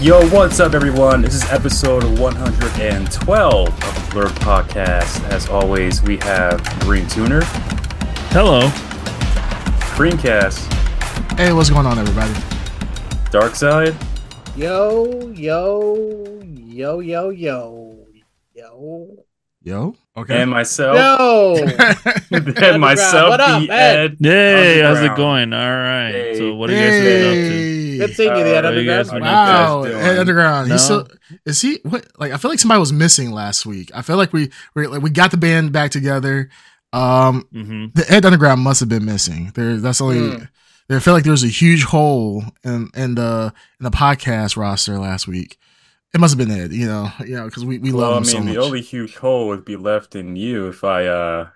Yo, what's up, everyone? This is episode 112 of the Blurb Podcast. As always, we have Green Tuner, Hello. Creamcast, Hey, what's going on, everybody? Dark Side, Yo, yo, yo, yo, yo, yo. Yo, okay. and myself. Yo! and myself, What up, the Ed? Ed. Yay, how's it Underground. going? All right. Hey. So what are you guys been up to? Hey. Good seeing you, the Uh, Ed what you Underground. Wow, doing? Ed Underground. No? He's still is he? What? Like I feel like somebody was missing last week. I feel like we we like we got the band back together. Um, hmm the Ed Underground must have been missing. There, that's only. Hmm. I feel like there was a huge hole in in the in the podcast roster last week. It must have been Ed, you know, you know, because we, we Well, love I him mean, so much. the only huge hole would be left in you if I, uh,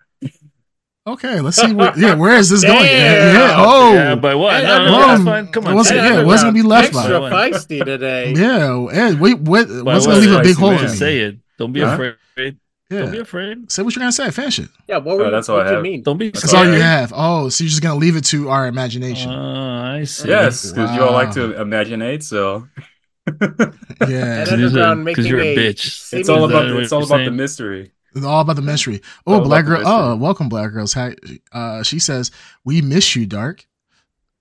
okay, let's see. Where, yeah, where is this going? Damn. Yeah, oh, Yeah, but what? Ed No, no, Underground. that's fine. Come on. What's say it- it. yeah, what's gonna be left Extra by? feisty today. yeah, and wait, what? Why- What's gonna leave a why- big why- hole why- in Just me? say it. Don't be Huh? afraid. Don't be afraid. say what you're gonna say. Finish it. Yeah, what, Oh, were, that's what all I do you have. mean? Don't be That's all you have. Oh, so you're just gonna leave it to our imagination. Uh, I see. yes, because you all like to Wow. imaginate, so. yeah, Because Underground because you're a a bitch. It's all about the, it's all about the mystery. It's all about the mystery. Oh, about black girl. Oh, welcome, black girls. Hi, uh, she says we miss you, dark.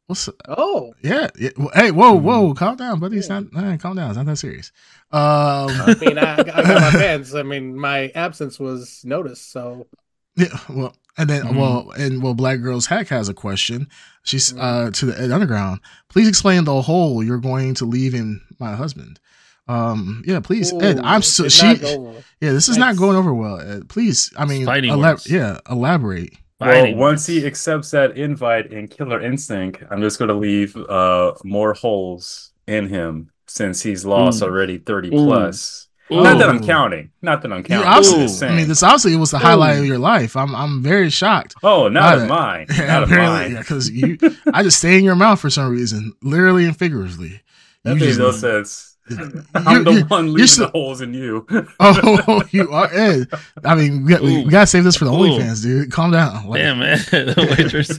What's Oh, yeah? yeah. Hey, whoa, Mm-hmm. whoa, calm down, buddy. It's not. calm down. It's not that serious. Um, I mean, I, I got my fans. I mean, my absence was noticed, so Yeah, well, and then Mhm. well, and well, Black Girls Hack has a question. She's Mhm. uh to the Ed Underground. Please explain the hole you're going to leave in my husband. Um, yeah, please, Ed. I'm so she. not go well. Yeah, this is not going over well. Ed. Please, I mean, elab- yeah, elaborate. Well, once he accepts that invite in Killer Instinct, I'm just going to leave uh, more holes in him since he's lost Ooh. already 30 Ooh. plus. Ooh. Not that I'm counting. Not that I'm You counting. obviously, I'm just I mean, this obviously was the highlight of your life. I'm, I'm very shocked. oh, not Not of mine. Not of mine. because you, I just stay in your mouth for some reason, literally and figuratively. That You makes just- no sense. You're- I'm the you're- one you're leaving so- the holes in you. Oh, you are Ed. I mean, we, got, we, Ooh. we gotta save this for the Ooh. OnlyFans, dude. Calm down. Like, Damn, man. the Waitress,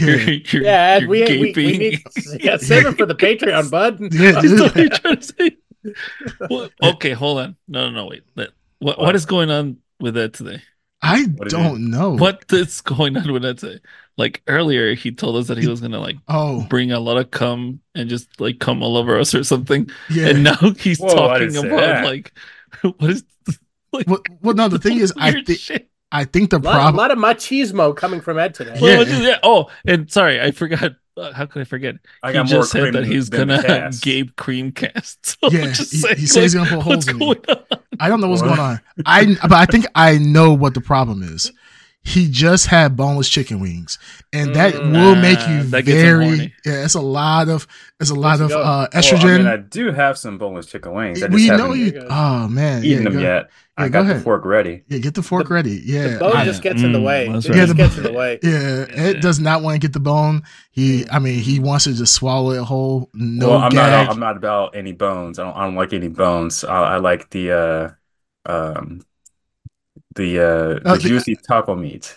you're, yeah, you're, Yeah, you're we, we, we gaping. need yeah, save it for the Patreon, bud. yeah, dude. what you're trying to say. What- okay, hold on. No, no, no, wait. What, what What? is going on with that today? I What don't know. What is going on with that today? Like earlier, he told us that he was gonna like Oh, bring a lot of cum and just like come all over us or something, yeah. and now he's Whoa, talking about that. like what is like well, well, no. The thing is, I weird think. I think the A lot, a problem. lot of machismo coming from Ed today. Well, Yeah. what is? Oh, and sorry, I forgot. Uh, how could I forget? I he got more just said cream that he's gonna cast. Gabe cream cast. So Yeah, just he- saying, he said he's gonna put holes what's in me. I don't know what's What? going on. I but I think I know what the problem is. He just had boneless chicken wings, and that Mm. will make Ah, you that gets him very. horny. Yeah, it's a lot of. It's a lot of Let's go. uh, Well, I estrogen. mean, I do have some boneless chicken wings. I just we know you. There you go. Oh man, eaten yeah, them go, yet. I got go the fork ready. Yeah, get the fork ready. Yeah, The bone I- just gets in the Mm, way. that's It right. Yeah, just the- gets in the way. Yeah, Ed does not want to get the bone. He, I mean, he wants to just swallow it whole. No well, I'm gag. not. I'm not about any bones. I don't. I don't like any bones. I, I like the uh, um, the uh, Uh, the the- juicy taco meat.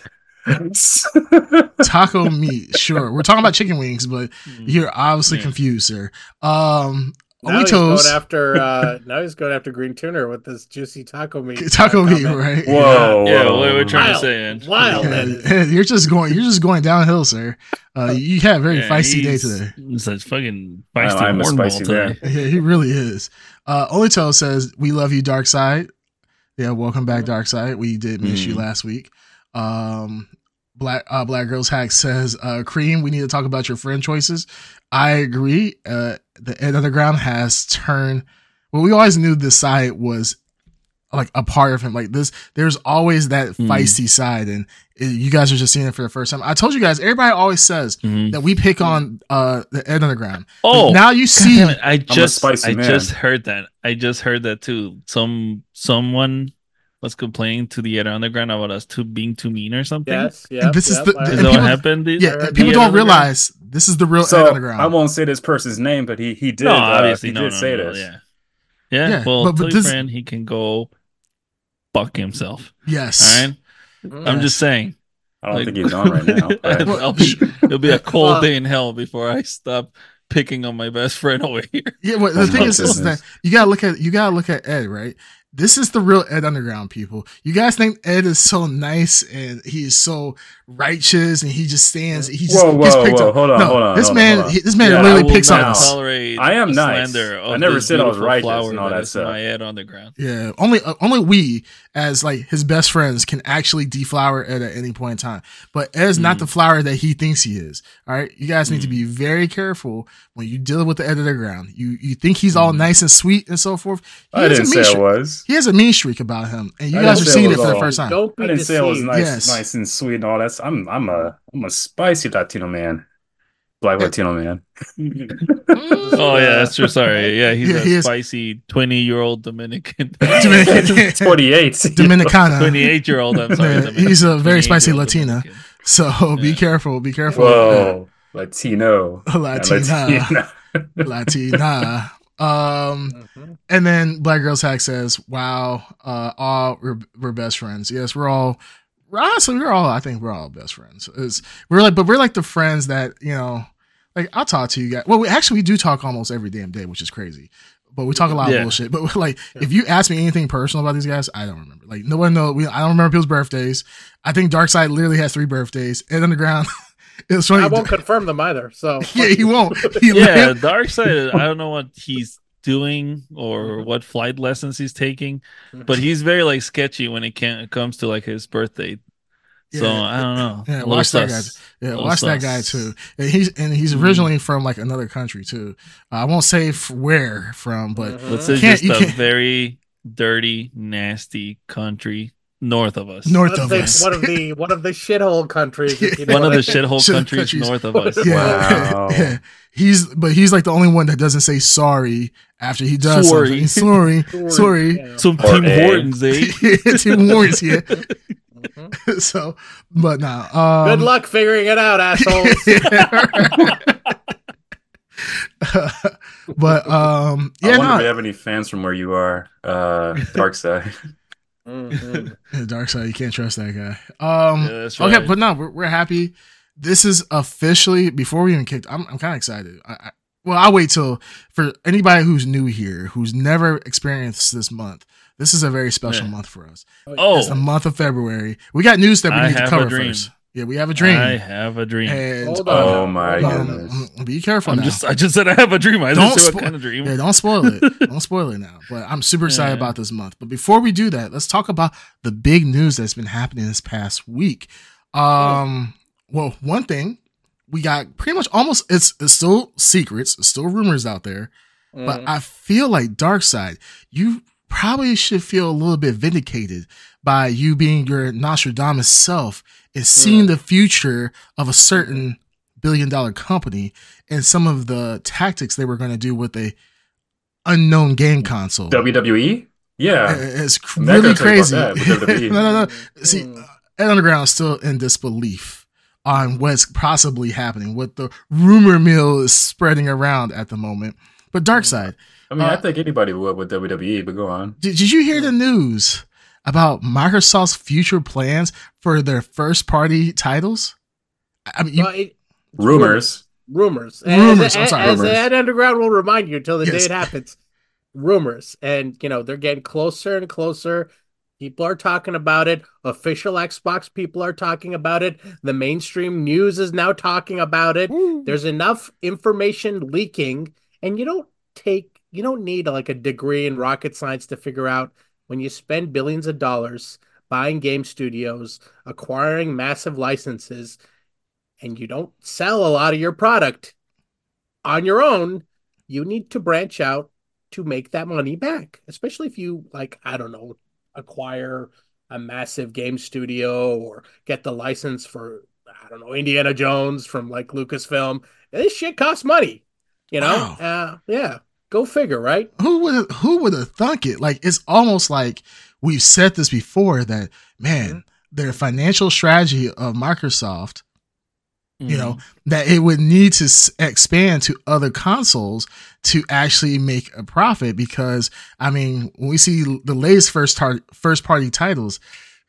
Taco meat, sure. We're talking about chicken wings, but you're obviously Yeah. confused, sir. Um, Now only he's toes, going after uh now he's going after Green Tuner with this juicy taco meat. taco uh, meat, right? Whoa, Yeah, whoa. what we're trying Wild, to say. Ange. wild. Yeah, you're just going. You're just going downhill, sir. Uh, you had a very Yeah, feisty day today. It's a fucking feisty I'm a hornball spicy today. Yeah, he really is. Uh, only toe says, "We love you, Dark Side." Yeah, welcome back, Dark Side. We did miss you Mhm. last week. Um, Black uh, Black Girls Hack says, uh, "Cream, we need to talk about your friend choices." I agree. Uh, the Ed Underground has turned. Well, we always knew this side was like a part of him. Like this, there's always that Mhm. feisty side, and it, you guys are just seeing it for the first time. I told you guys. Everybody always says Mhm. that we pick on uh the Ed Underground. Oh, now you see. damn it, I just spicy I man. just heard that. I just heard that too. Some someone was complaining to the Ed Underground about us too being too mean or something. Yes, yeah. this is the- Is people- what happened? Yeah, The people don't realize this is the real Ed Underground. I won't say this person's name, but he he did. No, uh, obviously, he no, did no, say no, this. Yeah, yeah. Yeah, well, but- but tell your this- friend he can go fuck himself. yes. All right. Mm. I'm just saying. I don't Like- think he's on right now. but- I'll be- it'll be a cold Well- day in hell before I stop picking on my best friend over here. Yeah, well, the thing is, is that you gotta look at you gotta look at Ed, right? This is the real Ed Underground people. You guys think Ed is so nice and he is so righteous and he just stands. He just Whoa, gets whoa, picked whoa, up. hold on, no, hold on, this hold man, on. he- this man Yeah, literally picks on us. tolerate I am the nice. slander I never said I was beautiful righteous and all that stuff. My Ed Underground. Yeah, only uh, only we as like his best friends can actually deflower Ed at any point in time. But Ed's not Mm. the flower that he thinks he is. All right, you guys need to Mm. be very careful when you deal with the Ed ground. You you think he's all Mm. nice and sweet and so forth. He I has a didn't mean say I streak. was. He has a mean streak about him, and you I guys are seeing it it for was the first time. Don't be I didn't say it was nice, Yes. nice and sweet and all that. I'm, I'm a, I'm a spicy Latino man, black Latino man. Oh yeah, that's true. Sorry, yeah, he's Yeah, a he spicy twenty-year-old Dominican, Dominican, Forty-eight. Dominicana. twenty-eight-year-old. I'm sorry, Yeah, he's a very spicy Latina. Dominican. So be careful, be careful. Whoa, Latino. Latina, Latina. Um, and then Black Girls Hack says, "Wow, uh, all we're, we're best friends. Yes, we're all. Honestly, we're all. I think we're all best friends. It's, we're like, but we're like the friends that you know. Like I'll talk to you guys. Well, we actually we do talk almost every damn day, which is crazy. But we talk a lot of bullshit. But like, if you ask me anything personal about these guys, I don't remember. Like, no one know. We, I don't remember people's birthdays. I think Darkseid literally has three birthdays. Ed Underground. it was funny. I won't confirm them either. So yeah, he won't. He Yeah, Dark Side. I don't know what he's doing or what flight lessons he's taking, but he's very like sketchy when it can it comes to like his birthday. So Yeah. I don't know. Yeah, watch that sus. Yeah, watch that guy too. And he's and he's Mhm. originally from like another country too. Uh, I won't say f- where from, but. Let's say just a very dirty, nasty country north of us. north Let's of say us. one of the one of the shithole countries. you know One of what the shithole Shithole countries, countries. north of us. yeah, Wow. yeah. He's but he's like the only one that doesn't say sorry after he does Sorry. something. Sorry, sorry. Yeah. Some Or Tim A. Hortons, eh? Tim Warren's here. Mhm. so, but nah. Um, Good luck figuring it out, assholes. but um, yeah, I yeah, wonder if we have any fans from where you are, uh, Dark Side. Mhm. Dark side, you can't trust that guy. Um, Yeah, right. Okay, but no, we're, we're happy. This is officially before we even kicked. I'm I'm kind of excited. I, I, well, I'll wait till for anybody who's new here, who's never experienced this month. This is a very special Yeah. month for us. oh, It's the month of February. We got news that we I need to cover first. Yeah, we have a dream. I have a dream. and Hold on. Oh my Hold on. goodness. um, be careful I'm now. just I just said I have a dream. I Don't didn't spo- what kind of dream. Yeah, don't spoil it. don't spoil it now. But I'm super excited Yeah. about this month. But before we do that, let's talk about the big news that's been happening this past week. Um, well, one thing we got pretty much almost it's, it's still secrets, it's still rumors out there, but Mhm. I feel like Dark Side, you probably should feel a little bit vindicated by you being your Nostradamus self and seeing the future of a certain billion dollar company and some of the tactics they were going to do with a unknown game console. WWE? Yeah. It's really crazy. that with. WWE. no, no, no. See, Mm. Ed Underground is still in disbelief on what's possibly happening, what the rumor mill is spreading around at the moment. But Dark Side, I mean, I Uh, think anybody would with WWE, but go on. did, did you hear the news about Microsoft's future plans for their first party titles? I mean, you, Well, it- Rumors. rumors. Rumors, As, I'm sorry, as rumors. Ed Underground will remind you until the Yes. day it happens. Rumors, and you know they're getting closer and closer. People are talking about it. Official Xbox people are talking about it. The mainstream news is now talking about it. There's enough information leaking, and you don't take you don't need like a degree in rocket science to figure out when you spend billions of dollars buying game studios, acquiring massive licenses, and you don't sell a lot of your product on your own, you need to branch out to make that money back. Especially if you like, I don't know, acquire a massive game studio or get the license for I don't know, Indiana Jones from like Lucasfilm. This shit costs money. You know? Wow. Uh yeah. Go figure, right? who would who would have thunk it? Like it's almost like we've said this before that man, Mm-hmm. their financial strategy of Microsoft you know Mm-hmm. that it would need to s- expand to other consoles to actually make a profit because i mean when we see the latest first tar- first party titles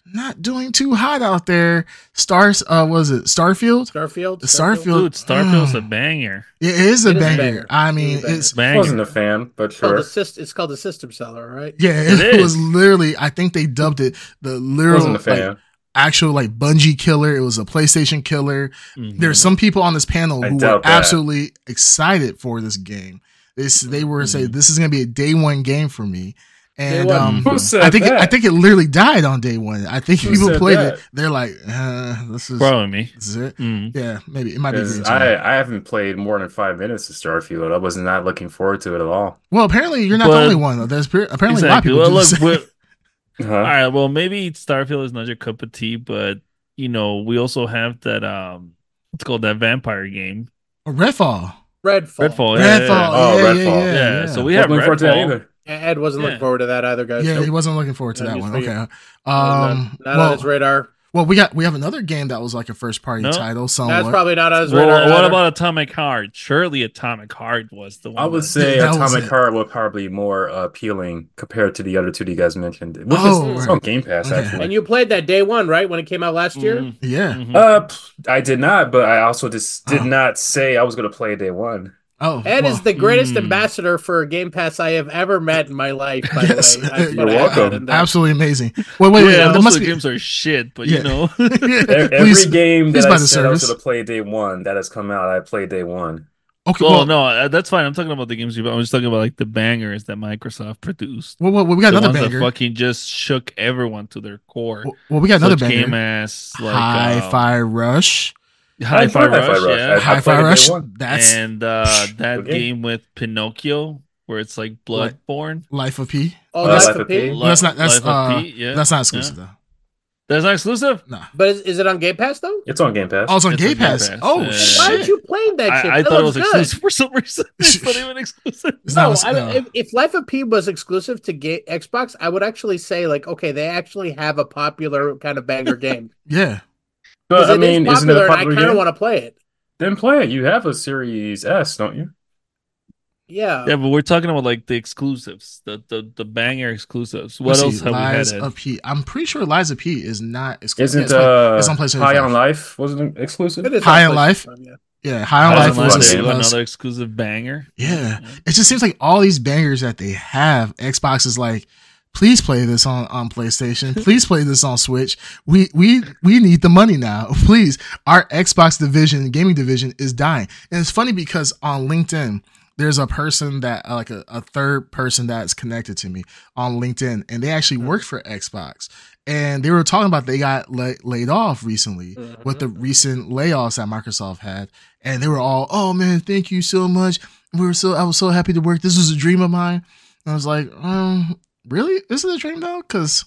not doing too hot out there. Stars, uh, was it Starfield? Starfield. Starfield. Dude, Starfield's a Mm. banger. It is a It is a banger. banger. I mean, It is a banger. it's Banger. Wasn't a fan, but It's called, sure. the syst- it's called the System Seller, right? yeah, It it, was literally. I think they dubbed it the literal Wasn't a fan. like, actual like Bungie killer. It was a PlayStation killer. Mhm. There's some people on this panel I who were that. absolutely excited for this game. This they were saying Mm-hmm. this is gonna be a day one game for me. And one. um, I think that? I think it literally died on day one. I think Who people played that? it. They're like, uh, this is Probably me. this is it. Mm. Yeah, maybe it might be. 'Cause Green I, I haven't played more than five minutes of Starfield. I was not looking forward to it at all. well, apparently you're not the only one. though. There's pe- apparently a lot of people. Well, do look, the same. we're- Uh-huh. all right. Well, maybe Starfield is not your cup of tea, but you know, we also have that um, it's called that vampire game, Redfall. Redfall. Redfall. Yeah, Redfall. yeah, Oh, yeah, Redfall. yeah, yeah. yeah, Yeah, so we Wasn't have looking forward to Redfall. Either. Ed wasn't Yeah. looking forward to that either, guys. Yeah, Nope. he wasn't looking forward to Not that one. for. Okay. not, Um. not on well, his radar. well, we got we have another game that was like a first party No. title. That's probably not as Well, radar. what either. about Atomic Heart? Surely Atomic Heart was the one. I would that- say That Atomic it. Heart would probably more uh, appealing compared to the other two that you guys mentioned. Which Oh, is right. on Game Pass, Okay. actually. And you played that day one, right? When it came out last year? Mhm, yeah. mhm. Uh, I did not, but I also just did Oh. not say I was going to play day one. Oh, Ed well, is the greatest Hmm. ambassador for Game Pass I have ever met in my life. By Yes. the way, That's You're what I have welcome. absolutely amazing. Wait, wait, wait. yeah, there most of the be. games are shit, but Yeah. you know, E- Please- Every game please that buy I the said I was service. going to play day one that has come out, I played day one. Okay, well, well, no, uh, that's fine. I'm talking about the games you. I'm just talking about like the bangers that Microsoft produced. well, well, we got the another ones banger. that fucking just shook everyone to their core. Well, well, we got another Such game banger. ass like um, Hi-Fi Rush. Hi-Fi enjoyed Rush, Hi-Fi Rush. yeah. I- I Hi-Fi played it day Rush. That's and uh, that Good game. game with Pinocchio, where it's like Bloodborne. Life of P. Oh, Uh, that's Life of P? P. Well, that's not- that's, Life of uh, P, yeah. That's not exclusive though. That's not exclusive. Nah. But is, is it on Game Pass though? It's on Game Pass. Oh, it's on It's Game on Game Pass. Pass. Oh Uh, Why shit! aren't you playing that shit? I, I That thought it was good. exclusive for some reason. It's not even exclusive. It's No, not- I, no. if, if Life of P was exclusive to ga- Xbox, I would actually say like, okay, they actually have a popular kind of banger game. Yeah. But 'Cause I mean, isn't it popular, and I kind of want to play it. Then play it. You have a Series S, don't you? Yeah. Yeah, but we're talking about like the exclusives, the the, the banger exclusives. What Let's else see, have Lies we had? Ed? of P. I'm pretty sure Lies of P is not exclusive. Isn't Yeah, it's on- uh, it's on PlayStation High 5. on Life wasn't it exclusive? It is High on on Life? PlayStation, yeah. yeah, High on High Life was Life, They a do yeah. was- another exclusive banger. Yeah. It just seems like all these bangers that they have, Xbox is like, please play this on, on PlayStation. Please play this on Switch. We we we need the money now. Please. Our Xbox division, gaming division, is dying. And it's funny because on LinkedIn, there's a person that uh, like a, a third person that's connected to me on LinkedIn, and they actually work for Xbox. And they were talking about they got la- laid off recently with the recent layoffs that Microsoft had, and they were all, "Oh man, thank you so much. We were so I was so happy to work. This was a dream of mine." And I was like, um, really? This is a dream though? Because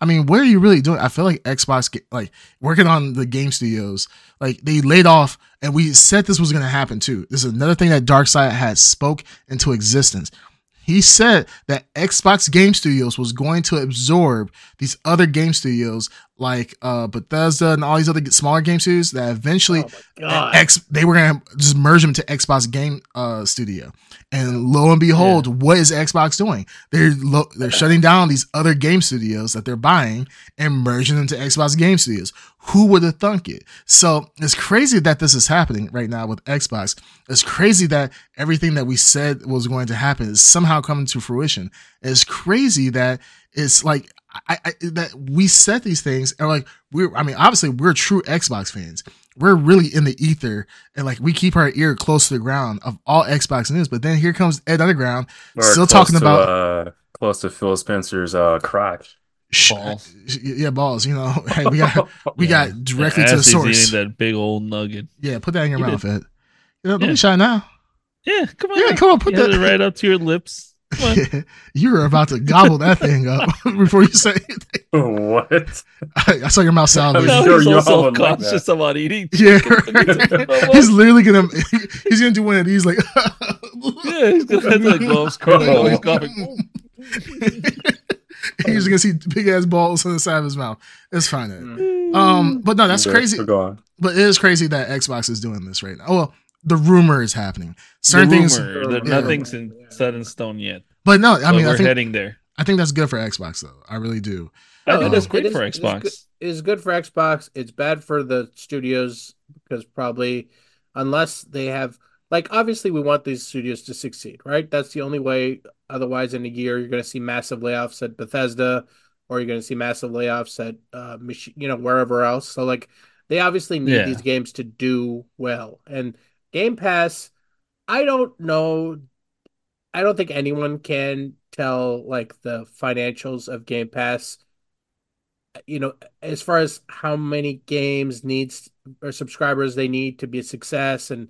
I mean, what are you really doing? I feel like Xbox, like working on the game studios, like they laid off, and we said this was going to happen too. This is another thing that Darkseid had spoke into existence. He said that Xbox Game Studios was going to absorb these other game studios like uh, Bethesda and all these other smaller game studios that eventually Oh. X they were gonna just merge them to Xbox Game uh, Studio, and lo and behold, what is Xbox doing? They're lo- they're shutting down these other game studios that they're buying and merging them to Xbox Game Studios. Who would have thunk it? So it's crazy that this is happening right now with Xbox. It's crazy that everything that we said was going to happen is somehow coming to fruition. It's crazy that it's like I, I that we said these things and like we're I mean obviously we're true Xbox fans. We're really in the ether and like we keep our ear close to the ground of all Xbox news. But then here comes Ed Underground Or still talking to, about uh, close to Phil Spencer's uh, crotch. Balls. yeah balls. You know, hey, we got we Yeah. got directly to As the he's source. eating that big old nugget. Yeah, put that in your He mouth, Ed. You know, don't Yeah. be shy now. Yeah, come on. Yeah, come on, put you that it right up to your lips. Come you were about to gobble that thing up before you say anything. what? I saw your mouth I'm salivate. now sure he's y'all also would like conscious about eating. Yeah, chicken. he's literally gonna he's gonna do one of these like Yeah, he's gonna have like gloves curling while he's coughing. he's gonna see big ass balls on the side of his mouth. It's fine. Mm. Um, but no, that's Yeah, crazy. so Go on. But it is crazy that Xbox is doing this right now. Oh, well, the rumor is happening. The Certain things, rumor, Yeah. nothing's in, set in stone yet. but no, I I mean, we're I think heading there. I think that's good for Xbox though. I really do. I No, think it it's is- great it for is- it is Xbox. good- It is good for Xbox. It's bad for the studios because probably unless they have like obviously we want these studios to succeed, right? That's the only way. Otherwise, in a year, you're going to see massive layoffs at Bethesda, or you're going to see massive layoffs at uh, mach- you know wherever else. So like they obviously need Yeah. these games to do well. And Game Pass, I don't know. I don't think anyone can tell like the financials of Game Pass you know, as far as how many games needs or subscribers they need to be a success, and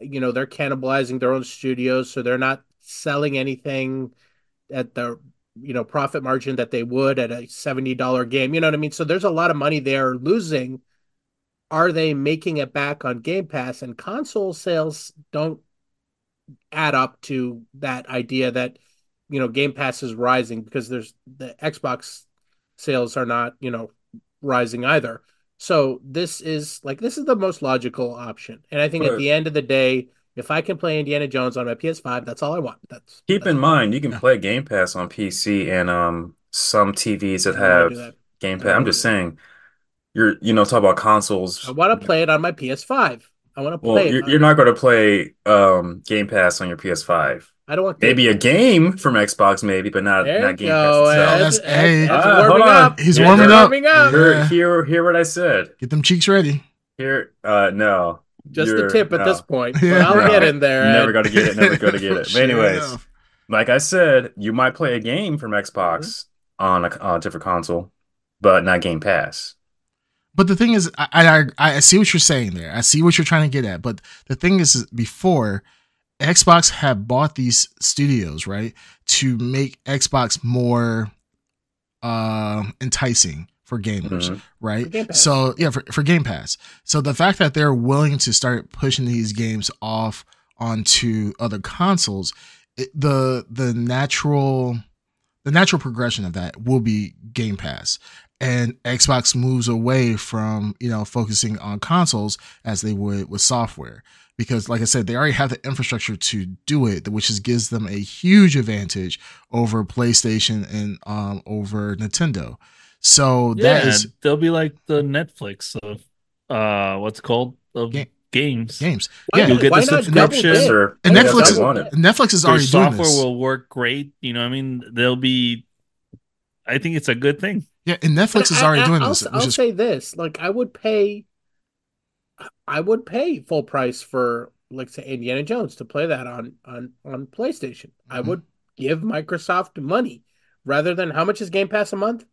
you know, they're cannibalizing their own studios, so they're not selling anything at the you know profit margin that they would at a seventy dollar game. You know what I mean? So there's a lot of money they're losing. Are they making it back on Game Pass? And console sales don't add up to that idea that you know Game Pass is rising because there's the Xbox sales are not you know rising either. So this is like this is the most logical option, and I think at the end of the day, if I can play Indiana Jones on my PS5, that's all I want. That's Keep that's in mind, you can Yeah. play Game Pass on PC and um some TVs that I don't wanna have that. Game Pass. I'm just do that. saying, you're you know talk about consoles. I want to play it on my PS5. I want to Well, play it. you're, on- you're not going to play um Game Pass on your PS5. I don't want Maybe a game from Xbox, maybe, but not There not Game go. Pass itself. Ed. That's- Ed's- hey. Ed's Ah, hold on. up. He's Yeah, warming up. warming up. Hear, Yeah. hear, hear what I said. Get them cheeks ready. Here, uh, no, Just the tip at no. this point. But Yeah. I'll No. get in there. Never going to get it. Never going to get it. But anyways, enough. like I said, you might play a game from Xbox on a, on a different console, but not Game Pass. But the thing is, I, I I see what you're saying there. I see what you're trying to get at. But the thing is, is before Xbox had bought these studios, right, to make Xbox more uh, enticing for gamers, Mhm. right? For Game So yeah, for, for Game Pass. So the fact that they're willing to start pushing these games off onto other consoles, it, the the natural the natural progression of that will be Game Pass. And Xbox moves away from, you know, focusing on consoles as they would with software. Because like I said, they already have the infrastructure to do it, which is gives them a huge advantage over PlayStation and um over Nintendo. So that yeah, is they'll be like the Netflix of uh, what's it called of Ga- games. games. Why, Yeah. You'll get why the not subscription. double. And Why Yeah, not Netflix is- double one. dip? Netflix is Their already doing software this. will work great. You know, I mean, they'll be. I think it's a good thing. Yeah, and Netflix But is I- already I- doing I'll, this, I'll is say this: like, I would pay, I would pay full price for, like, say, Indiana Jones to play that on on on PlayStation. I Mhm. would give Microsoft money rather than how much is Game Pass a month?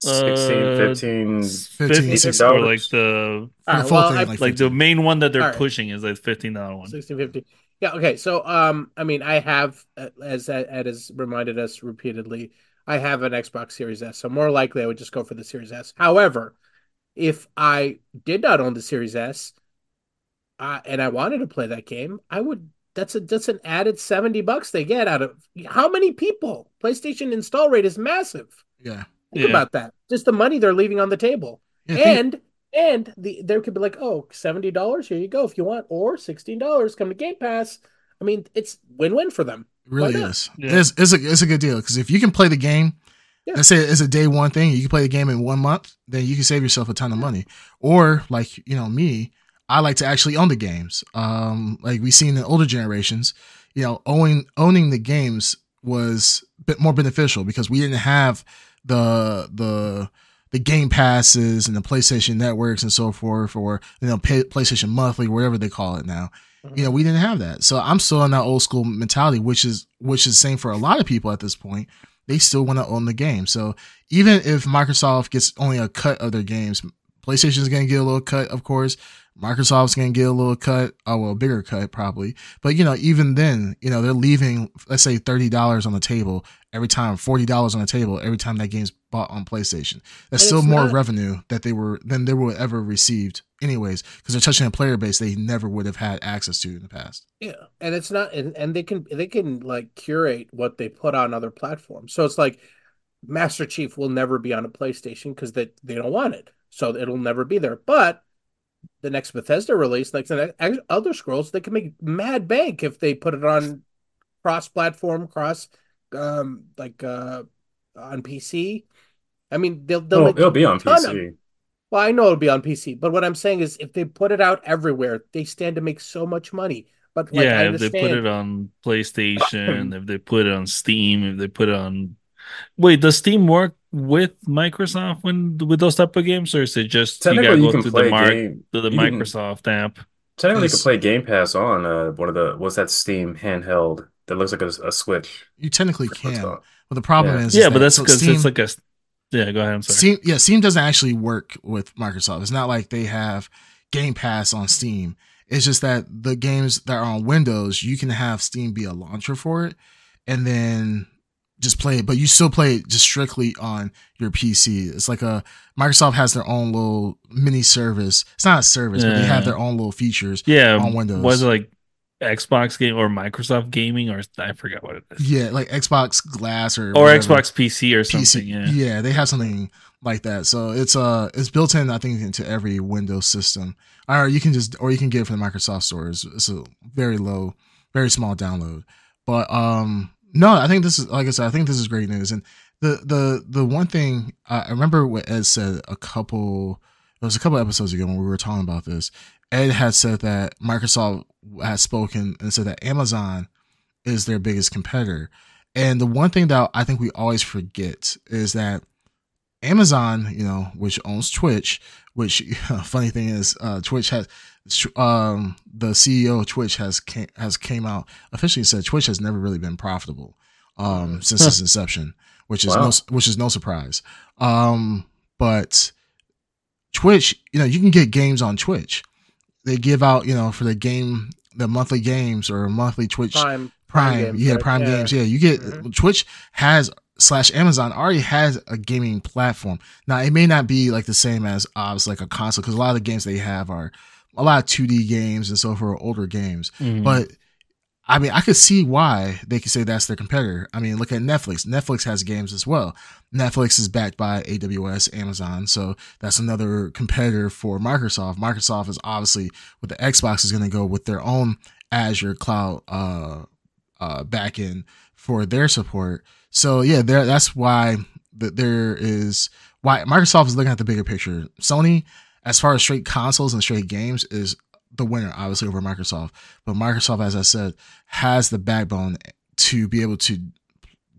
16, Uh, 15. 15, 15 or like the for the Alright, full well, I- like, like the main one that they're Alright. pushing is like fifteen dollar one. Sixteen fifty. Yeah. Okay. So, um, I mean, I have, uh, as Ed Ed has reminded us repeatedly, I have an Xbox Series S. So more likely, I would just go for the Series S. However, if I did not own the Series S, uh, and I wanted to play that game, I would. That's a that's an added seventy bucks they get out of how many people? PlayStation install rate is massive. yeah. Think Yeah. about that. Just the money they're leaving on the table yeah think- and and the there could be like oh seventy dollars here you go if you want or sixteen dollars come to Game Pass. I mean it's win win for them. It really is. Yeah. It's, it's a it's a good deal because if you can play the game, Yeah. let's say it's a day one thing, you can play the game in one month, then you can save yourself a ton of money. Or like you know me, I like to actually own the games. Um, like we seen in older generations, you know, owning owning the games was a bit more beneficial because we didn't have the the the game passes and the PlayStation networks and so forth, or you know, pay, PlayStation monthly, whatever they call it now Mm-hmm. you know we didn't have that. So i'm still in that old school mentality which is which is the same for a lot of people at this point. They still want to own the game. So even if microsoft gets only a cut of their games playstation's going to get a little cut of course. Microsoft's going to get a little cut oh well a bigger cut probably. But you know even then you know they're leaving let's say $30 on the table every time $40 on the table every time that game's bought on playstation. That's And still more not- revenue that they were than they would ever received anyways because they're touching a player base they never would have had access to in the past Yeah, and it's not and, and they can they can like curate what they put on other platforms. So it's like Master Chief will never be on a PlayStation because they they don't want it, so it'll never be there. But the next Bethesda release, like the next Elder Scrolls, they can make mad bank if they put it on cross platform, cross um like uh on PC. I mean, they'll they'll Oh, make it'll be on ton of- PC. Well, I know it'll be on PC, but what I'm saying is if they put it out everywhere, they stand to make so much money. But like I yeah, if they put it on PlayStation, if they put it on Steam, if they put it on. Wait, does Steam work with Microsoft when with those type of games, or is it just you gotta Technically, you go can to play the mark game. to the you can- Microsoft app? Technically, you Yes. can play Game Pass on uh, one of the what's that Steam handheld that looks like a, a Switch. You technically can, that? but the problem Yeah. is, Yeah, is but that- that's so because Steam- it's like a. Yeah, go ahead. I'm sorry. Steam, yeah, Steam doesn't actually work with Microsoft. It's not like they have Game Pass on Steam. It's just that the games that are on Windows, you can have Steam be a launcher for it, and then just play it. But you still play it just strictly on your PC. It's like a Microsoft has their own little mini service. It's not a service, but they have their own little features. yeah, on Windows. was it like Xbox game or Microsoft gaming or I forgot what it is. Yeah, like Xbox Glass or or whatever. Xbox PC or something. PC. Yeah. they have something like that. So it's uh it's built in, I think, into every Windows system. Or you can just or you can get it from the Microsoft store. It's, a very low, very small download. But um no, I think this is like I said, I think this is great news. And the the the one thing I remember what Ed said a couple it was a couple episodes ago when we were talking about this. Ed had said that Microsoft had spoken and said that Amazon is their biggest competitor. And the one thing that I think we always forget is that Amazon, you know, which owns Twitch, which funny thing is, uh, Twitch has, um, the CEO of Twitch has came, has came out officially said Twitch has never really been profitable, um, since its inception, which is Wow. no, which is no surprise. Um, but Twitch, you know, you can get games on Twitch. They give out, you know, for the game, the monthly games or monthly Twitch Prime Prime, games, yeah, right? Prime Yeah. games, yeah. You get Mhm. Twitch has slash Amazon already has a gaming platform. Now it may not be like the same as obviously like a console because a lot of the games they have are a lot of 2D games and so for older games. Mhm. But I mean, I could see why they could say that's their competitor. I mean, look at Netflix. Netflix has games as well. Netflix is backed by AWS, Amazon, so that's another competitor for Microsoft. Microsoft is obviously with the Xbox is going to go with their own Azure cloud uh, uh, backend for their support. So yeah, there that's why that there is why Microsoft is looking at the bigger picture. Sony, as far as straight consoles and straight games, is the winner, obviously over Microsoft. But Microsoft, as I said, has the backbone to be able to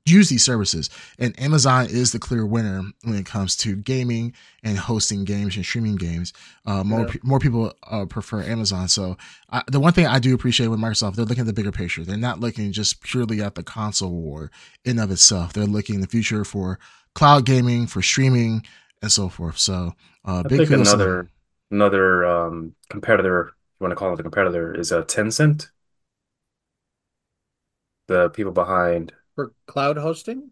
use these services. And Amazon is the clear winner when it comes to gaming and hosting games and streaming games. Uh, more Yeah. more people uh, prefer Amazon. So I, the one thing I do appreciate with Microsoft, they're looking at the bigger picture. They're not looking just purely at the console war in of itself. They're looking in the future for cloud gaming, for streaming, and so forth. So uh, I big think another another um, competitor, you want to call it a competitor, is a uh, Tencent. The people behind for cloud hosting.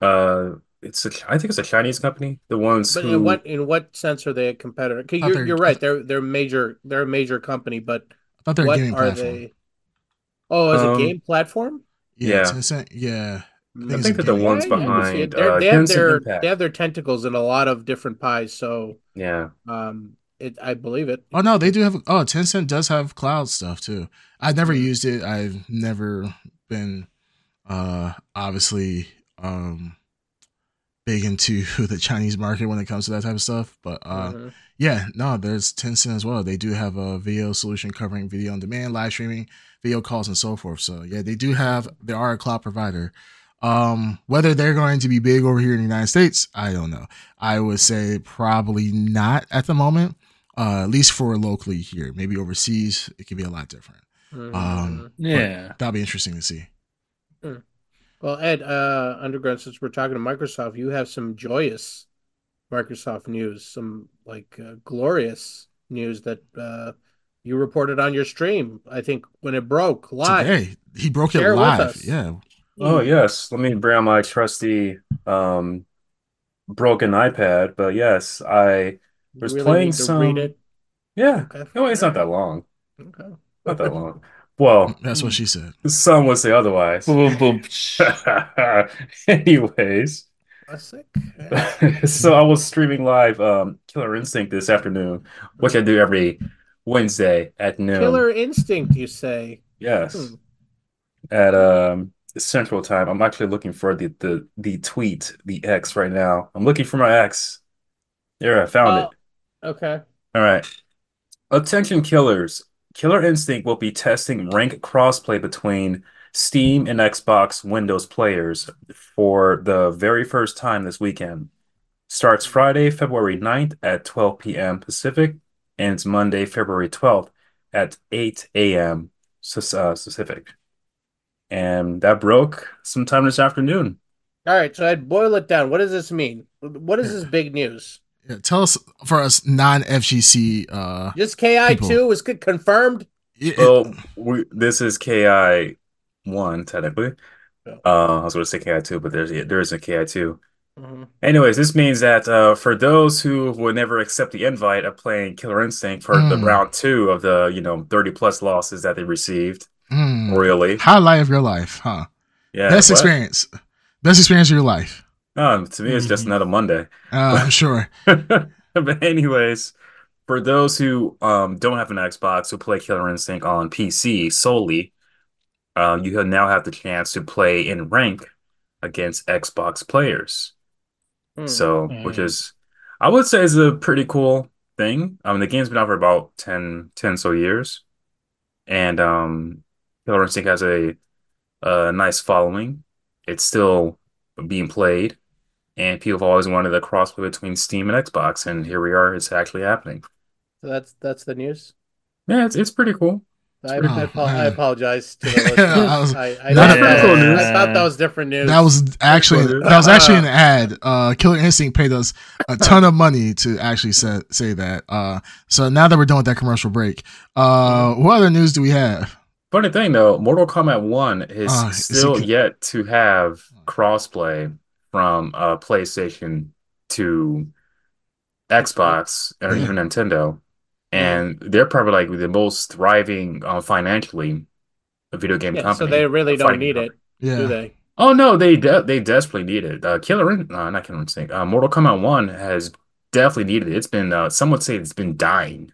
uh, it's a, I think it's a Chinese company. The ones But who in what in what sense are they a competitor? 'Cause thought you're you're right. They're they're major. They're a major company, but I thought they're a what are platform. they? Oh, as a Um, game platform. Yeah, Yeah. Tencent, yeah. I it's think that the ones Yeah, you can see it. behind They're- uh, they have their Impact. they have their tentacles in a lot of different pies. So Yeah, um, it I believe it. Oh no, they do have. Oh, Tencent does have cloud stuff too. I've never used it. I've never been, uh, obviously, um, big into the Chinese market when it comes to that type of stuff. But uh, Mhm. yeah, no, there's Tencent as well. They do have a video solution covering video on demand, live streaming, video calls, and so forth. So yeah, they do have. They are a cloud provider. Um, whether they're going to be big over here in the United States, I don't know. I would say probably not at the moment. Uh, at least for locally here. Maybe overseas, it could be a lot different. Mhm. Um, yeah. That'll be interesting to see. Well, Ed, uh, Underground, since we're talking to Microsoft, you have some joyous Microsoft news, some like uh, glorious news that uh, you reported on your stream. I think when it broke live. Today, he broke it Share with live. Yeah. Oh yes, let me bring my trusty um broken iPad. But yes, I was really playing need to some. read it. Yeah, Okay. no, it's not that long. Okay. Not that long. Well, That's what she said. some would say otherwise. Boom, boom, boom. Anyways, so I was streaming live um Killer Instinct this afternoon, which I do every Wednesday at noon. Killer instinct, you say? Yes. Hmm. At um Central Time. I'm actually looking for the the the tweet, the X right now. I'm looking for my X. There, I found it. Oh, okay. All right. Attention killers. Killer Instinct will be testing rank crossplay between Steam and Xbox Windows players for the very first time this weekend. Starts Friday, February 9th at 12 p.m. Pacific, and it's Monday, February 12th at 8 a.m. uh, Pacific. And that broke sometime this afternoon. All right, so I'd boil it down. What does this mean? What is this big news? Yeah, tell us for us non FGC. Uh, Just KI two is confirmed. it- Well, we, this is KI one technically. Uh, I was going to say KI two, but there's there is a KI two. Mhm. Anyways, this means that uh, for those who would never accept the invite of playing Killer Instinct for the Mm. round two of the you know 30 plus losses that they received mm, royally, highlight of your life, huh? yeah, Best what? experience. Best experience of your life. No, to me, it's just Mhm. another Monday. Uh, I'm sure. But anyways, for those who um, don't have an Xbox who play Killer Instinct on PC solely, uh, you have- now have the chance to play in rank against Xbox players. Hmm. So, Mm. which is, I would say, is a pretty cool thing. I mean, the game's been out for about 10, 10 so years, and um, Killer Instinct has a, a nice following. It's still being played, and people have always wanted a crossplay between Steam and Xbox, and here we are. It's actually happening. So that's that's the news. Yeah, it's it's pretty cool. I, pretty I, cool. I apologize to the listeners. I was- I, I, Not thought that, Cool news. I thought that was different news. That was actually that was actually an ad. Uh, Killer Instinct paid us a ton of money to actually say, say that. Uh, so now that we're done with that commercial break, uh, what other news do we have? Funny thing though, Mortal Kombat 1 is is still good? yet to have crossplay from uh, PlayStation to Xbox or Yeah. even Nintendo. And they're probably like the most thriving uh, financially video game yeah, company. so they really don't need company. it, do they? Oh no, they de they desperately need it. Uh, Killer, In- uh, not Killer Instinct. Uh, Mortal Kombat 1 has definitely needed it. It's been uh, some would say it's been dying.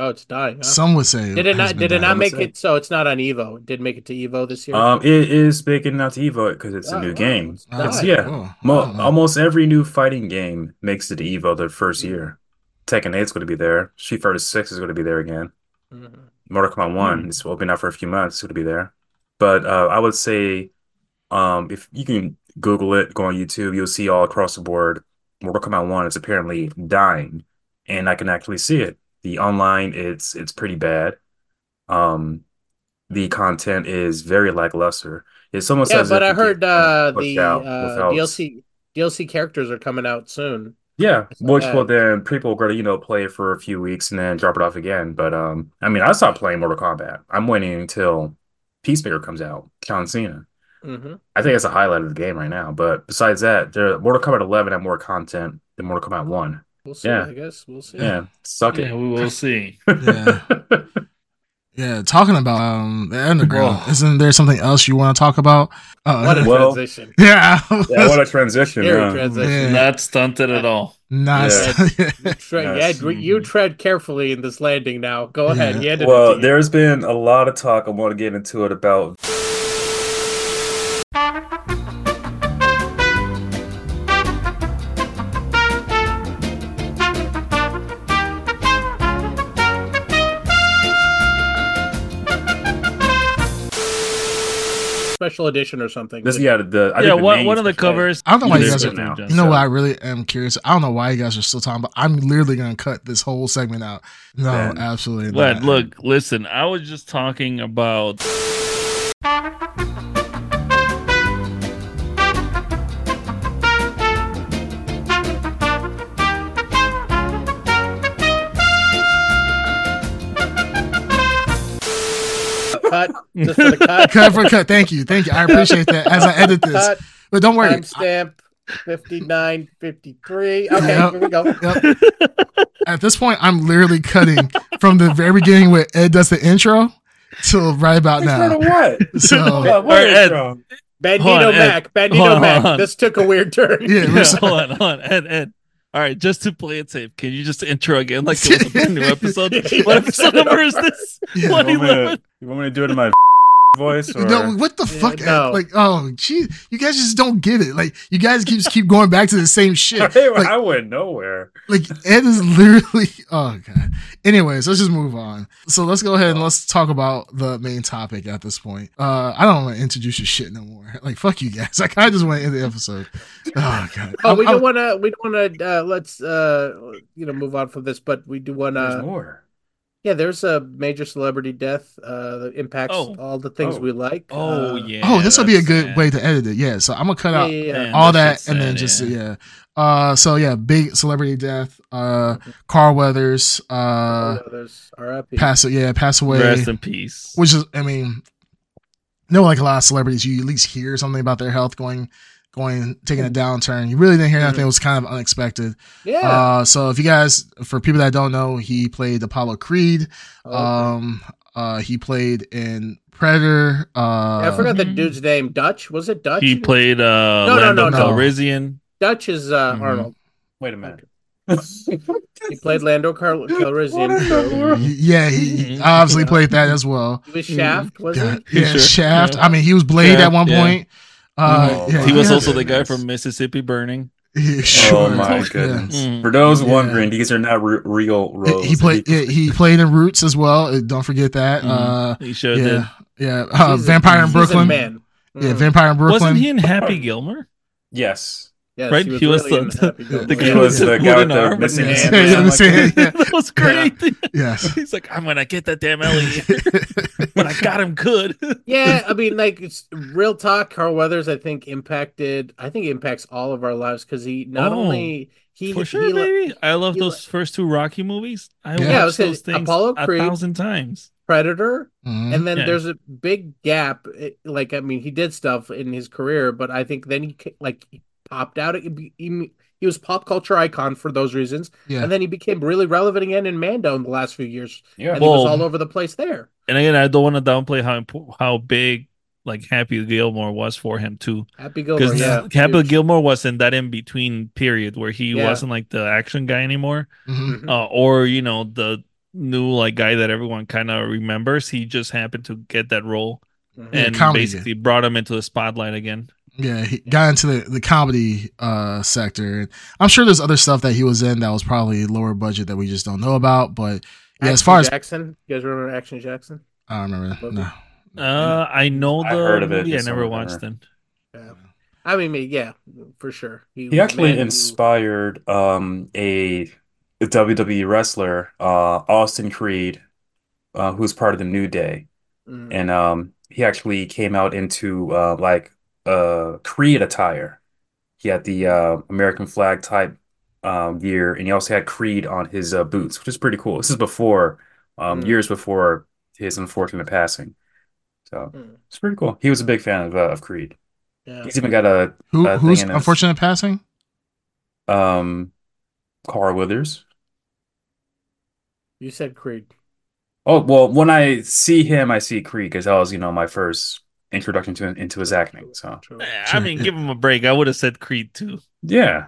Oh, it's dying. Huh? some would say. Did it has not? Did it done. not make say. it? So it's not on Evo. It did make it to Evo this year. Um, it is big enough to Evo because it's Oh, a new wow. game. It's Oh, It's, yeah. cool. Mo Oh, almost every new fighting game makes it to Evo the first year. Tekken 8 is going to be there. Street Fighter 6 is going to be there again. Mhm. Mortal Kombat 1 Hmm. is will been out for a few months. It's going to be there. But uh, I would say um, if you can Google it, go on YouTube, you'll see all across the board. Mortal Kombat 1 is apparently dying, and I can actually see it. The online, it's it's pretty bad. Um, the content is very lackluster. It's almost Yeah, but I heard uh, the uh, DLC DLC characters are coming out soon. Yeah, which will then people going to, you know, play for a few weeks and then drop it off again. But um, I mean, I stopped playing Mortal Kombat. I'm waiting until Peacemaker comes out, John Cena. hmm I think it's a highlight of the game right now. But besides that, there Mortal Kombat 11 had more content than Mortal Kombat 1. We'll see. Yeah. I guess we'll see. Yeah, suck it. Yeah, we will see. Yeah. Yeah, talking about um the underground. Whoa. Isn't there something else you want to talk about? Uh, What a Well- transition! yeah, yeah, what a transition. Very huh? transition. Yeah. Not stunted at all. nice. Tread, Yes. yeah, you tread carefully in this landing. Now, go Yeah. ahead. You Well, it to you. there's been a lot of talk. I want to get into it about special edition or something. this. Yeah, the I yeah, think one, name's one of the covers. I don't know why you guys are. now. You know So- what? I really am curious. I don't know why you guys are still talking, but I'm literally gonna cut this whole segment out. No, Man. absolutely Glad, not. look, listen, I was just talking about just for the cut. cut for cut. Thank you, thank you. I appreciate that as I edit this. cut But don't worry. timestamp fifty nine fifty three. Okay, Yep. here we go. Yep. At this point, I'm literally cutting from the very beginning where Ed does the intro till right about Intro to now. what? So What- what All right, Ed. Bandito Hold on, Ed. Mac. Bandito Hold Mac. hold on. This took a weird turn. yeah, Yeah, hold on, hold on, Ed, Ed. All right, just to play it safe, can you just intro again like it was a brand new episode? Yeah, What episode number is this? Yeah. You want me to- you want me to do it in my voice? Or... No, what the Yeah, fuck? no. Like, oh, gee, you guys just don't get it. Like, you guys keep keep going back to the same shit. Hey, Like, I went nowhere. like Ed is literally. Oh god. Anyways, let's just move on. So let's go ahead and let's talk about the main topic at this point. Uh, I don't want to introduce your shit no more. Like, fuck you guys. Like, I just want to end the episode. Oh god. Oh, we I'm- don't want to. We don't want to. Uh, let's uh, you know move on from this, but we do want to. more. Yeah, there's a major celebrity death uh, that impacts Oh. all the things Oh. we like. Oh Uh, yeah. oh, this will be a good sad. way to edit it. Yeah. So I'm gonna cut yeah, out yeah, yeah. All that that shit's and then just yeah. yeah. Uh, so yeah, big celebrity death. Uh, Carl Weathers. Uh, there's R.I.P. pass yeah, pass away. Rest in peace. which is I mean, no, like a lot of celebrities, you at least hear something about their health going, going, taking a downturn. You really didn't hear nothing; it was kind of unexpected. Yeah. Uh, so if you guys, for people that don't know, he played Apollo Creed. Oh, okay. Um, uh, he played in Predator. Uh, Yeah, I forgot the dude's name. Dutch was it Dutch? He played uh No, no, Lando no, no. Calrissian. Dutch is uh, Mhm. Arnold. Wait a minute. He played Lando Car- What in the Calrissian. so- Yeah, he Mhm. obviously Yeah. played that as well. He was Shaft, was God, he? yeah, Sure. Shaft. Yeah. I mean, he was Blade Shaft, at one yeah. point. Uh, Oh, yeah, He was yeah. also the guy from Mississippi Burning. Yeah, Oh my goodness! Mm. For those Yeah. wondering, these are not re- real roles. He played. He- Yeah, he played in Roots as well. uh, Don't forget that. Mhm. Uh, He sure did. yeah, yeah. Uh, He's a- Vampire in Brooklyn. man. Yeah, Mm. Vampire in Brooklyn. Wasn't he in Happy Gilmore? Yes, Yes, right? He was really the- the The He guy he with was the the guy with wooden the arm. missing Yeah, hand. yeah, yeah, like missing that. hand, yeah. that was great. Yes. He's like, I'm gonna get that damn alligator, but I got him good. yeah, I mean, like it's real talk. Carl Weathers, I think, impacted. I think he impacts all of our lives because he not Oh, only he For sure, he, baby. I love he- those first two Rocky movies. I Yeah. Yeah, I was watched saying, those things Apollo a Creed. thousand times. Predator, Mhm. and then Yeah. there's a big gap. It- like I mean, he did stuff in his career, but I think then he like he popped out. He, he, he was pop culture icon for those reasons, Yeah. and then he became really relevant again in Mando in the last few years, Yeah, and he was all over the place there. And again, I don't want to downplay how impo- how big like Happy Gilmore was for him too, Happy Gilmore, because yeah, Happy huge. Gilmore was in that in between period where he Yeah. wasn't like the action guy anymore, Mhm. Mhm. uh, or you know the new like guy that everyone kind of remembers. He just happened to get that role Mhm. And comedy basically brought him into the spotlight again. Yeah, he got into the, the comedy uh sector. I'm sure there's other stuff that he was in that was probably lower budget that we just don't know about. But yeah, as Action far as Jackson, you guys remember Action Jackson? I don't remember. Movie? No. Uh, I know I the heard of it, movie. I never watched remember. it. Yeah. I mean, me- yeah, for sure. He was a actually man who- inspired um, a, a WWE wrestler, uh, Austin Creed, uh, who's part of the New Day, Mm. and um, he actually came out into uh, like uh, Creed attire. He had the uh, American flag type um, gear, and he also had Creed on his uh, boots, which is pretty cool. This is before, um, Mm. years before his unfortunate passing. So Mm. it's pretty cool. He was a big fan of uh, of Creed. Yeah. He's even got a Who uh, who's thing in his- unfortunate passing? um, Carl Weathers. You said Creed. Oh, well, when I see him, I see Creed because that was, you know, my first introduction to into his acting. So, True. I mean, give him a break. I would have said Creed too. yeah,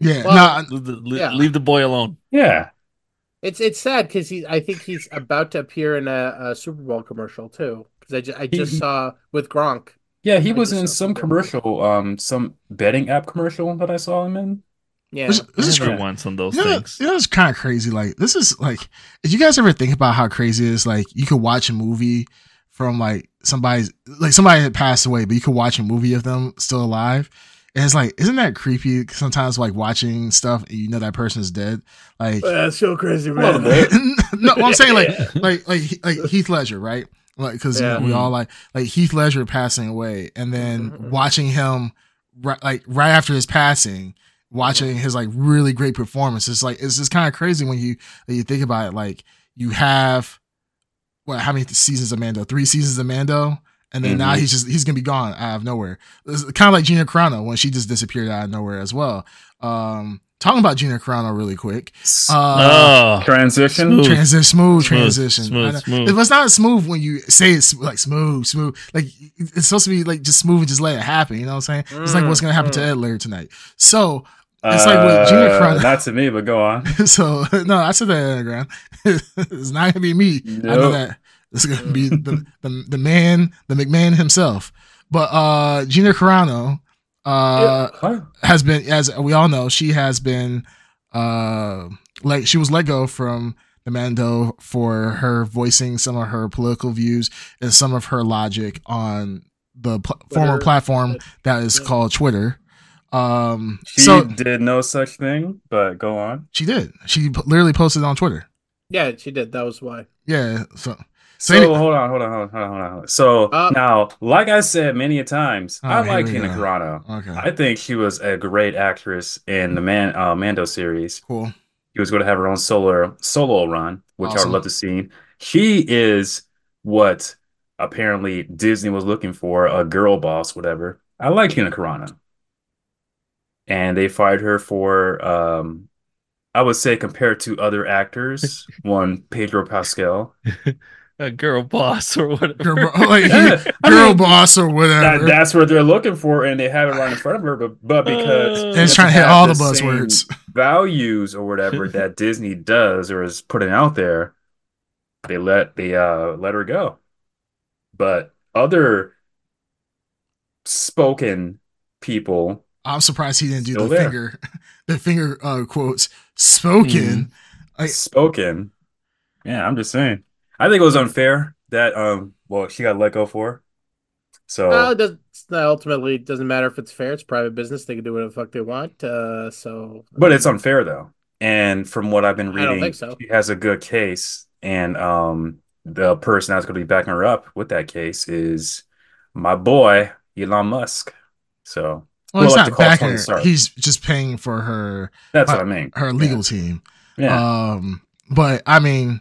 Yeah, Well, no, Leave the, le- Yeah. leave the boy alone. yeah. It's it's sad because he. I think he's about to appear in a, a Super Bowl commercial too. Because I, ju- I just he- saw with Gronk. Yeah, he I was in some commercial, um, some betting app commercial that I saw him in. Yeah. this, this is Never once on those you know, things. you know, it's kind of crazy. Like this is like, did you guys ever think about how crazy it is? Like you could watch a movie from like somebody's like somebody had passed away, but you could watch a movie of them still alive. And it's like, isn't that creepy? Sometimes like watching stuff, and you know that person is dead. Like, That's so crazy, little man. no, I'm saying like Yeah. like like like Heath Ledger, right? Like because Yeah. we all like like Heath Ledger passing away, and then Mhm. watching him right like right after his passing, watching his like really great performance. It's like it's just kind of crazy when you when you think about it. Like you have what how many seasons of Mando? Three seasons of Mando. And then now Mhm. he's just he's gonna be gone out of nowhere. It's kind of like Gina Carano when she just disappeared out of nowhere as well. Um, talking about Gina Carano really quick. Uh, oh, Transition. Smooth. transition, smooth, Smooth, transition. smooth, I smooth. If it's not smooth when you say it's like smooth, smooth, like it's supposed to be like just smooth and just let it happen. You know what I'm saying? It's like what's gonna happen to Mm, Ed later tonight. So, It's like with Gina Uh, Carano. Not to me, but go on. so no, I said that underground. it's not gonna be me. I know that. Is gonna be the, the the man, the McMahon himself. But uh Gina Carano uh Huh? has been as we all know, she has been uh like she was let go from the Mando for her voicing some of her political views and some of her logic on the pl- former platform that is Yeah. called Twitter. Um She so did no such thing, but go on. she did. She p- literally posted on Twitter. Yeah, she did. That was why. Yeah, so So anyway- hold on, hold on, hold on, hold on, hold on. So Uh, now, like I said many a times, Oh, I like we Gina go. Carano. okay. I think she was a great actress in the Man uh, Mando series. cool. She was going to have her own solo solo run, which I would love to see. She is what apparently Disney was looking for, a girl boss, whatever. I like Gina Carano. And they fired her for um I would say compared to other actors, one Pedro Pascal. A girl boss or whatever. Girl, bo- like, Yeah, I mean, boss or that, whatever. that's what they're looking for, and they have it right in front of her. But but because Uh, and it's trying to hit all the have same buzzwords. values or whatever that Disney does or is putting out there, they let they uh let her go. But other spoken people, I'm surprised he didn't do Still the there. finger, the finger uh, quotes spoken. I- spoken. Yeah, I'm just saying. I think it was unfair that um well she got let go for. So Well, it does not ultimately it doesn't matter if it's fair. It's private business. They can do whatever the fuck they want. Uh, so, But it's unfair though. And from what I've been I don't reading, think so. she has a good case. And um the person that's going to be backing her up with that case is my boy Elon Musk. So well, he's Well, like not backing her. He's just paying for her that's Uh, what I mean. her legal team. Yeah. Um, but I mean,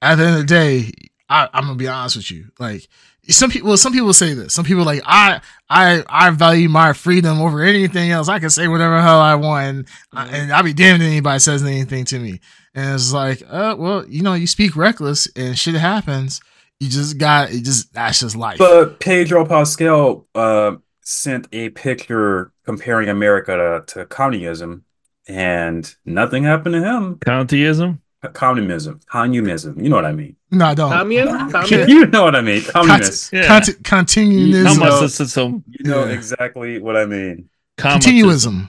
at the end of the day, I, I'm gonna be honest with you. Like some people, some people say this. Some people like I, I, I value my freedom over anything else. I can say whatever the hell I want, and, I, Mhm. and I'll be damned if anybody says anything to me. And it's like, uh, well, you know, you speak reckless and shit happens. You just got it. Just that's just life. But Pedro Pascal uh, sent a picture comparing America to, to communism, and nothing happened to him. Countyism. Communism, communism. You know what I mean? no, I don't. Commune, commune. You know what I mean? Communist. Yeah. Conti- continuism. You know- is You know Yeah. exactly what I mean. continuism.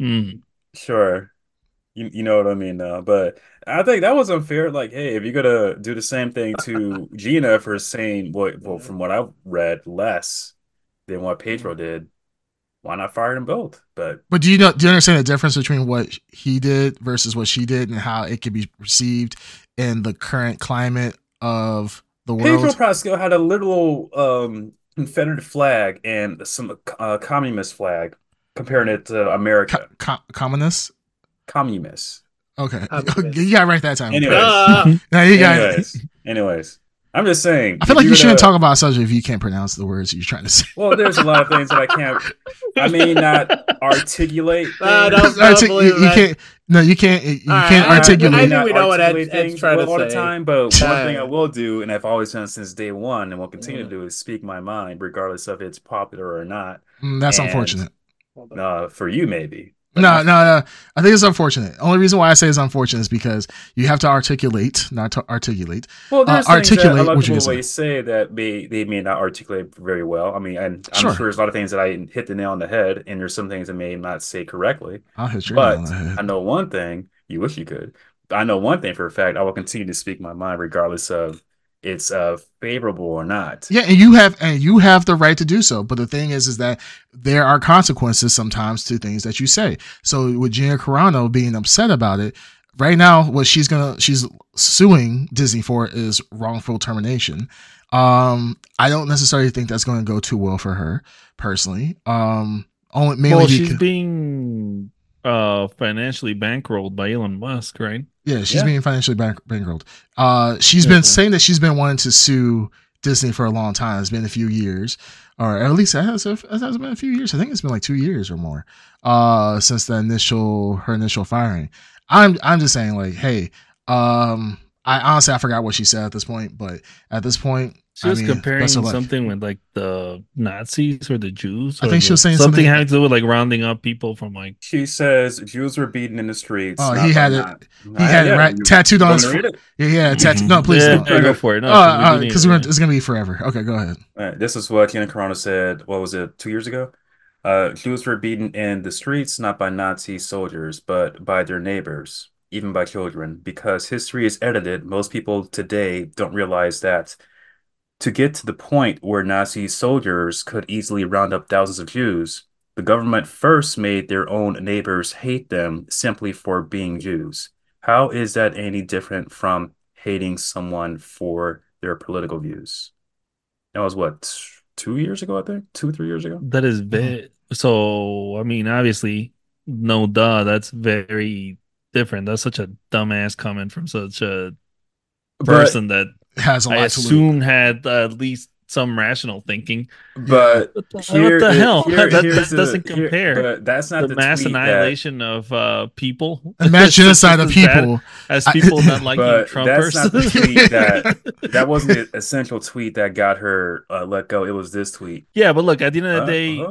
Mm. Sure. You you know what I mean now. But I think that was unfair. Like, hey, if you're gonna do the same thing to Gina for saying what well, from what I've read, less than what Pedro did, why not fire them both? But But do you know? Do you understand the difference between what he did versus what she did, and how it could be perceived in the current climate of the world? Pedro world? Pascal had a little um Confederate flag and some uh, communist flag, comparing it to America. Co- co- communists. Communist. Okay, Communist. you got it right that time. Anyway. Uh, no, you got. it. Anyways, anyways, I'm just saying. I feel like you shouldn't gonna- talk about a subject if you can't pronounce the words you're trying to say. Well, there's a lot of things that I can't. I may not articulate. Uh, things. don't- Artic- you, you can't. No, you can't. You All right, can't all right. articulate. I may think not we know what Ed- articulate Ed's things trying to all the time, but one Uh, thing I will do, and I've always done since day one, and will continue Mm. to do, is speak my mind, regardless of if it's popular or not. Mm, that's and- unfortunate. Uh, for you, maybe. But No, no, no. I think it's unfortunate. Only reason why I say it's unfortunate is because you have to articulate, not to articulate. Well, there's uh, things that a lot of what you're people gonna may say that may they may not articulate very well. I mean, and I'm Sure. sure there's a lot of things that I hit the nail on the head, and there's some things that may not say correctly. I'll hit your But nail on the head. I know one thing. You wish you could. I know one thing for a fact. I will continue to speak my mind, regardless of it's uh favorable or not. Yeah, and you have and you have the right to do so. But the thing is, is that there are consequences sometimes to things that you say. So with Gina Carano being upset about it, right now, what she's gonna she's suing Disney for is wrongful termination. Um, I don't necessarily think that's going to go too well for her personally. Um, only mainly Well, she's because being uh financially bankrolled by Elon Musk, right? yeah, she's Yeah. being financially bank- bankrolled. Uh, she's Yeah. been saying that she's been wanting to sue Disney for a long time. It's been a few years, or at least it has, it has been a few years. I think it's been like two years or more uh, since the initial her initial firing. I'm I'm just saying like, hey, um, I honestly I forgot what she said at this point, but at this point, She I was mean, comparing best of luck. something with like the Nazis or the Jews. I think she was saying something something- having to do with like rounding up people from like. She says Jews were beaten in the streets. Oh, he had it- not- he had it right- tattooed on his me to fo- read it? Yeah, yeah. Tattoo. No, please yeah, don't. yeah, go for it. No, Oh, we do because need we're it. it's gonna be forever. Okay, go ahead. All right, this is what Gina Carano said. What was it? Two years ago. Uh, Jews were beaten in the streets not by Nazi soldiers, but by their neighbors, even by children. Because history is edited, most people today don't realize that to get to the point where Nazi soldiers could easily round up thousands of Jews, the government first made their own neighbors hate them simply for being Jews. How is that any different from hating someone for their political views? That was what, two years ago, I think? Two, three years ago? That is mm-hmm. very so. I mean, obviously, no duh. That's very different. That's such a dumbass comment from such a person that It has a I lot to lose. assume had uh, at least some rational thinking. But What the, here what the is- hell? here- that that doesn't here- compare. but that's not the, the, mass tweet that- annihilation of uh, people. And mass genocide of Is that people. as I- people not liking But Trumpers. that's not the tweet that that wasn't the essential tweet that got her uh, let go. It was this tweet. yeah, but look, at the end of the Uh, day, uh,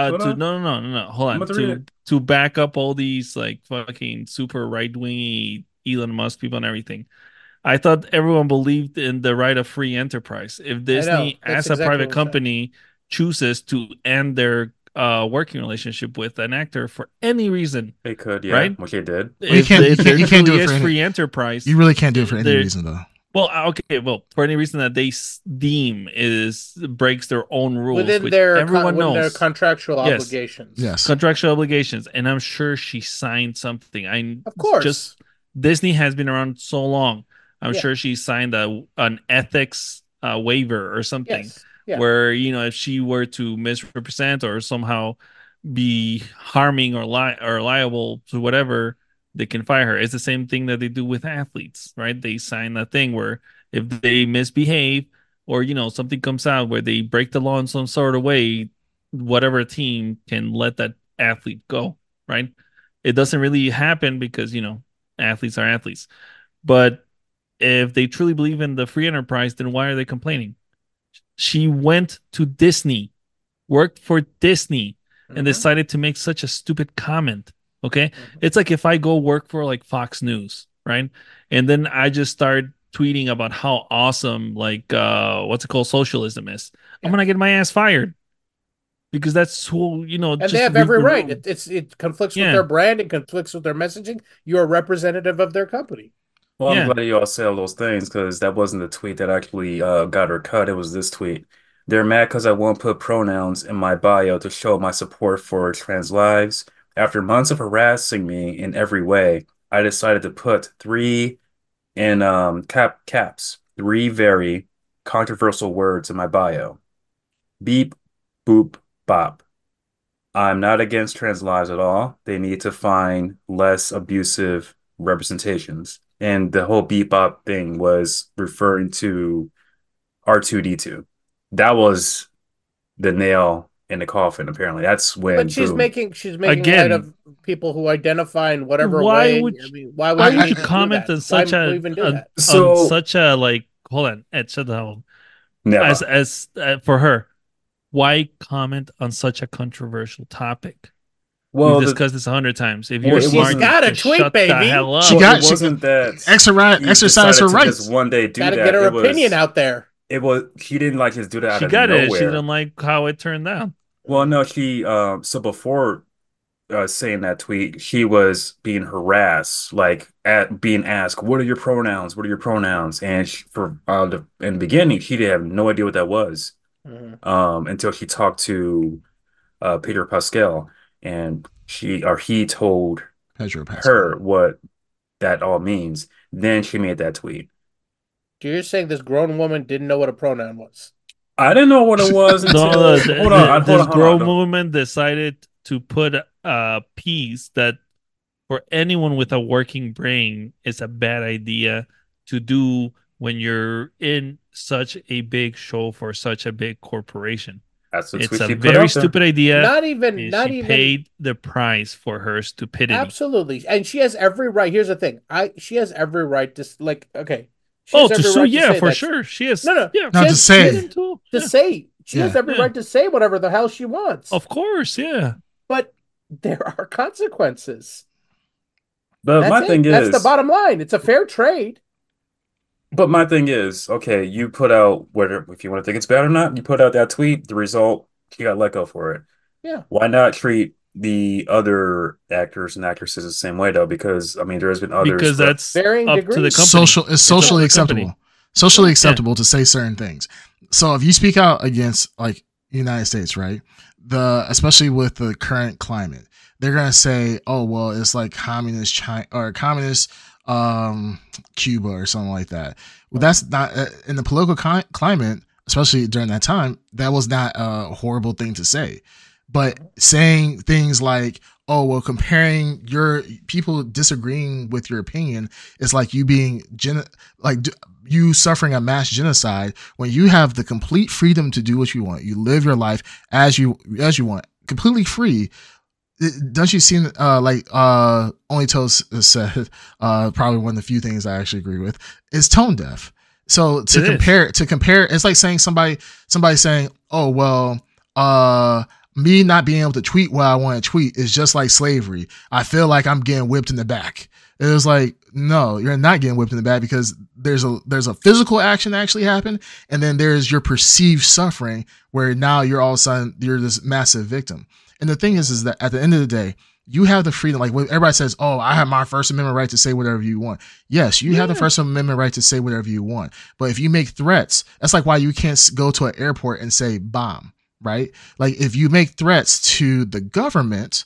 uh, hold to no, no, no, no, no. Hold on. to To to back up all these like fucking super right wingy Elon Musk people and everything. I thought everyone believed in the right of free enterprise. If Disney, That's as a exactly private what saying. company, chooses to end their uh, working relationship with an actor for any reason, They could, yeah, Right? which they did. you can't- you can't- you can't do it for any- free enterprise, You really can't do it for any reason though. well, uh, okay, well, for any reason that they s- deem is breaks their own rules, within which their con- everyone within their knows. contractual Yes. obligations. Yes. contractual obligations, and I'm sure she signed something. I Of course. just Disney has been around so long. I'm Yeah. sure she signed a an ethics uh, waiver or something Yes. Yeah. where you know if she were to misrepresent or somehow be harming or li- or liable to whatever, they can fire her. It's the same thing that they do with athletes, right? They sign that thing where if they misbehave or you know something comes out where they break the law in some sort of way, whatever team can let that athlete go, right? It doesn't really happen because you know athletes are athletes, but if they truly believe in the free enterprise, then why are they complaining? She went to Disney, worked for Disney, and Mhm. decided to make such a stupid comment. Okay. Mhm. It's like if I go work for like Fox News, right? And then I just start tweeting about how awesome, like, uh, what's it called, socialism is. I'm going to get my ass fired because that's who, you know, and they have every right. It, it's it conflicts Yeah. with their brand. It conflicts with their messaging. You're a representative of their company. Well, I'm Yeah. glad you all said all those things because that wasn't the tweet that actually uh, got her cut. It was this tweet. They're mad because I won't put pronouns in my bio to show my support for trans lives. After months of harassing me in every way, I decided to put three in um, cap caps, three very controversial words in my bio. Beep, boop, bop. I'm not against trans lives at all. They need to find less abusive representations. And the whole beep bop thing was referring to R2D2. That was the nail in the coffin, apparently. That's when But she's boom. making she's making Again- light of people who identify in whatever Why way. would I mean, why would Why I- would you comment on such why a, even do a- that? So- on such a like? Hold on, Ed, shut the hell up. As as uh, for her why comment on such a controversial topic well, we've the- this a hundred times if you're it smart wasn't- Got a tweet, baby. She got- it she- wasn't that Exercise, exercise her decided to just rights. one day do Got to that. get her It was- opinion out there. It was he didn't like just do that out she of got it nowhere. she didn't like how it turned out Well, no, she um so before uh, saying that tweet, she was being harassed, like at being asked, "What are your pronouns? What are your pronouns?" And she, for uh, the, in the beginning, she didn't have no idea what that was Mhm. um until she talked to uh Peter Pascal, and she or he told Pedro her what that all means. Then she made that tweet. So you're saying this grown woman didn't know what a pronoun was? I didn't know what it was until no, the, hold the- on, hold this on, hold on. movement decided to put a piece that for anyone with a working brain is a bad idea to do when you're in such a big show for such a big corporation That's the it's a very out there. stupid idea not even, not she even. paid the price for her stupidity. Absolutely, and she has every right. Here's the thing: I she has every right to like. Okay, She Oh, has to every sue, right yeah, say for that. sure. She has. No, no. yeah, No, she to has say. freedom To, To yeah, say she has every Yeah. right to say whatever the hell she wants. of course, yeah. But there are consequences. But That's my it. thing That's is, that's the bottom line. It's a fair trade. But my thing is, okay, you put out whether if you want to think it's bad or not, you put out that tweet, the result, you got let go for it. Yeah. Why not treat the other actors and actresses the same way though? Because I mean, there has been others. Because that- that's Varying up to the degrees. company. social it's up socially to the company. acceptable socially Yeah. acceptable to say certain things so if you speak out against like united states right the especially with the current climate they're gonna say oh well it's like communist china or communist um cuba or something like that. Well that's not uh, in the political cli- climate especially during that time that was not a horrible thing to say. But saying things like oh well comparing your people disagreeing with your opinion is like you being gen- like d- you suffering a mass genocide when you have the complete freedom to do what you want. You live your life as you as you want. Completely free don't you see uh like uh only toast said uh probably one of the few things i actually agree with is tone deaf so to It is. compare to compare it's like saying somebody somebody saying oh well uh me not being able to tweet what I want to tweet is just like slavery. I feel like I'm getting whipped in the back. It was like, no, you're not getting whipped in the back because there's a there's a physical action that actually happened, and then there's your perceived suffering where now you're all of a sudden you're this massive victim. And the thing is, is that at the end of the day, you have the freedom. Like when everybody says, "Oh, I have my First Amendment right to say whatever you want." Yes, you have the First Amendment right to say whatever you want. But if you make threats, that's like why you can't go to an airport and say bomb, right? Like if you make threats to the government,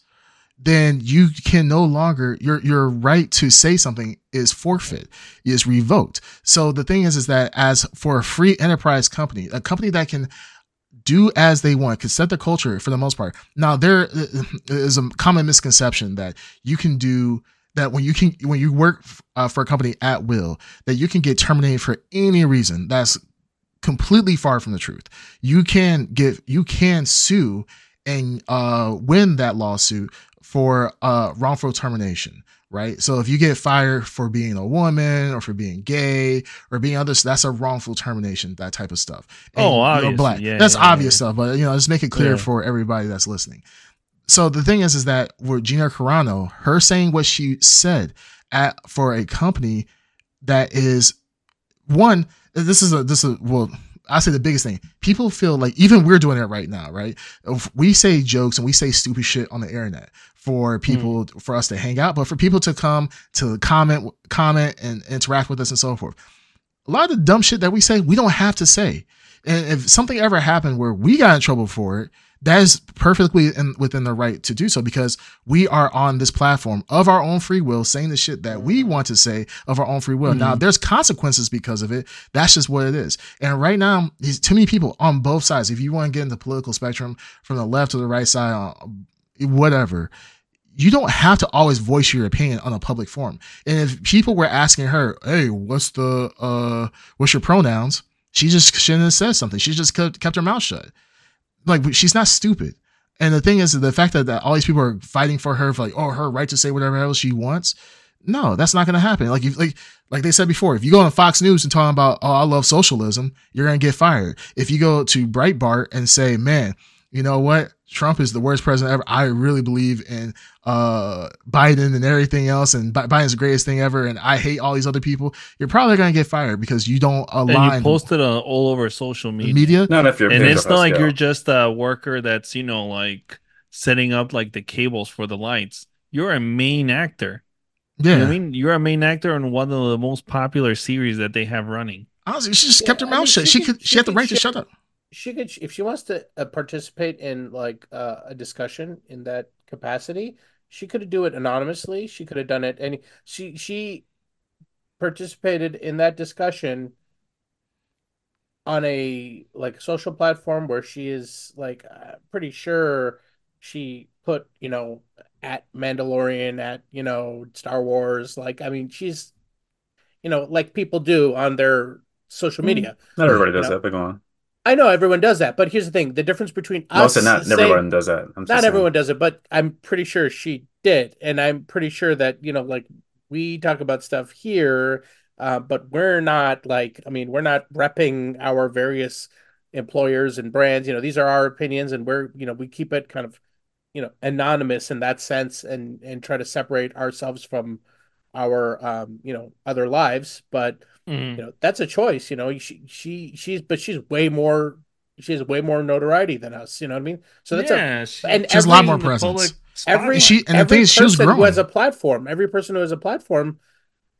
then you can no longer your your right to say something is forfeit, is revoked. So the thing is, is that as for a free enterprise company, a company that can do as they want, can set the culture for the most part. Now there is a common misconception that you can do that when you can when you work uh, for a company at will that you can get terminated for any reason. That's completely far from the truth. You can get you can sue and uh, win that lawsuit for uh, wrongful termination, right? So if you get fired for being a woman or for being gay or being others, that's a wrongful termination, that type of stuff. Oh, you're black. Yeah, that's yeah, obvious yeah. stuff, but you know, just make it clear for everybody that's listening. So the thing is, is that with Gina Carano, her saying what she said at for a company that is one, this is a this is well, I say the biggest thing. People feel like even we're doing it right now, right? If we say jokes and we say stupid shit on the internet for people for us to hang out, but for people to come to comment, comment and interact with us and so forth. A lot of the dumb shit that we say, we don't have to say. And if something ever happened where we got in trouble for it, that is perfectly in, within the right to do so because we are on this platform of our own free will saying the shit that we want to say of our own free will. Now, there's consequences because of it. That's just what it is. And right now, there's too many people on both sides. If you want to get in the political spectrum from the left to the right side, uh, whatever, you don't have to always voice your opinion on a public forum. And if people were asking her, "Hey, what's the uh, what's your pronouns?" She just shouldn't have said something. She just kept, kept her mouth shut. Like she's not stupid. And the thing is, the fact that, that all these people are fighting for her, for like, oh, her right to say whatever else she wants. No, that's not going to happen. Like, if, like, like they said before, if you go on Fox News and talk about, oh, I love socialism, you're going to get fired. If you go to Breitbart and say, man, you know what? Trump is the worst president ever. I really believe in uh, Biden and everything else, and Bi- Biden's the greatest thing ever. And I hate all these other people. You're probably going to get fired because you don't align. And align you posted uh, all over social media. media. Not if you're and it's not like you're just a worker that's you know like setting up like the cables for the lights. You're a main actor. Yeah, You know I mean, you're a main actor in one of the most popular series that they have running. honestly, she just Yeah, kept her I mouth mean, shut. she She could- could. she She had the could right to shut- shut up. She could if she wants to uh, participate in like uh, a discussion in that capacity she could do it anonymously she could have done it any she she participated in that discussion on a like social platform where she is like uh, pretty sure she put you know at Mandalorian at you know Star Wars like I mean she's you know like people do on their social Mm. media Not everybody does You know? that, but go on. I know everyone does that, but here's the thing: the difference between us, so not everyone does that. I'm not everyone does it, but I'm pretty sure she did, and I'm pretty sure that you know, like we talk about stuff here Uh, but we're not like, I mean, we're not repping our various employers and brands. You know, these are our opinions, and we're, you know, we keep it kind of, you know, anonymous in that sense, and and try to separate ourselves from our, um, you know, other lives. But Mm. you know, that's a choice. You know, she she she's but she's way more. She has way more notoriety than us. You know what I mean? So that's a yeah, she, and She has a lot more presence. public every. She- and the every thing is, she was person who has a platform, every person who has a platform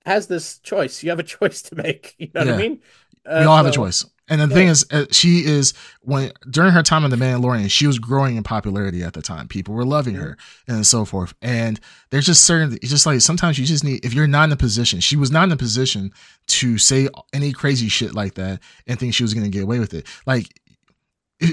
has this choice. You have a choice to make. You know what I mean? we Uh, all have a choice. And the yeah. thing is, uh, she is when during her time in the Mandalorian, she was growing in popularity at the time. People were loving her and so forth. And there's just certain, it's just like sometimes you just need if you're not in a position. She was not in a position to say any crazy shit like that and think she was going to get away with it. Like,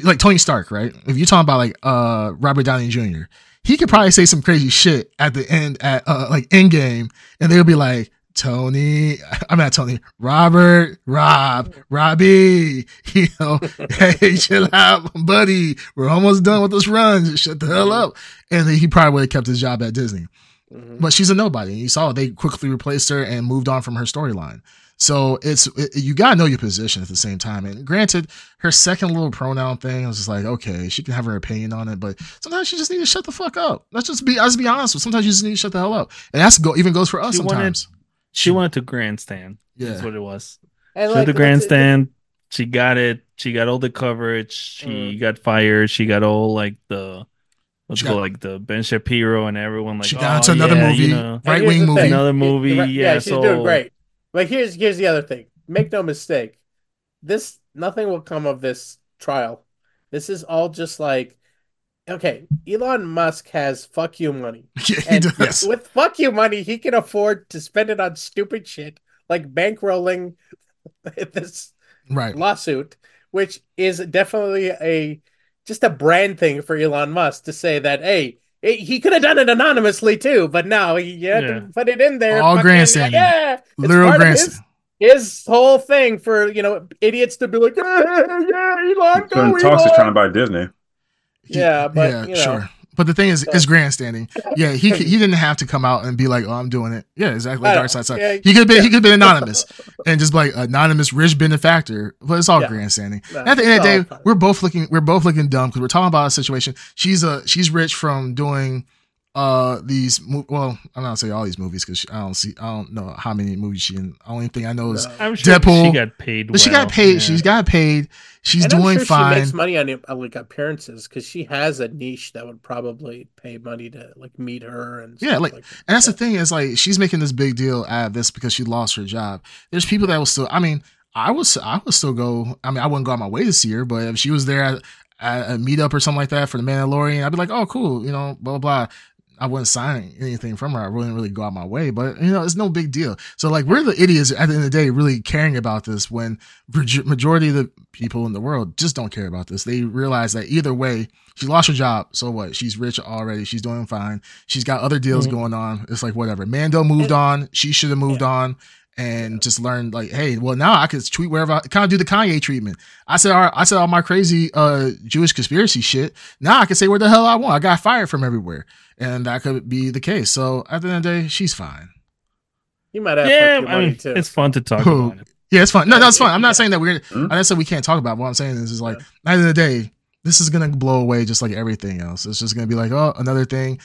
like Tony Stark, right? If you're talking about like uh Robert Downey Jr., he could probably say some crazy shit at the end at uh, like Endgame, and they'll be like. Tony, I'm not Tony, Robert, Rob, Robbie, you know, hey, chill out, buddy. We're almost done with this run. Just shut the hell up. And he probably would have kept his job at Disney. Mhm. But she's a nobody. And you saw they quickly replaced her and moved on from her storyline. So it's it, you gotta know your position at the same time. And granted, her second little pronoun thing I was just like, okay, she can have her opinion on it, but sometimes she just need to shut the fuck up. Let's just be let's be honest. With sometimes you just need to shut the hell up, and that's go even goes for us She wanted- sometimes. She wanted to grandstand. yeah, That's what it was. And She like, went to that's- grandstand. She got it. She got all the coverage. She Mm. got fired. She got all like the what's She it called got- like the Ben Shapiro and everyone like she got oh, into another yeah, movie, You know, right wing movie. thing. another movie. Yeah, Yeah, she's so doing great. But here's here's the other thing. Make no mistake. This nothing will come of this trial. This is all just like okay, Elon Musk has fuck you money. Yeah, he And does. with fuck you money, he can afford to spend it on stupid shit like bankrolling this Right. lawsuit, which is definitely a just a brand thing for Elon Musk to say that hey, it- he could have done it anonymously too, but no, he had Yeah. to put it in there. All fucking- grandstanding. Yeah, it's Literal part of grandstand. his, his whole thing for you know idiots to be like, yeah, yeah, Elon, go, When Talks is trying to buy Disney. Yeah, but, you know. sure. But the thing is, So- it's grandstanding. Yeah, he he didn't have to come out and be like, "Oh, I'm doing it." Yeah, exactly. Dark side side. Yeah, He could have been he could have been anonymous and just like anonymous rich benefactor. But it's all Yeah. grandstanding. No, At the end of the day, fine. we're both looking we're both looking dumb because we're talking about a situation. She's a she's rich from doing uh these mo- well I'm not gonna say all these movies because I don't see I don't know how many movies she in. The only thing I know is I'm sure Deadpool. she got paid. but she got paid. Yeah. She's got paid. She's And I'm doing sure fine. She makes money on uh, like appearances because she has a niche that would probably pay money to like meet her and Yeah, stuff like- that. And that's the thing is like she's making this big deal out of this because she lost her job. There's people that will still. I mean, I was I would still go. I mean, I wouldn't go out my way to see her, but if she was there at, at a meetup or something like that for the Mandalorian, I'd be like, oh, cool, you know, blah blah. blah. I wouldn't sign anything from her. I wouldn't really go out my way, but you know, it's no big deal. So like, we're the idiots at the end of the day, really caring about this when majority of the people in the world just don't care about this. They realize that either way, she lost her job. So what? She's rich already. She's doing fine. She's got other deals Mhm. going on. It's like whatever. Mando moved on. She should have moved on and just learn like, hey, well now I could tweet wherever. I kind of do the Kanye treatment. I said, all, I said all my crazy uh Jewish conspiracy shit. Now I can say where the hell I want. I got fired from everywhere, and that could be the case. So at the end of the day, she's fine. you might have Yeah, your I money mean, too. it's fun to talk Who? about it. Yeah, it's fun. No, that's fine. I'm Yeah. not saying that we're. Hmm? I didn't say we can't talk about. it. What I'm saying is, is like at the end of the day, this is gonna blow away just like everything else. It's just gonna be like, oh, another thing.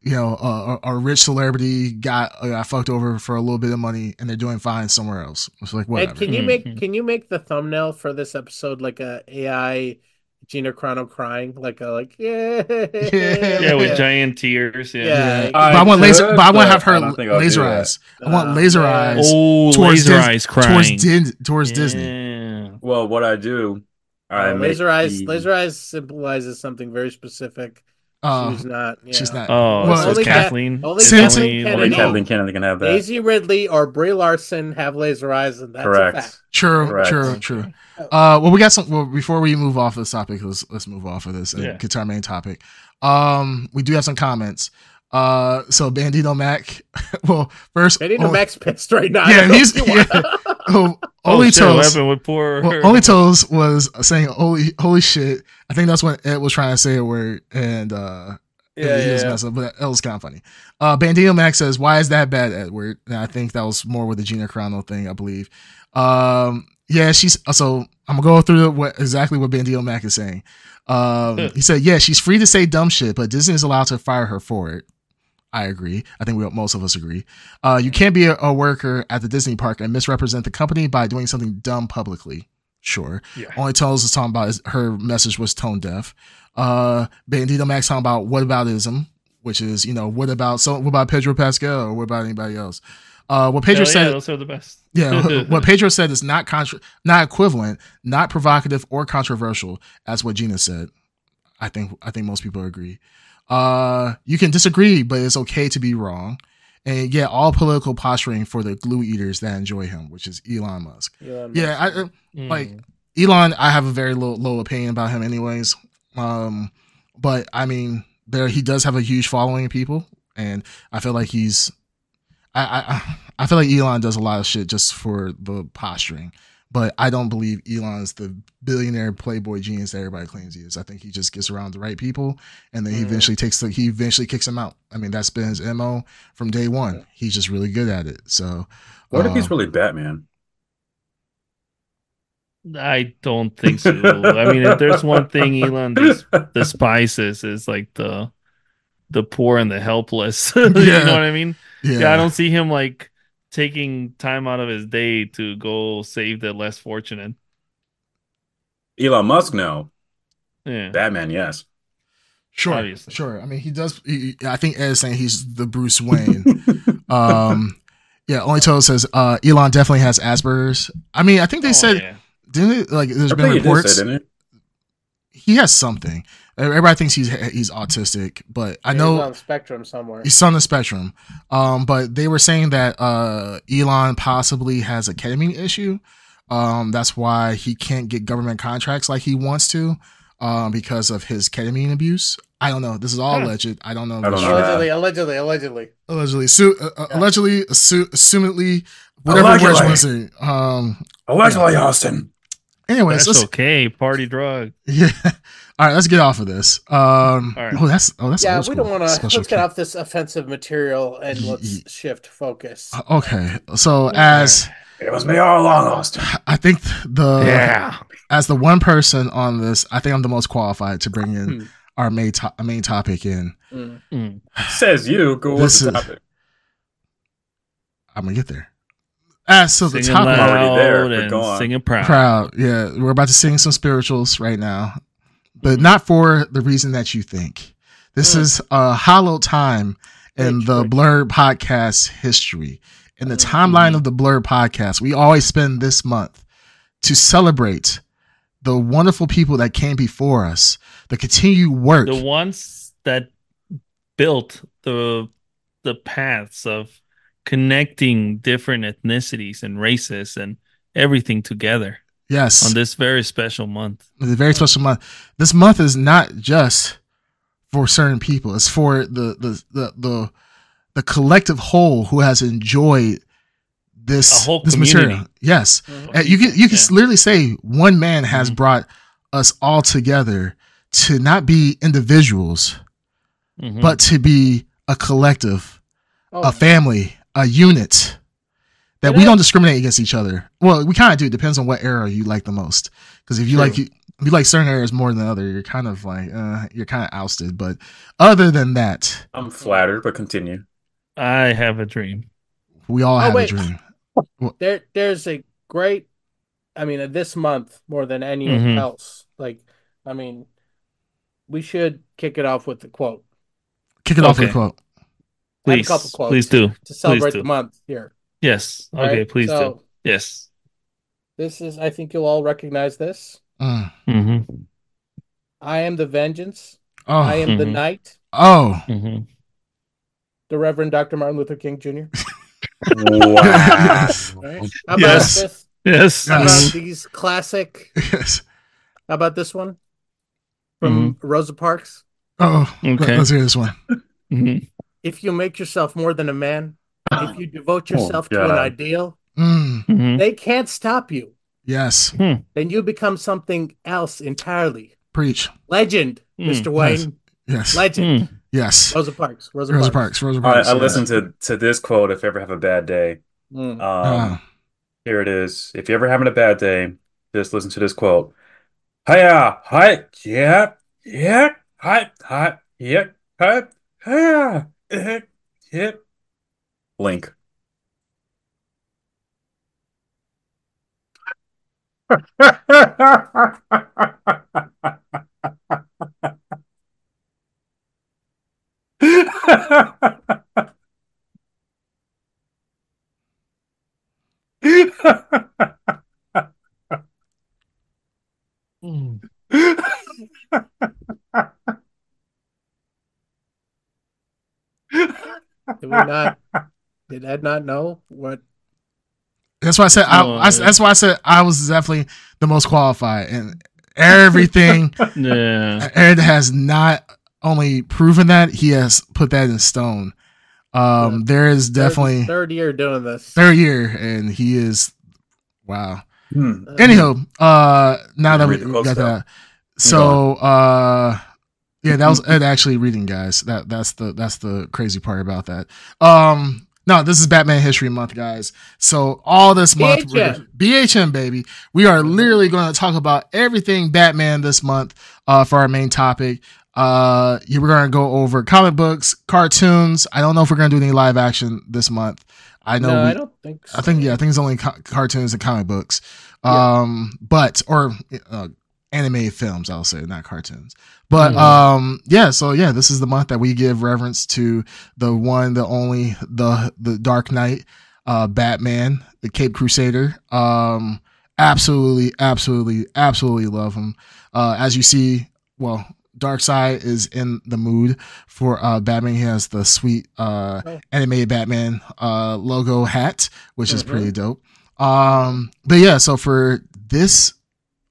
You know, a, a rich celebrity got uh, got fucked over for a little bit of money, and they're doing fine somewhere else. It's like whatever. And can you make can you make the thumbnail for this episode like a AI Gina Carano crying like a like yeah Yeah, with giant tears. Yeah. Yeah. but I want laser. But I want to have her don't think I'll do laser eyes. I want Ah, laser man. eyes Oh, Towards laser Dis- eyes crying. towards Din- towards Disney. Well, what I do, I make laser eyes the- laser eyes symbolizes something very specific. Uh, she's not yeah. she's not. Oh, Well, so it's only Kathleen. only only- Kathleen Kennedy. Kathleen Kennedy can have that. Daisy Ridley or Brie Larson have laser eyes, and that's a Correct. fact. True, Correct. true, true. Uh, well, we got some. Well, before we move off of this topic, let's let's move off of this and Yeah. get to our main topic. Um, we do have some comments. Uh, so Bandito Mac. well, first, Benny oh, Mac's pissed right now. Yeah, he's- know why. oh, Oh, Only Toes. with poor Well, Only Toes was saying "holy holy shit." I think that's when Ed was trying to say a word, and uh, Yeah, he was yeah. messed up, but that was kind of funny. Uh, Bandito Max says, "Why is that bad, Edward?" And I think that was more with the Gina Carano thing, I believe. Um, yeah, she's so I'm gonna go through what exactly what Bandito Mac is saying. Um, he said, "Yeah, she's free to say dumb shit, but Disney is allowed to fire her for it." I agree. I think we, most of us agree. Uh, you can't be a, a worker at the Disney park and misrepresent the company by doing something dumb publicly. Sure. Yeah. Only tells is talking about is her message was tone deaf. Uh, Bandito Max talking about what aboutism, which is you know what about so what about Pedro Pascal or what about anybody else? Uh, what Pedro yeah, said, those are the best. yeah, what Pedro said is not contra- not equivalent, not provocative or controversial, as what Gina said. I think I think most people agree. Uh, you can disagree, but it's okay to be wrong. And yeah, all political posturing for the glue eaters that enjoy him, which is Elon Musk. Elon Yeah, I, Musk. uh, like Elon, I have a very low low opinion about him, anyways. Um, but I mean, there he does have a huge following of people, and I feel like he's, I I I feel like Elon does a lot of shit just for the posturing. But I don't believe Elon's the billionaire playboy genius that everybody claims he is. I think he just gets around the right people, and then he Mhm. eventually takes the he eventually kicks them out. I mean, that's been his mo from day one. He's just really good at it. So, What if he's um, really Batman? I don't think so. I mean, if there's one thing Elon des- despises is like the the poor and the helpless. you Yeah. know what I mean? yeah, Yeah. I don't see him like taking time out of his day to go save the less fortunate. Elon Musk, no. Yeah. Batman, yes. Sure, Obviously. sure. I mean, he does. He, I think Ed is saying he's the Bruce Wayne. um, yeah. Only Toto says uh, Elon definitely has Asperger's. I mean, I think they Oh, said yeah. didn't it? Like, there's I been think he did reports say, didn't it? he has something. Everybody thinks he's he's autistic, but I He's know on the spectrum somewhere. he's on the spectrum. Um, but they were saying that uh, Elon possibly has a ketamine issue. Um, that's why he can't get government contracts like he wants to, um, because of his ketamine abuse. I don't know. This is all Huh. alleged. I don't know. I don't know. Allegedly, allegedly, allegedly. allegedly, su- uh, uh, Yeah. allegedly, assu- assumedly, whatever Allegedly. words you want to say. Um. Allegedly, Austin. Anyways, That's okay. Party drug. yeah. All right, let's get off of this. Um. All right. Oh, that's oh, that's yeah, we don't want to. Let's get off this offensive material and let's shift focus. Okay, so as It was me all along, Austin. I think the yeah. as the one person on this, I think I'm the most qualified to bring in Hmm. our main to- main topic in. Mm. Mm. Says you. Go with This the is- topic. I'm gonna get there. As so the Singing topic loud Already there, but and go on. singing proud. proud. Yeah, we're about to sing some spirituals right now, but not for the reason that you think. This Mm. is a hollow time in the Blur podcast history. In the Mhm. timeline of the Blur podcast, we always spend this month to celebrate the wonderful people that came before us, the continued work. The ones that built the the paths of connecting different ethnicities and races and everything together yes, on this very special month. It's a very special month. This month is not just for certain people. It's for the the the the, the collective whole who has enjoyed this whole this community. material. Yes, Mhm. Uh, you can you can Yeah. literally say one man has Mhm. brought us all together to not be individuals, Mhm. but to be a collective, Oh, a family, a unit. That we don't discriminate against each other. Well, we kind of do. It depends on what era you like the most. Because if you True. like you, if you like certain areas more than other, you're kind of like uh, you're kind of ousted. But other than that, I'm flattered, but continue. I have a dream. we all Oh, have wait. a dream. there, there's a great. I mean, uh, this month more than any Mhm. else. Like, I mean, we should kick it off with the quote Kick it off with a quote. I have a Please, couple quotes. please do. to celebrate do. the month here. Yes. Okay, right? please So, do. Yes. This is. I think you'll all recognize this. Mm. hmm I am the vengeance. Oh, I am the Mhm. night. oh, hmm The Reverend Dr. Martin Luther King Jr. Wow. Yes. All right? How about Yes. this? Yes. How Yes. about these classic? yes. How about this one from Rosa Parks? Oh, Okay. let's hear this one. Mhm. If you make yourself more than a man, if you devote yourself to an ideal, Mm. Mhm. they can't stop you. Yes, Then you become something else entirely. preach. Legend, Mm, Mr. Wayne. Yes. Legend. Mm. Yes. Rosa Parks. Rosa, Rosa Parks. Parks. Rosa Parks. I yeah. listened to to this quote. If you ever have a bad day, Mm. um, Ah. here it is. If you're ever having a bad day, just listen to this quote. Hiya, hi, yeah, yeah, hi, hi, yeah, hi, hiya, yeah. Link. Mm. Did we not? Did Ed not know what? That's why I said. I, No, I- that's why I said I was definitely the most qualified, and everything Yeah. Ed has not only proven that he has put that in stone. Um, Yeah. there is definitely third year doing this. third year, and he is wow. Hmm. Anyhow, uh, now that we Read the quotes got down. that, so uh, yeah, that was Ed actually reading, guys. That that's the that's the crazy part about that. Um, no, this is Batman History Month, guys. So all this month, BHM. BHM baby, we are literally going to talk about everything Batman this month. Uh, for our main topic. Uh, we're going to go over comic books, cartoons. I don't know if we're going to do any live action this month. I know no, we, I don't think. So. I think yeah, I think it's only co- cartoons and comic books. Yeah. Um, but or uh, animated films, I'll say, not cartoons. But Mhm. um, yeah. So yeah, this is the month that we give reverence to the one, the only, the the Dark Knight, uh, Batman, the Cape Crusader. Um, absolutely, absolutely, absolutely love him. Uh, as you see, well. Darkseid is in the mood for uh, Batman. He has the sweet uh, Oh. animated Batman uh, logo hat, which is Mhm. pretty dope. Um, but yeah, so for this,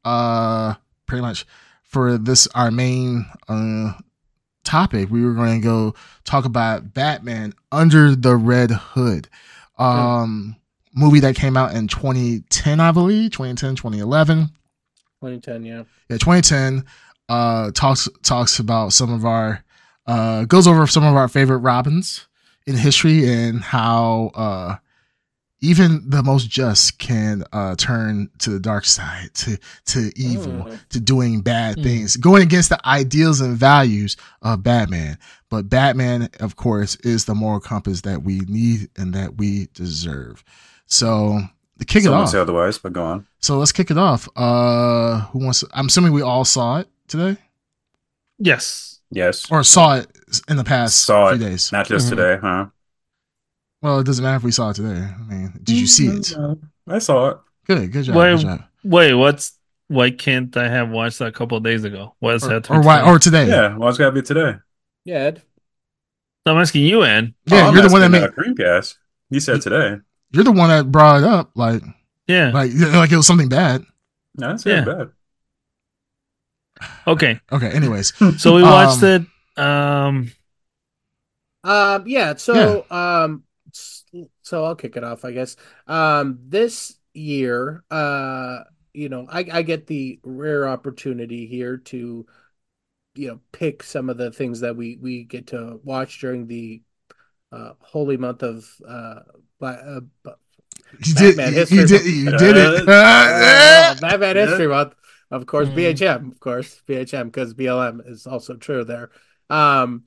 uh, pretty much for this our main uh topic, we were going to go talk about Batman Under the Red Hood, um, movie that came out in 2010, I believe, 2010, 2011 2010. Yeah. yeah 2010 uh talks talks about some of our uh goes over some of our favorite robins in history and how uh even the most just can uh turn to the dark side to to evil Mm. to doing bad Mm. things going against the ideals and values of batman but batman of course is the moral compass that we need and that we deserve so to kick it off say otherwise, but go on. so let's kick it off. Uh, who wants? To, I'm assuming we all saw it today, Yes. Yes. or saw it in the past Saw few it. days. Not just Mhm. today, huh? Well, it doesn't matter if we saw it today. I mean, did you see it? Mm-hmm. I saw it. Good, good job. Why- good job. Wait, what's why can't I have watched that a couple of days ago? What's Or, that? or why? Or today? Yeah, well, it's got to be today. Yeah. Ed. I'm asking you, Ed. Yeah, Oh, you're the one that asking, made. Creamcast. You said today. You're the one that brought it up. Like, Yeah. like, like it was something bad. No, that's Yeah. not bad. Okay. Okay. Anyways, So we watched Um, it. Um. Um, yeah, so um s- so I'll kick it off, I guess. Um this year, uh, you know, I, I get the rare opportunity here to, you know, pick some of the things that we we get to watch during the uh holy month of uh, Black, uh bu- you did. Batman You, history you did. month. You did it. uh, Batman History Month, of course, Mm. BHM, of course, BHM, because BLM is also true there. Um,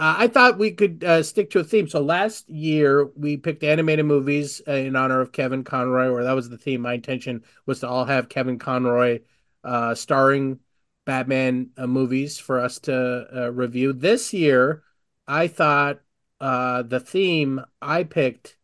uh, I thought we could uh, stick to a theme. So last year we picked animated movies uh, in honor of Kevin Conroy, or that was the theme. My intention was to all have Kevin Conroy uh, starring Batman uh, movies for us to uh, review. This year, I thought the theme I picked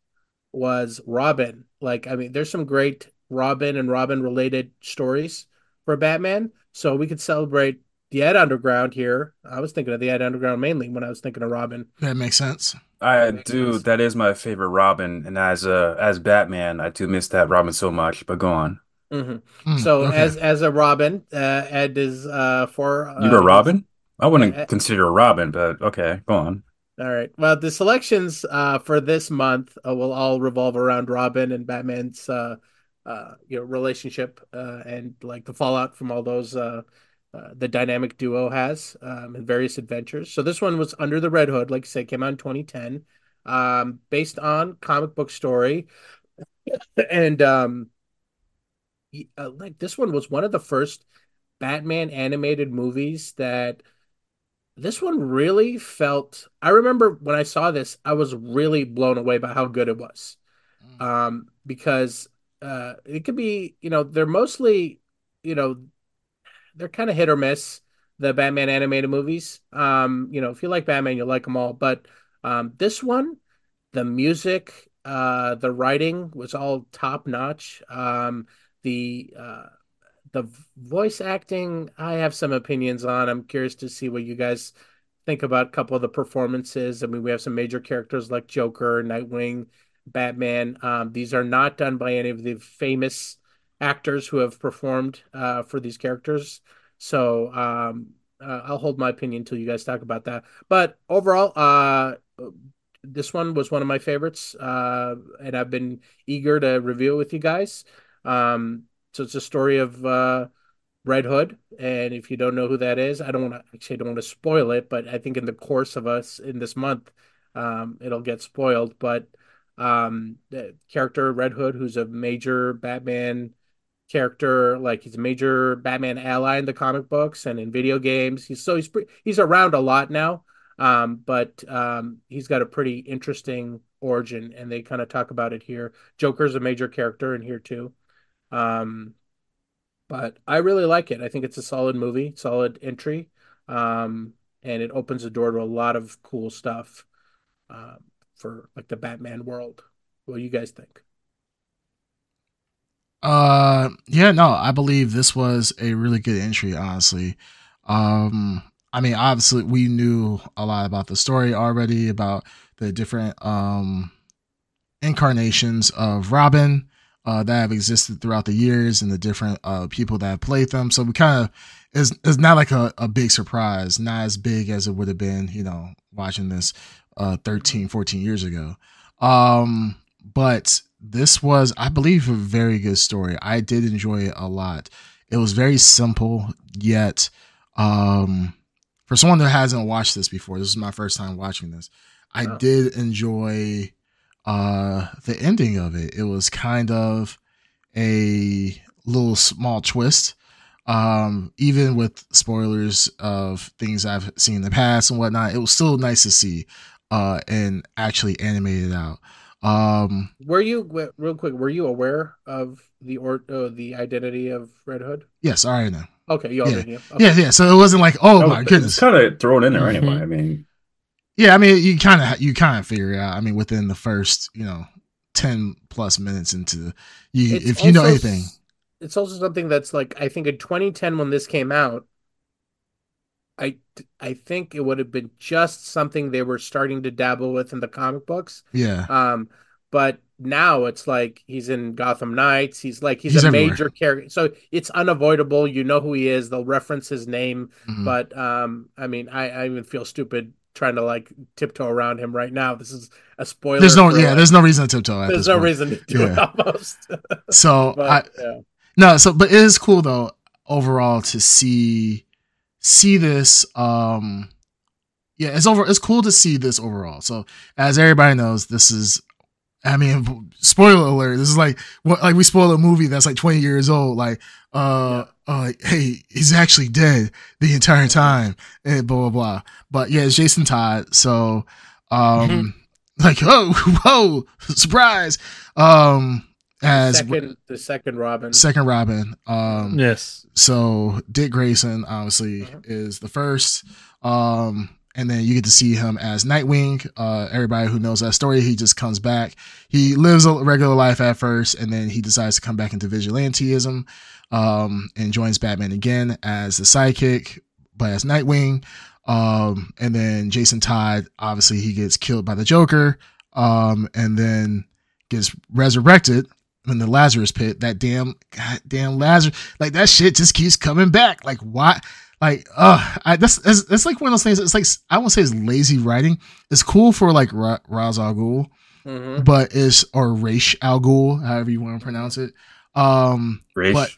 was Robin. Like, I mean, there's some great Robin and Robin related stories for Batman. So we could celebrate the Ed Underground here. I was thinking of the Ed Underground mainly when I was thinking of Robin. That makes sense. I do. That is my favorite Robin, and as a as Batman, I do miss that Robin so much. But go on. hmm Mm, So okay. as as a Robin, uh, Ed is uh for uh, You're a Robin? I wouldn't uh, consider a Robin, but okay, go on. All right. Well, the selections uh, for this month uh, will all revolve around Robin and Batman's uh, uh, you know relationship uh, and like the fallout from all those uh, the dynamic duo has um, in various adventures. So this one was Under the Red Hood, like I said, came out in 2010, um, based on comic book story, and um, uh, like this one was one of the first Batman animated movies that this one really felt. I remember when I saw this, I was really blown away by how good it was, Mm. um, because uh, it could be, you know, they're mostly, you know, they're kind of hit or miss. The Batman animated movies, um, you know, if you like Batman, you'll like them all, but um, this one, the music, uh, the writing was all top notch. Um, the uh, the voice acting, I have some opinions on. I'm curious to see what you guys think about a couple of the performances. I mean, we have some major characters like Joker, Nightwing, Batman. Um, these are not done by any of the famous actors who have performed uh, for these characters. So um, uh, I'll hold my opinion until you guys talk about that. But overall, uh, this one was one of my favorites, uh, and I've been eager to review it with you guys. Um, so it's a story of uh, Red Hood, and if you don't know who that is, I don't want to actually don't want to spoil it, but I think in the course of us in this month, um, it'll get spoiled. But um, the character Red Hood, who's a major Batman character, like he's a major Batman ally in the comic books and in video games. He's so he's pre- he's around a lot now, um, but um, he's got a pretty interesting origin, and they kind of talk about it here. Joker's a major character in here too. Um, but I really like it. I think it's a solid movie, solid entry, um, and it opens the door to a lot of cool stuff um, for like the Batman world. What do you guys think? Uh, yeah, no, I believe this was a really good entry, honestly. Um, I mean, obviously, we knew a lot about the story already, about the different um incarnations of Robin uh, that have existed throughout the years and the different uh, people that have played them. So we kind of is is not like a, a big surprise, not as big as it would have been, you know, watching this uh 13, 14 years ago. Um, but this was, I believe, a very good story. I did enjoy it a lot. It was very simple, yet um for someone that hasn't watched this before, this is my first time watching this. I did enjoy uh the ending of it. It was kind of a little small twist. Um, even with spoilers of things I've seen in the past and whatnot, it was still nice to see uh and actually animated out. Um Were you real quick? Were you aware of the or uh, the identity of Red Hood? yes, I already know. Okay, you already knew. Okay. Yeah, yeah. So it wasn't like, oh my goodness. kind of thrown in there anyway. Mhm. I mean, Yeah, I mean, you kind of you kind of figure it out. I mean, within the first, you know, ten plus minutes into you, It's if you know anything, it's also something that's like I think in 2010 when this came out, I I think it would have been just something they were starting to dabble with in the comic books. yeah, Um, but now it's like he's in Gotham Knights. He's like he's, He's a everywhere. major character, so it's unavoidable. You know who he is. They'll reference his name, mhm. but um, I mean, I, I even feel stupid trying to like tiptoe around him right now. This is a spoiler. there's no yeah, uh, there's no reason to tiptoe. At there's no point. reason to do it almost. So but I yeah. no, so but it is cool though overall to see see this. Um, yeah, it's over. It's cool to see this overall. So as everybody knows, this is. I mean, spoiler alert. This is like what like we spoil a movie that's like 20 years old. Like, uh, uh hey, he's actually dead the entire time, and blah blah blah. But yeah, it's Jason Todd. So, um, like, oh, whoa, surprise. Um, as second the second Robin. second Robin. Um, Yes. so Dick Grayson obviously Mhm. is the first. Um, and then you get to see him as Nightwing. Uh, everybody who knows that story, he just comes back. He lives a regular life at first, and then he decides to come back into vigilanteism, um, and joins Batman again as the sidekick, but as Nightwing. Um, and then Jason Todd, obviously, he gets killed by the Joker, um, and then gets resurrected in the Lazarus pit. That damn, goddamn Lazarus, like that shit just keeps coming back. Like why? Like, uh, I, that's, that's that's like one of those things. It's like I won't say it's lazy writing. It's cool for like Ra- Ra's al Ghul, Mhm. but it's or Raish al Ghul, however you want to pronounce it. Um, Raish. But-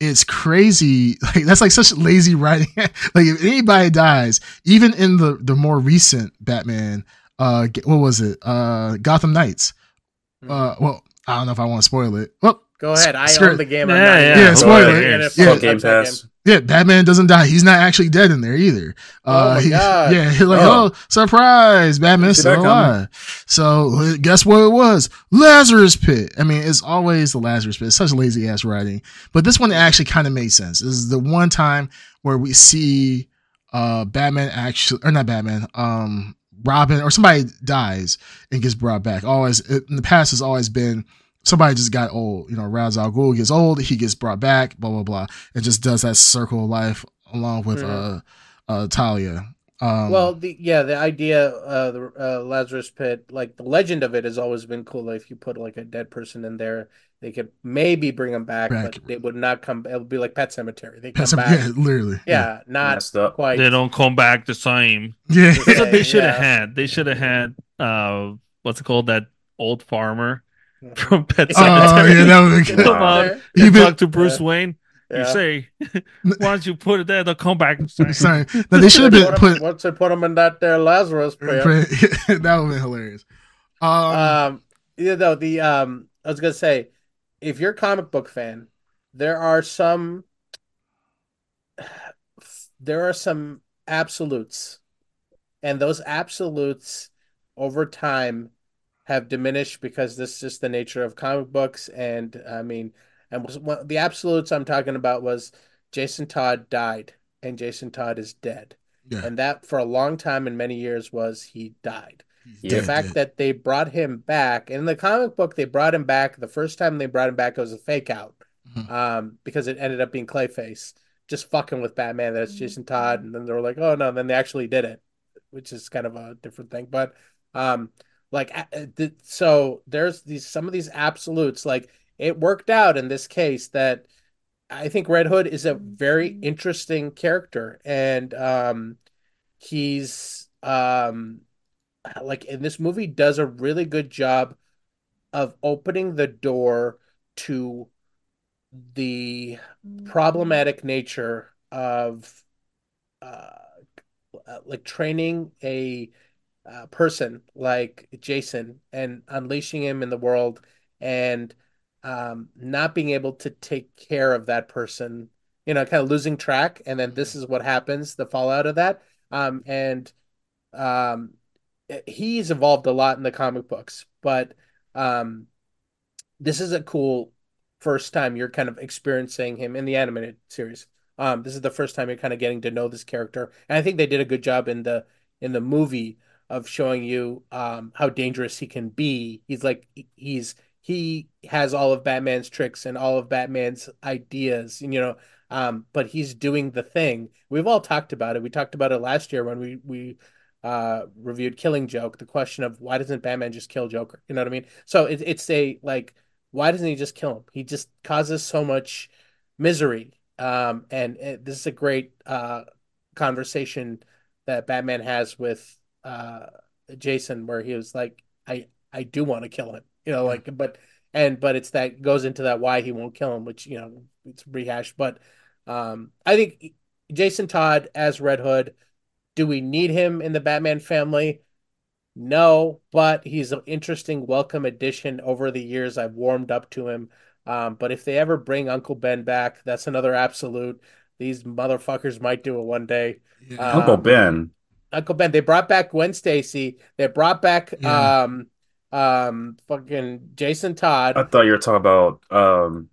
it's crazy. Like that's like such lazy writing. like if anybody dies, even in the the more recent Batman, uh, what was it? Uh, Gotham Knights. Uh, well, I don't know if I want to spoil it. Well, Go ahead. I Skirt. own the game. I'm Yeah, yeah. even- Yeah, spoiler. I'm Yeah. Game Pass. Yeah, Batman doesn't die. He's not actually dead in there either. Oh my he- God. Yeah, he's like, Oh. oh, surprise, Batman's still alive. So guess what it was? Lazarus Pit. I mean, it's always the Lazarus Pit. It's such lazy ass writing. But this one actually kind of made sense. This is the one time where we see uh Batman actually or not Batman, um Robin or somebody dies and gets brought back. Always in the past has always been somebody just got old. You know, Ra's al Ghul gets old, he gets brought back, blah blah blah, and just does that circle of life along with Mhm. uh uh Talia. Um, Well, the yeah, the idea, uh, the uh, Lazarus Pit, like the legend of it, has always been cool. Like, if you put like a dead person in there, they could maybe bring them back, Back. but they would not come. It would be like Pet Sematary. They come Pet Sem- back, yeah, literally. yeah, not Messed up. quite. They don't come back the same. yeah. That's what they should have yeah. had. They should have had uh what's it called? That old farmer from Pet Sematary. Oh Cemetery. yeah, that would Get be Come out on. there. He and been- talk to Bruce Wayne. You Yeah. say, why don't you put it there? They'll come back. the same." Sorry, no, they should have been put. Once they put them in that there Lazarus Pit. that would have been hilarious. Um, Um, yeah, though the um, I was gonna say, if you're a comic book fan, there are some, there are some absolutes, and those absolutes over time have diminished because this is just the nature of comic books. And I mean, and was, one, the absolutes I'm talking about was Jason Todd died, and Jason Todd is dead, yeah, and that for a long time and many years was he died The the dead, fact dead. that they brought him back in the comic book they brought him back the first time they brought him back it was a fake out Mhm. um because it ended up being clayface just fucking with batman that's jason todd and then they were like oh no and then they actually did it which is kind of a different thing but um like a- uh, th- so there's these some of these absolutes like it worked out in this case that i think red hood is a very interesting character and um he's um like in this movie does a really good job of opening the door to the problematic nature of uh, uh, like training a uh, person like Jason and unleashing him in the world and um, not being able to take care of that person, you know, kind of losing track. And then this is what happens, the fallout of that. Um, and um, he's evolved a lot in the comic books, but um, this is a cool first time you're kind of experiencing him in the animated series. Um, this is the first time you're kind of getting to know this character, and I think they did a good job in the in the movie of showing you um, how dangerous he can be. He's like he's he has all of Batman's tricks and all of Batman's ideas, you know, um, but he's doing the thing. We've all talked about it. We talked about it last year when we we uh, reviewed Killing Joke. The question of why doesn't Batman just kill Joker? You know what I mean? So it, it's a like why doesn't he just kill him? He just causes so much misery. Um, and it, this is a great uh, conversation that Batman has with uh, Jason, where he was like, "I I do want to kill him," you know, like, but and but it's that goes into that why he won't kill him, which you know it's rehashed. But um, I think Jason Todd as Red Hood. Do we need him in the Batman family? No, but he's an interesting, welcome addition. Over the years, I've warmed up to him. Um, but if they ever bring Uncle Ben back, that's another absolute. These motherfuckers might do it one day. Yeah. Uh, Uncle Um, Ben. Uncle Ben, they brought back Gwen Stacy. They brought back Yeah. um um fucking Jason Todd. I thought you were talking about um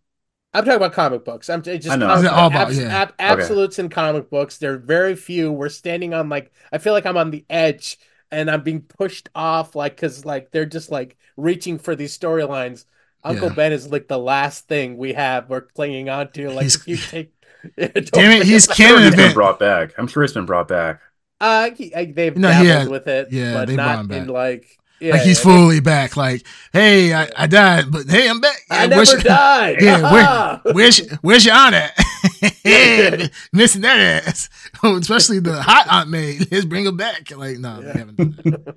I'm talking about comic books. I'm just I know. comic- all about- abs- yeah. ab- absolutes in comic books. There are very few. We're standing on like I feel like I'm on the edge and I'm being pushed off like because like they're just like reaching for these storylines. Uncle Yeah. Ben is like the last thing we have we're clinging on to. Like He's- if you take, Damn it, he's I'm sure canon he's been brought back. I'm sure he's been brought back. Uh, he, uh, they've No, dabbled yeah, with it, yeah, but not him in like yeah, like he's yeah, fully back. Like, hey, I, I died, but hey, I'm back. I never where's- died. Yeah, Ah! Where's where's your aunt at? yeah, missing that ass. Especially the hot aunt maid. Let's bring her back. Like, no, Yeah. we haven't. Done that.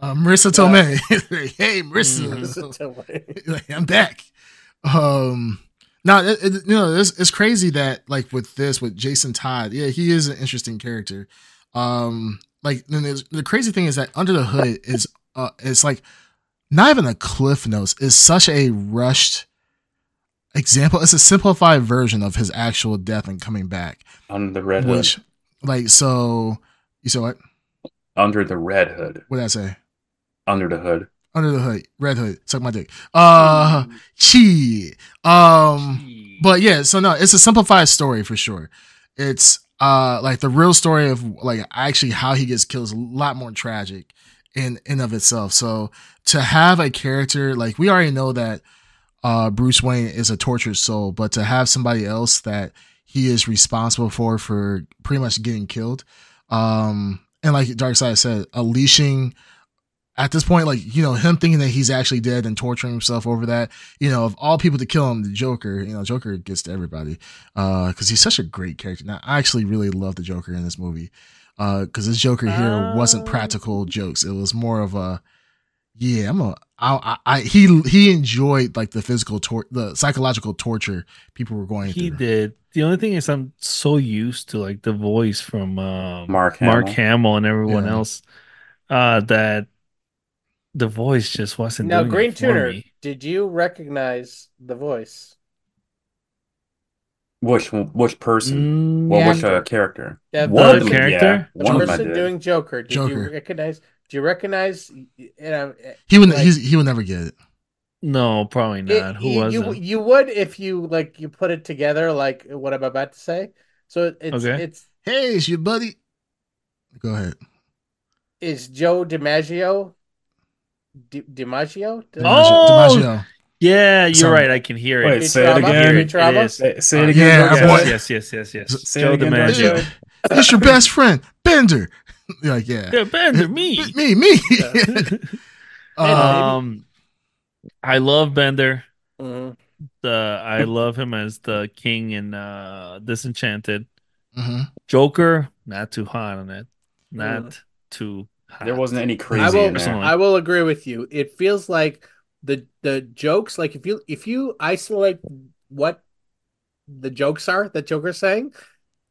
Uh, Marisa Tomei. Like, hey, Marisa. Listen to me. like, I'm back. Um, No, it, it, you know, it's, it's crazy that like with this with Jason Todd, yeah, he is an interesting character. Um, like the crazy thing is that Under the Hood is uh, it's like not even a cliff notes. It's such a rushed example. It's a simplified version of his actual death and coming back. Under the red which, hood. like, so you saw what? Under the red hood. What did I say? Under the hood. Under the hood, red hood, suck my dick. Uh, chi. Um, but yeah, so no, it's a simplified story for sure. It's uh like the real story of like actually how he gets killed is a lot more tragic in in of itself. So to have a character like we already know that uh Bruce Wayne is a tortured soul, but to have somebody else that he is responsible for for pretty much getting killed, um, and like Darkseid said, unleashing at this point, like, you know, him thinking that he's actually dead and torturing himself over that, you know, of all people to kill him, the Joker, you know, Joker gets to everybody. Uh, cause he's such a great character. Now, I actually really love the Joker in this movie. Uh, cause this Joker here wasn't practical jokes. It was more of a, yeah, I'm a, I, I, he, he enjoyed like the physical tor- the psychological torture people were going he through. He did. The only thing is, I'm so used to like the voice from uh, Mark Hamill. Mark Hamill and everyone Yeah. else uh, that the voice just wasn't. Now, doing Green it for Tuner, me. did you recognize the voice? Which which person? Mm, well, yeah. which uh, character? Yeah, one the character? Yeah, one of them I person did. doing Joker. Did you recognize? Do you recognize? You know, He would, like- he's, he would never get it. no, probably it- not. Who you, was you, it? you would if you like you put it together like what I'm about to say. So it's Okay. it's Hey, it's your buddy. Go ahead. is Joe DiMaggio. Di, DiMaggio? Di- Oh! DiMaggio. Yeah, you're Some- right. I can hear Wait, it. say it again. It Futurama? Say, say it Uh, again. yeah, Dark boy. Side. Yes, yes, yes, yes, yes. Say it again, Dark DiMaggio. Side. It's your best friend, Bender. You're like, yeah. Yeah, Bender, me. Me, me. Um, I love Bender. Mhm. The I love him as the king in uh, Disenchanted. mhm. Joker, not too hot on it. Not Mm. too hot. There wasn't any crazy. I will in I will agree with you. It feels like the the jokes like if you if you isolate what the jokes are that Joker's saying,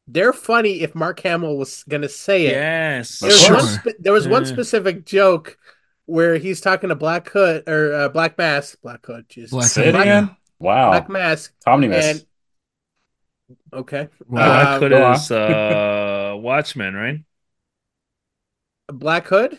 they're funny if Mark Hamill was going to say it. Yes. There was, Sure. one spe- there was one specific joke where he's talking to Black Hood or uh, Black Mask, Black Hood, jeez. Black Say it Hood. again. Wow. Black Mask, Omnibus. and okay, Well, Uh, Black Hood go is uh, Watchmen, right? Black Hood.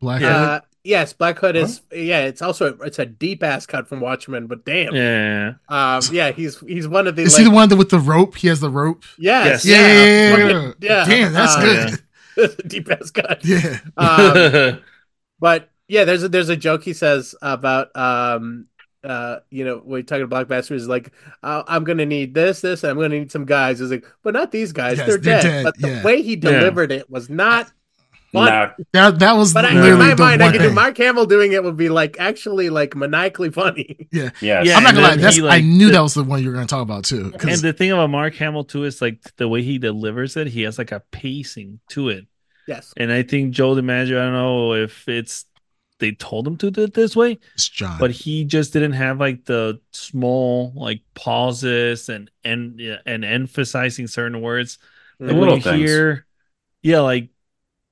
Black Hood. Uh, yes, Black Hood is yeah. It's also it's a deep ass cut from Watchmen, but damn, Yeah. um, yeah, he's he's one of the Is like, he the one that with the rope? He has the rope. yes, Yes. Yeah, yeah, yeah, yeah, fucking- yeah. yeah. Damn, that's Uh, good. deep ass cut. Yeah. Um, but yeah, there's a there's a joke he says about um uh you know when talking to Black Master is like uh, I'm gonna need this this and I'm gonna need some guys. He's like, but not these guys. Yes, they're, they're dead. dead, But the yeah. way he delivered it was not. Funny. Nah, That that was But I, in my the mind, I one could do. Mark Hamill doing it would be like actually like maniacally funny. Yeah, Yeah, I'm not gonna lie. That's he, I knew the- that was the one you were gonna talk about too. And the thing about Mark Hamill too is like the way he delivers it, he has like a pacing to it. Yes. And I think Joe DiMaggio, I don't know if it's they told him to do it this way, it's John. but he just didn't have like the small like pauses and and and emphasizing certain words. Mm. Like little when you things. hear, yeah, like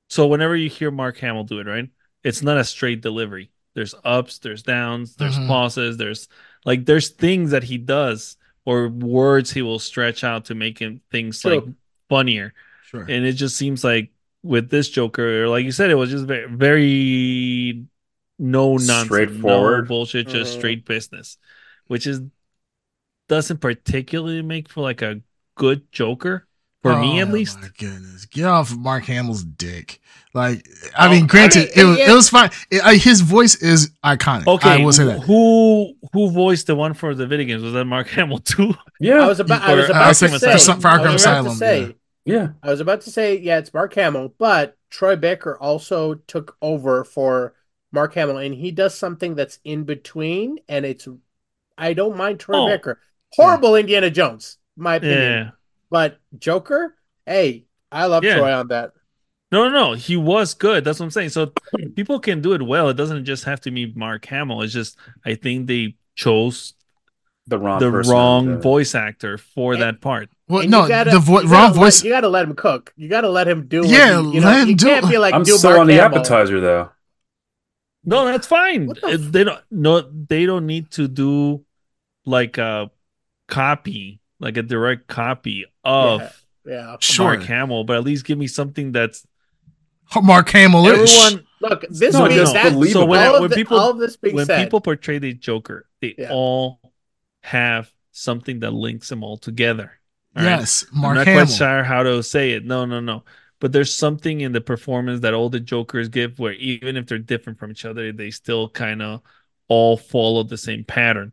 so whenever you hear Mark Hamill do it, right? It's not a straight delivery. There's ups, there's downs, there's Mhm. pauses, there's like there's things that he does or words he will stretch out to make him things True. like funnier. sure. And it just seems like with this Joker, or like you said, it was just very, very no nonsense, Straightforward. no bullshit, just Mhm. straight business, which is doesn't particularly make for like a good Joker for me at Oh, least. My goodness, get off Mark Hamill's dick. Like, I Oh, mean, I granted, mean, it, was, yeah. it was fine. It- I- his voice is iconic. Okay, I will say that. Who who voiced the one for the video games? Was that Mark Hamill too? Yeah. I was about I Or was about to say for for I Arkham was about to Asylum, say yeah. yeah. I was about to say, yeah, it's Mark Hamill, but Troy Baker also took over for Mark Hamill, and he does something that's in between, and it's I don't mind Troy Oh. Baker. Horrible Indiana Jones, my opinion. Yeah. But Joker, hey, I love Yeah. Troy on that. No, no, no. He was good. That's what I'm saying. So people can do it well. It doesn't just have to be Mark Hamill. It's just I think they chose the wrong the wrong to- voice actor for And- that part. Well, And no, you gotta- the vo- you wrong gotta voice. Let, you gotta let him cook. You gotta let him do. Yeah, he- you know, him you do can't be like I'm do still Mark on the Hamill. appetizer though. No, that's fine. The f- they don't no they don't need to do like a copy, like a direct copy of Yeah. Sure. Mark Hamill, but at least give me something that's Mark Hamill. everyone Look, this No, being just that, believable. So when, all, when the- people all of this being when said, people portray the Joker, they Yeah. all have something that links them all together. all right? yes, I'm not Hamill. quite sure how to say it. No, no, no. But there's something in the performance that all the Jokers give where even if they're different from each other, they still kind of all follow the same pattern.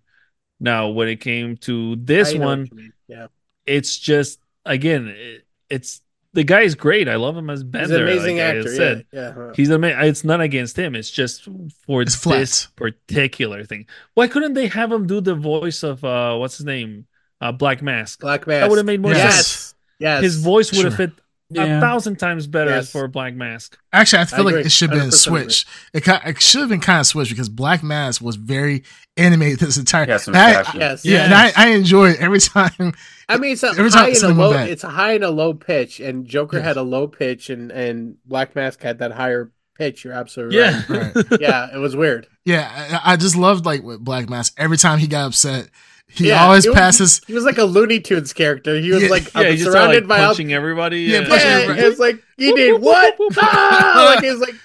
Now, when it came to this I know what one, yeah, it's just again, it, it's the guy is great. I love him as he's Bender. an amazing like I actor. said. yeah, yeah. He's amazing. It's not against him. It's just for It's flat. this particular thing. Why couldn't they have him do the voice of uh what's his name? Uh Black Mask. Black Mask. That would have made more Yes. sense. Yes, yes. His voice would have Sure. fit Yeah. a thousand times better Yes. for Black Mask. Actually, I feel like agree. it should have been 100% agree. switched. It, it should have been kind of switched because Black Mask was very animated this entire. He has some and I- fashion. Yes. yeah, and I, I enjoy it every time. I mean, it's a Every time high and a low. It's a high and a low pitch, and Joker Yes. had a low pitch, and and Black Mask had that higher pitch. You're absolutely Yeah. right. Right. Yeah, it was weird. Yeah, I, I just loved like with Black Mask Every time he got upset, he Yeah, always was- passes. He was like a Looney Tunes character. He was Yeah. like yeah, he just started surrounded like by all. punching everybody. Yeah, Yeah, punching Yeah, everybody. it's like he did what? Ah! like it's like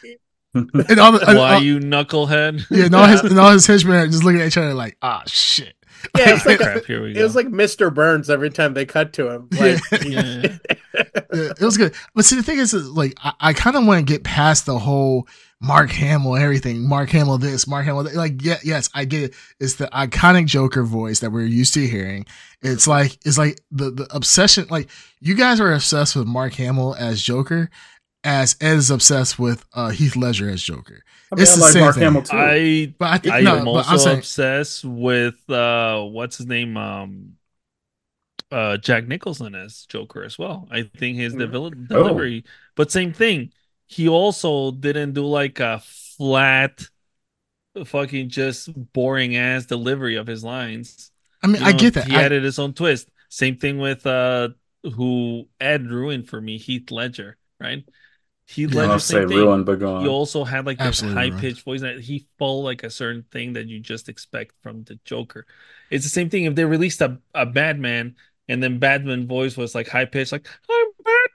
And all the, and Why all- you knucklehead? yeah, and all his and all his henchmen are just looking at each other like, ah, shit. yeah, it's like Crap, here we it go. was like Mr. Burns every time they cut to him. Like Yeah. Yeah, it was good. But see, the thing is, is like, I, I kind of want to get past the whole Mark Hamill, everything. Mark Hamill, this, Mark Hamill, that. like, yeah, yes, I get it. It's the iconic Joker voice that we're used to hearing. It's like, it's like the the obsession. Like, you guys are obsessed with Mark Hamill as Joker, as Ed is obsessed with uh, Heath Ledger as Joker. I mean, It's I the like same Mark thing. Hamill too. I But I think I no, am but also I'm saying, obsessed with uh what's his name um uh Jack Nicholson as Joker as well. I think his Mhm. devel- Oh. delivery, but same thing. He also didn't do like a flat, fucking just boring ass delivery of his lines. I mean, You I get that. He I- added his own twist. Same thing with uh who Ed ruined for me, Heath Ledger, right? Heath Yeah. Ledger, don't say same thing ruined, but go on. he also had like this high pitched voice that he followed like a certain thing that you just expect from the Joker. It's the same thing if they released a, a Batman and then Batman voice was like high pitched, like I'm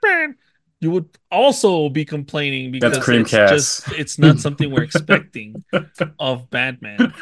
Batman. You would also be complaining because That's it's Creamcast. just it's not something we're expecting of Batman.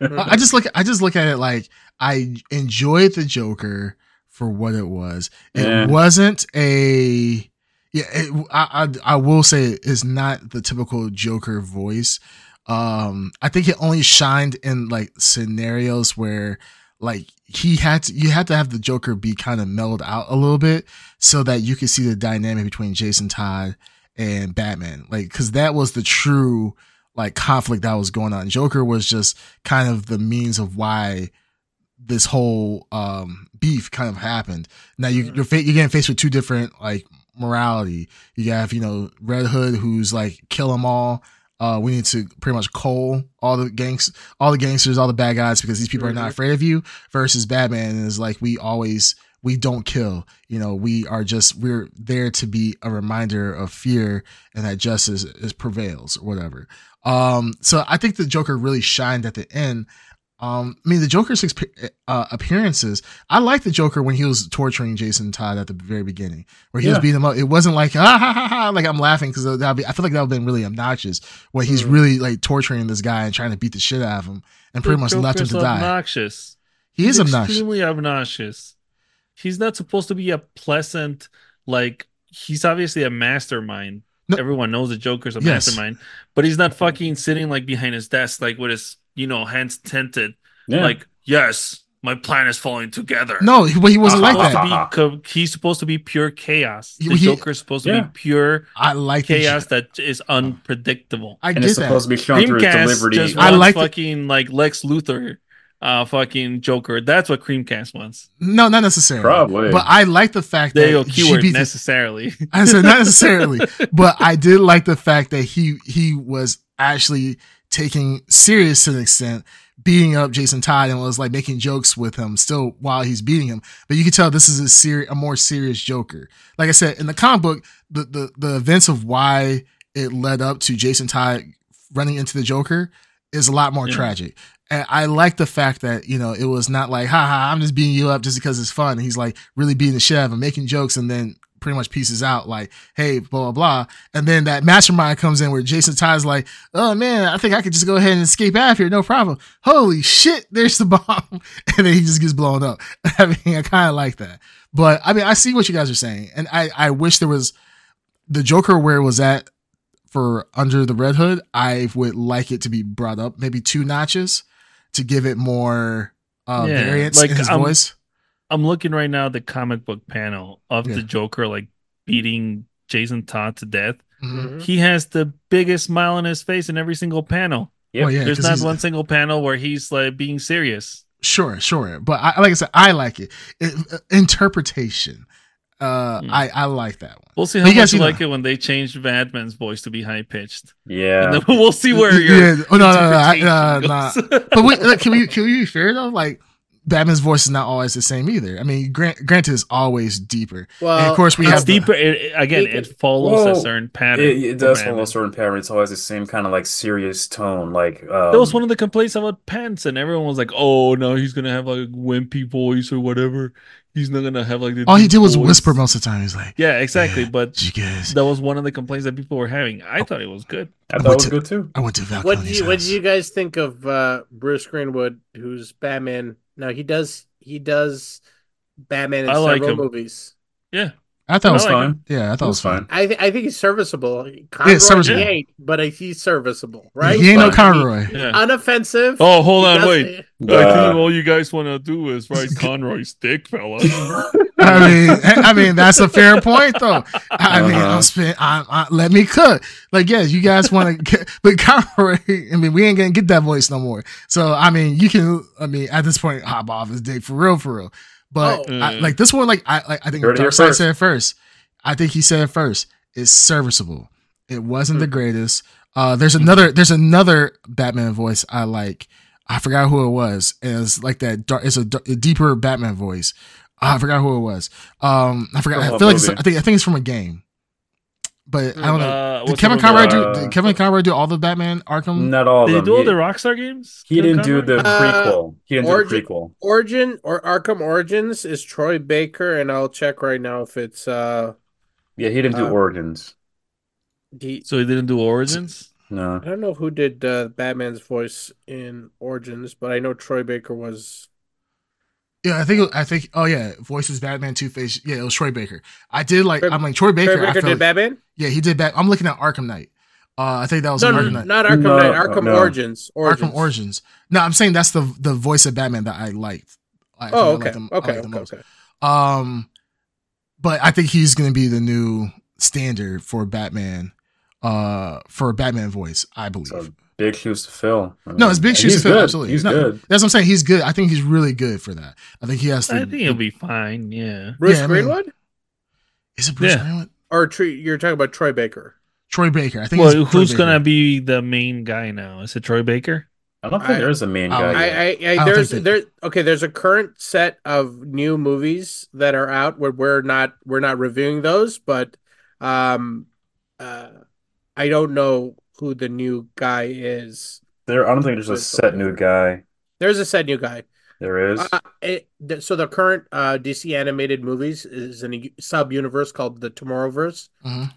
I I just look. I just look at it like I enjoyed the Joker for what it was. It Yeah. wasn't a. Yeah, it, I, I I will say it's not the typical Joker voice. Um, I think it only shined in like scenarios where like he had to you had to have the Joker be kind of mellowed out a little bit so that you could see the dynamic between Jason Todd and Batman. Like, cause that was the true like conflict that was going on. Joker was just kind of the means of why this whole um beef kind of happened. Now you you're fa- you're getting faced with two different like morality. You have you know Red Hood who's like kill them all. Uh, we need to pretty much coal all the gangs, all the gangsters, all the bad guys because these people are not Mhm. afraid of you. Versus Batman is like we always we don't kill. You know, we are just we're there to be a reminder of fear and that justice is prevails or whatever. Um, so I think the Joker really shined at the end. Um, I mean, the Joker's exp- uh, appearances. I like the Joker when he was torturing Jason Todd at the very beginning, where he was beating him up. It wasn't like ah ha ha ha, like I'm laughing because be. I feel like that would have been really obnoxious. Where he's Mhm. really like torturing this guy and trying to beat the shit out of him, and pretty much The left him Joker's to die. Obnoxious. He is He's obnoxious. Extremely obnoxious. He's not supposed to be a pleasant, like he's obviously a mastermind. No. Everyone knows the Joker's a Yes. mastermind, but he's not fucking sitting like behind his desk, like with his, you know, hands tented, Yeah. like, yes, my plan is falling together. No, he, but he wasn't Uh-huh. like that. be he's supposed to be pure chaos. The he- Joker's supposed to be pure I like chaos that is unpredictable. I and get it's that. supposed to be shown through his Creamcast delivery. just I wants like the- fucking like Lex Luthor, uh, fucking Joker. That's what Creamcast wants. No, not necessarily. Probably. But I like the fact There you that go, keyword GP necessarily. I said not necessarily, but I did like the fact that he he was actually taking serious to an extent beating up Jason Todd and was like making jokes with him still while he's beating him. But you can tell this is a ser- a more serious Joker. Like I said, in the comic book, the, the, the events of why it led up to Jason Todd running into the Joker is a lot more Yeah. tragic. And I like the fact that, you know, it was not like, haha, I'm just beating you up just because it's fun. He's like really beating the of him, making jokes, and then pretty much pieces out like, hey, blah, blah, blah. And then that mastermind comes in where Jason Todd's like, oh man, I think I could just go ahead and escape out of here, no problem. Holy shit, there's the bomb. And then he just gets blown up. I mean, I kind of like that. But I mean, I see what you guys are saying. And I, I wish there was the Joker where it was at for Under the Red Hood. I would like it to be brought up maybe two notches to give it more uh, Yeah, variance like, in his I'm- voice. I'm looking right now at the comic book panel of Yeah. the Joker like beating Jason Todd to death. Mhm. Mhm. He has the biggest smile on his face in every single panel. Yep. Well, yeah, There's 'cause not one single panel where he's like being serious. Sure, sure. But I, like I said, I like it. it interpretation. Uh, Hmm. I, I like that one. We'll see how you guys much you like that. it when they change Batman's voice to be high pitched. Yeah. We'll see where your yeah. Oh, no, no, no, I- uh, interpretation nah. But wait, like, can we can we be fair though? Like Batman's voice is not always the same either. I mean, grant, granted, it's always deeper. Well, and of course, we it's have deeper. It, it- again, It- it follows a certain pattern. It, it does follow a certain pattern. It's always the same kind of like serious tone. Like um, That was one of the complaints about Pence, and everyone was like, "Oh no, he's gonna have like a wimpy voice or whatever. He's not gonna have like the." all he did was voice." whisper most of the time. He's like, Yeah, exactly. "Yeah, But you guys, that was one of the complaints that people were having. I thought it was good. I I thought it was to- good too. I went to Val What do Kilmer's you what house." do you guys think of uh, Bruce Greenwood, who's Batman? Now he does he does Batman in I like several him. movies. Yeah, I thought it was I like fine. Yeah, I thought it was fine. I th- I think he's serviceable. Conroy, serviceable. He ain't, but he's serviceable, right? He ain't no Fine. Conroy. yeah. Unoffensive. Oh, hold on, does- wait. I Uh, think all you guys want to do is ride Conroy's dick, fella. I mean, I mean that's a fair point though. I mean, Uh-huh. I'm spend, I, I, let me cook. Like, yes, you guys want to, but Conroy. I mean, we ain't gonna get that voice no more. So, I mean, you can. I mean, at this point, hop off his dick for real, for real. But Oh. I, like this one, like I, like I think Heard it here Darkseid said it first. I think he said it first. It's serviceable. It wasn't the Hmm. greatest. Uh, there's another. There's another Batman voice I like. I forgot who it was. And it's like that. Dark, it's a deeper Batman voice. I forgot who it was. Um, I forgot. From I feel like it's. I think I think it's from a game. But I don't know. Uh, Did Kevin the movie? Conroy do? Uh, Did Kevin Conroy do all the Batman Arkham? Not all of Did he do all the Rockstar games? he Kevin didn't do Conroy? the Uh, prequel. He didn't do the prequel. Origin or Arkham Origins is Troy Baker, and I'll check right now if it's uh Yeah, he didn't do Uh, Origins. he. So he didn't do Origins. No. I don't know who did uh, Batman's voice in Origins, but I know Troy Baker was. Yeah, I think I think. Oh yeah, voices Batman, Two Face. Yeah, it was Troy Baker. I did like. Troy- I'm like Troy Baker. Troy I Baker felt did like- Batman? Yeah, he did Bat. I'm looking at Arkham Knight. Uh, I think that was No, Arkham Knight. not Arkham No, Knight. Arkham no. Origins. Arkham Origins. No, I'm saying that's the the voice of Batman that I liked. I think I Oh, liked okay. I Okay. liked the Okay. most. Okay. Um, but I think he's going to be the new standard for Batman. Uh, for a Batman voice, I believe. So big shoes to fill. I No, it's big shoes to fill, good. absolutely. He's No, good. That's what I'm saying. He's good. I think he's really good for that. I think he has. The, I think he'll be fine. Yeah. Bruce Yeah, I mean- Greenwood Is it Bruce Yeah. Greenwood? or Troy, you're talking about Troy Baker? Troy Baker. I think. Well, it's who's Baker. gonna be the main guy now? Is it Troy Baker? I don't think I- there's a main I- guy. I, yet. I, I, don't there's there. Okay, there's a current set of new movies that are out where we're not we're not reviewing those, but um, uh, I don't know who the new guy is. there, I don't think there's a set new guy. There's a set new guy. There is. Uh, it, th- so the current uh, DC animated movies is in a sub universe called the Tomorrowverse, Mhm.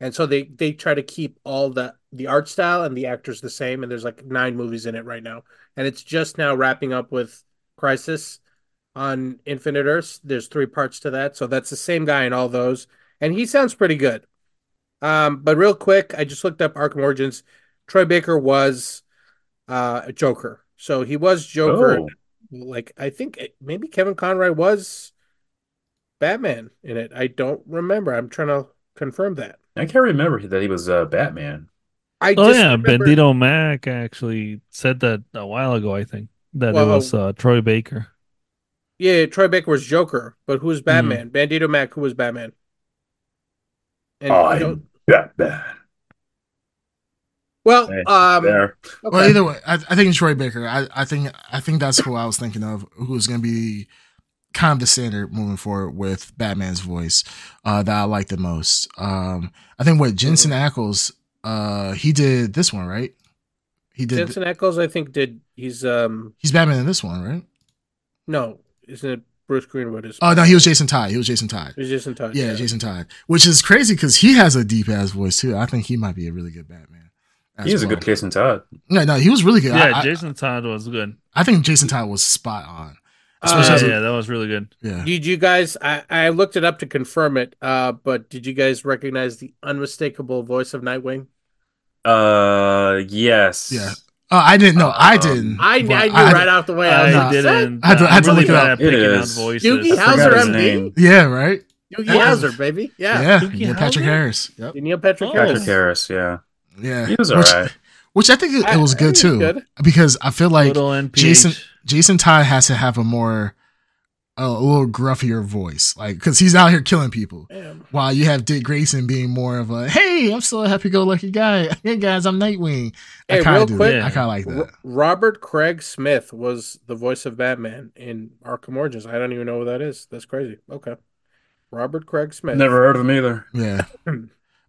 and so they they try to keep all the the art style and the actors the same. And there's like nine movies in it right now, and it's just now wrapping up with Crisis on Infinite Earths. There's three parts to that, so that's the same guy in all those, and he sounds pretty good. Um, but real quick, I just looked up Arkham Origins. Troy Baker was uh, a Joker, so he was Joker Oh, like I think it, maybe Kevin Conroy was Batman in it. I don't remember. I'm trying to confirm that. I can't remember that he was uh, Batman. I Oh just yeah, remember- Bandito Mac actually said that a while ago. I think that Well, it was uh, Troy Baker. Yeah, Troy Baker was Joker, but Hmm. who's Batman? Bandito Mac, who was Batman? And Oh, you know, Batman. Well, Hey, um, There. Well, either way, I, I think Troy Baker. I, I think I think that's who I was thinking of, who's going to be kind of the standard moving forward with Batman's voice uh, that I like the most. Um, I think what Jensen Ackles, uh, he did this one right. He did. Jensen Ackles, I think, did he's um He's Batman in this one, right? no, isn't it Bruce Greenwood? Is Oh no, he was Jason Todd. He was Jason Todd. He was Jason Todd. Yeah, Jason Todd, which is crazy because he has a deep ass voice too. I think he might be a really good Batman. as He is a well. good Jason Todd. No, no, he was really good. Yeah, I, I- Jason Todd was good. I think Jason Todd was spot on. Uh, yeah, a- yeah, that was really good. Yeah. Did you guys? I, I looked it up to confirm it. Uh, but did you guys recognize the unmistakable voice of Nightwing? Uh, yes. Yeah. Oh, I didn't know. I Um, didn't. I, but I knew had- right off the way. I, I didn't. I had to- I had to I'm look really it bad up. at It picking out is. Doogie I forgot Howser, MD. Yeah, right. Doogie Yeah. Howser, baby. Yeah. Yeah, Doogie Neil Patrick Harris. Yep. Neil Patrick Oh. Harris. Patrick Harris, yeah. Yeah, He was which, alright. which I think it, it was I- I good too, good. because I feel like Jason- Jason Todd has to have a more a little gruffier voice, like because he's out here killing people. Damn. While you have Dick Grayson being more of a "Hey, I'm still a happy-go-lucky guy. Hey guys, I'm Nightwing." I Hey, kind real of do. quick, that. I kind of like that. Robert Craig Smith was the voice of Batman in Arkham Origins. I don't even know who that is. That's crazy. Okay. Robert Craig Smith. Never heard of him either. Yeah,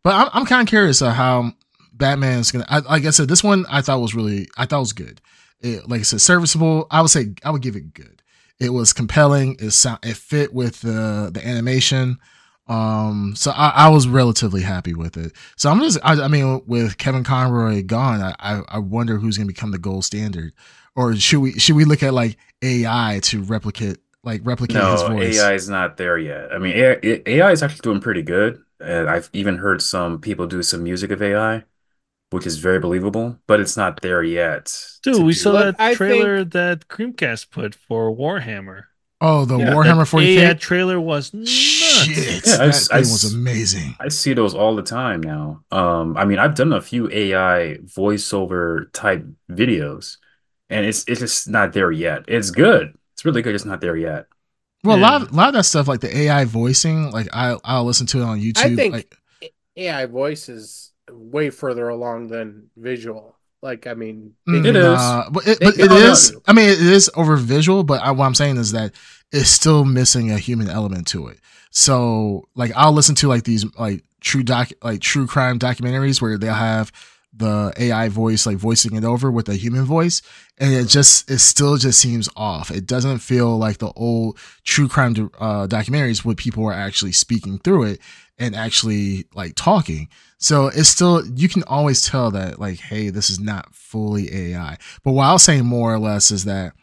but I'm I'm kind of curious of how Batman's gonna. I, like I said, this one I thought was really I thought was good. It, like I said, serviceable. I would say I would give it good. It was compelling. It sound it fit with the the animation. Um, so I, I was relatively happy with it. So I'm just I, I mean with Kevin Conroy gone, I, I wonder who's gonna become the gold standard, or should we should we look at like AI to replicate like replicate his No, voice? AI is not there yet. I mean, AI, AI is actually doing pretty good. And I've even heard some people do some music of AI, which is very believable, but it's not there yet. Dude, we saw that I trailer that Creamcast put for Warhammer. Oh, the Yeah, Warhammer That 40k. AI trailer was nuts. Shit, Yeah, that s- I thing was amazing. I see those all the time now. Um, I mean, I've done a few AI voiceover type videos, and it's it's just not there yet. It's good. It's really good. It's not there yet. Well, a lot, of, a lot of that stuff, like the AI voicing, like I, I'll listen to it on YouTube. I think- like, AI voice is way further along than visual. Like, I mean, mm, It is. nah, but it, but can it all is. do. I mean, it is over visual, but I, what I'm saying is that it's still missing a human element to it. So, like, I'll listen to like these like true doc, like true crime documentaries where they'll have the AI voice like voicing it over with a human voice, and it just it still just seems off. It doesn't feel like the old true crime uh, documentaries where people are actually speaking through it and actually like talking. So it's still you can always tell that like, hey, this is not fully AI. But what I'll say more or less is that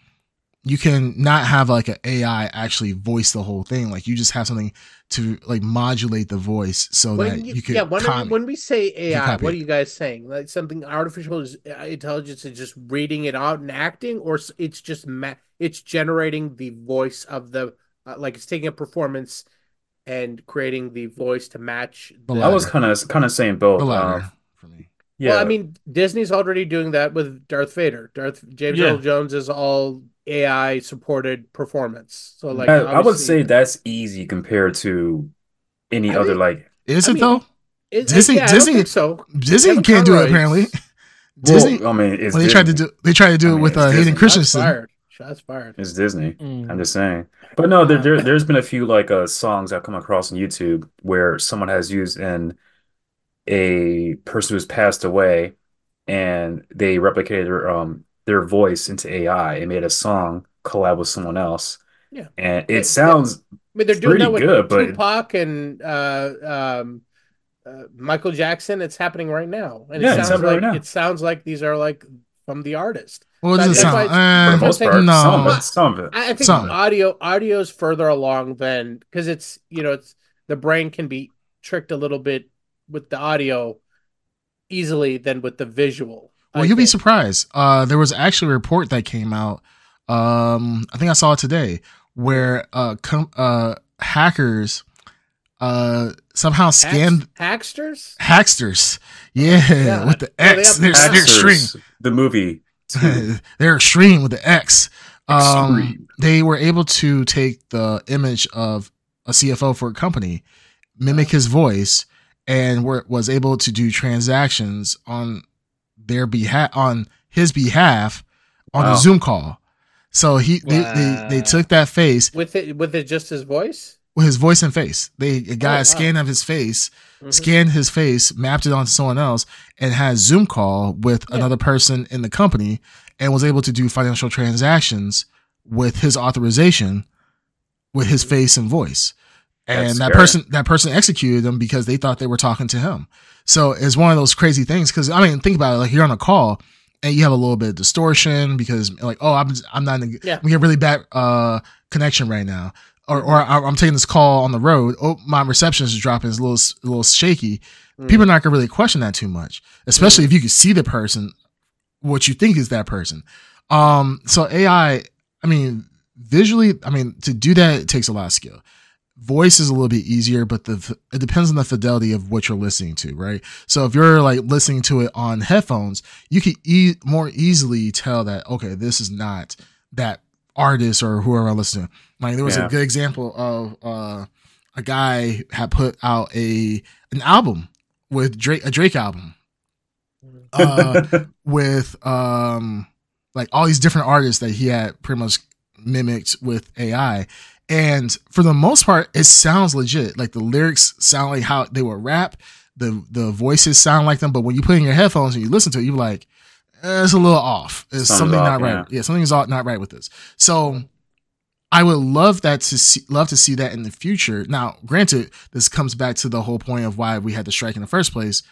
you can not have like an AI actually voice the whole thing. Like you just have something to like modulate the voice so that you, you, can yeah, when, com- when we say AI, what are you guys saying? Like something artificial is- uh, intelligence is just reading it out and acting, or it's just ma- it's generating the voice of the uh, like it's taking a performance and creating the voice to match. The The, I was kind of kind of saying both. the latter Um, for me. yeah, Well, I mean, Disney's already doing that with Darth Vader. Darth James Yeah. Earl Jones is all AI supported performance. So like, I, I would say that's easy compared to any I other think- like. Is I it mean, though? It- Disney- yeah, I don't Disney- think so. Disney Kevin can't do it Conroy- apparently. Well, Disney. I mean, it's Well, they tried to do. They tried to do I it mean, with uh, Hayden Disney. Shots Christensen. Fired. Shots fired. It's Disney. Mm. I'm just saying. But no, there, there there's been a few like uh songs I've come across on YouTube where someone has used in a person who's passed away and they replicated their um their voice into AI and made a song collab with someone else. Yeah. And Yeah, it sounds I mean, they're doing that with good, but- Tupac and uh, um, uh, Michael Jackson. It's happening right now, and Yeah, it sounds happening like right now. it sounds like these are like from the artist. Well, it That- doesn't sound. why eh, for the most think- part, some of it, some of it. I, I think Some. audio audio is further along than because it's you know it's the brain can be tricked a little bit with the audio easily than with the visual. Well, I you'll be surprised. Uh, there was actually a report that came out. Um, I think I saw it today, where uh, com- uh, hackers uh somehow scanned Hacks- hacksters. hacksters. Yeah, Yeah. with the X. have they're, they're extreme. Hackers, the movie. Too. they're extreme with the X. Um, Extreme. they were able to take the image of a CFO for a company, mimic his voice, and were, was able to do transactions on their behalf on his behalf on Wow. a Zoom call. So he they, they they took that face With it, with it just his voice. With his voice and face. They a guy Oh, wow. scanned of his face, Mhm. scanned his face, mapped it onto someone else, and had a Zoom call with Yeah. another person in the company, and was able to do financial transactions with his authorization, with his Mhm. face and voice. And That's that scary. person that person executed them because they thought they were talking to him. So it's one of those crazy things. Because I mean, think about it. Like you're on a call and you have a little bit of distortion because like, oh, I'm I'm not in a, Yeah. we have really bad uh connection right now, or or I- I'm taking this call on the road. Oh, my reception is dropping. It's a little a little shaky. Mm. People are not gonna really question that too much, especially if you can see the person, what you think is that person. Um, so AI, I mean, visually, I mean, to do that it takes a lot of skill. Voice is a little bit easier, but the it depends on the fidelity of what you're listening to, right? So if you're like listening to it on headphones, you can e- more easily tell that okay, this is not that artist or whoever I listen to. Like there was Yeah. a good example of uh, a guy had put out a an album with Drake, a Drake album, uh, with um like all these different artists that he had pretty much mimicked with AI. And for the most part, it sounds legit. Like the lyrics sound like how they would rap. The the voices sound like them, but when you put in your headphones and you listen to it, you're like, eh, it's a little off. It's Something's something off, not right. Yeah, something's all- not right with this. So I would love that to see, love to see that in the future. Now, granted, this comes back to the whole point of why we had the strike in the first place,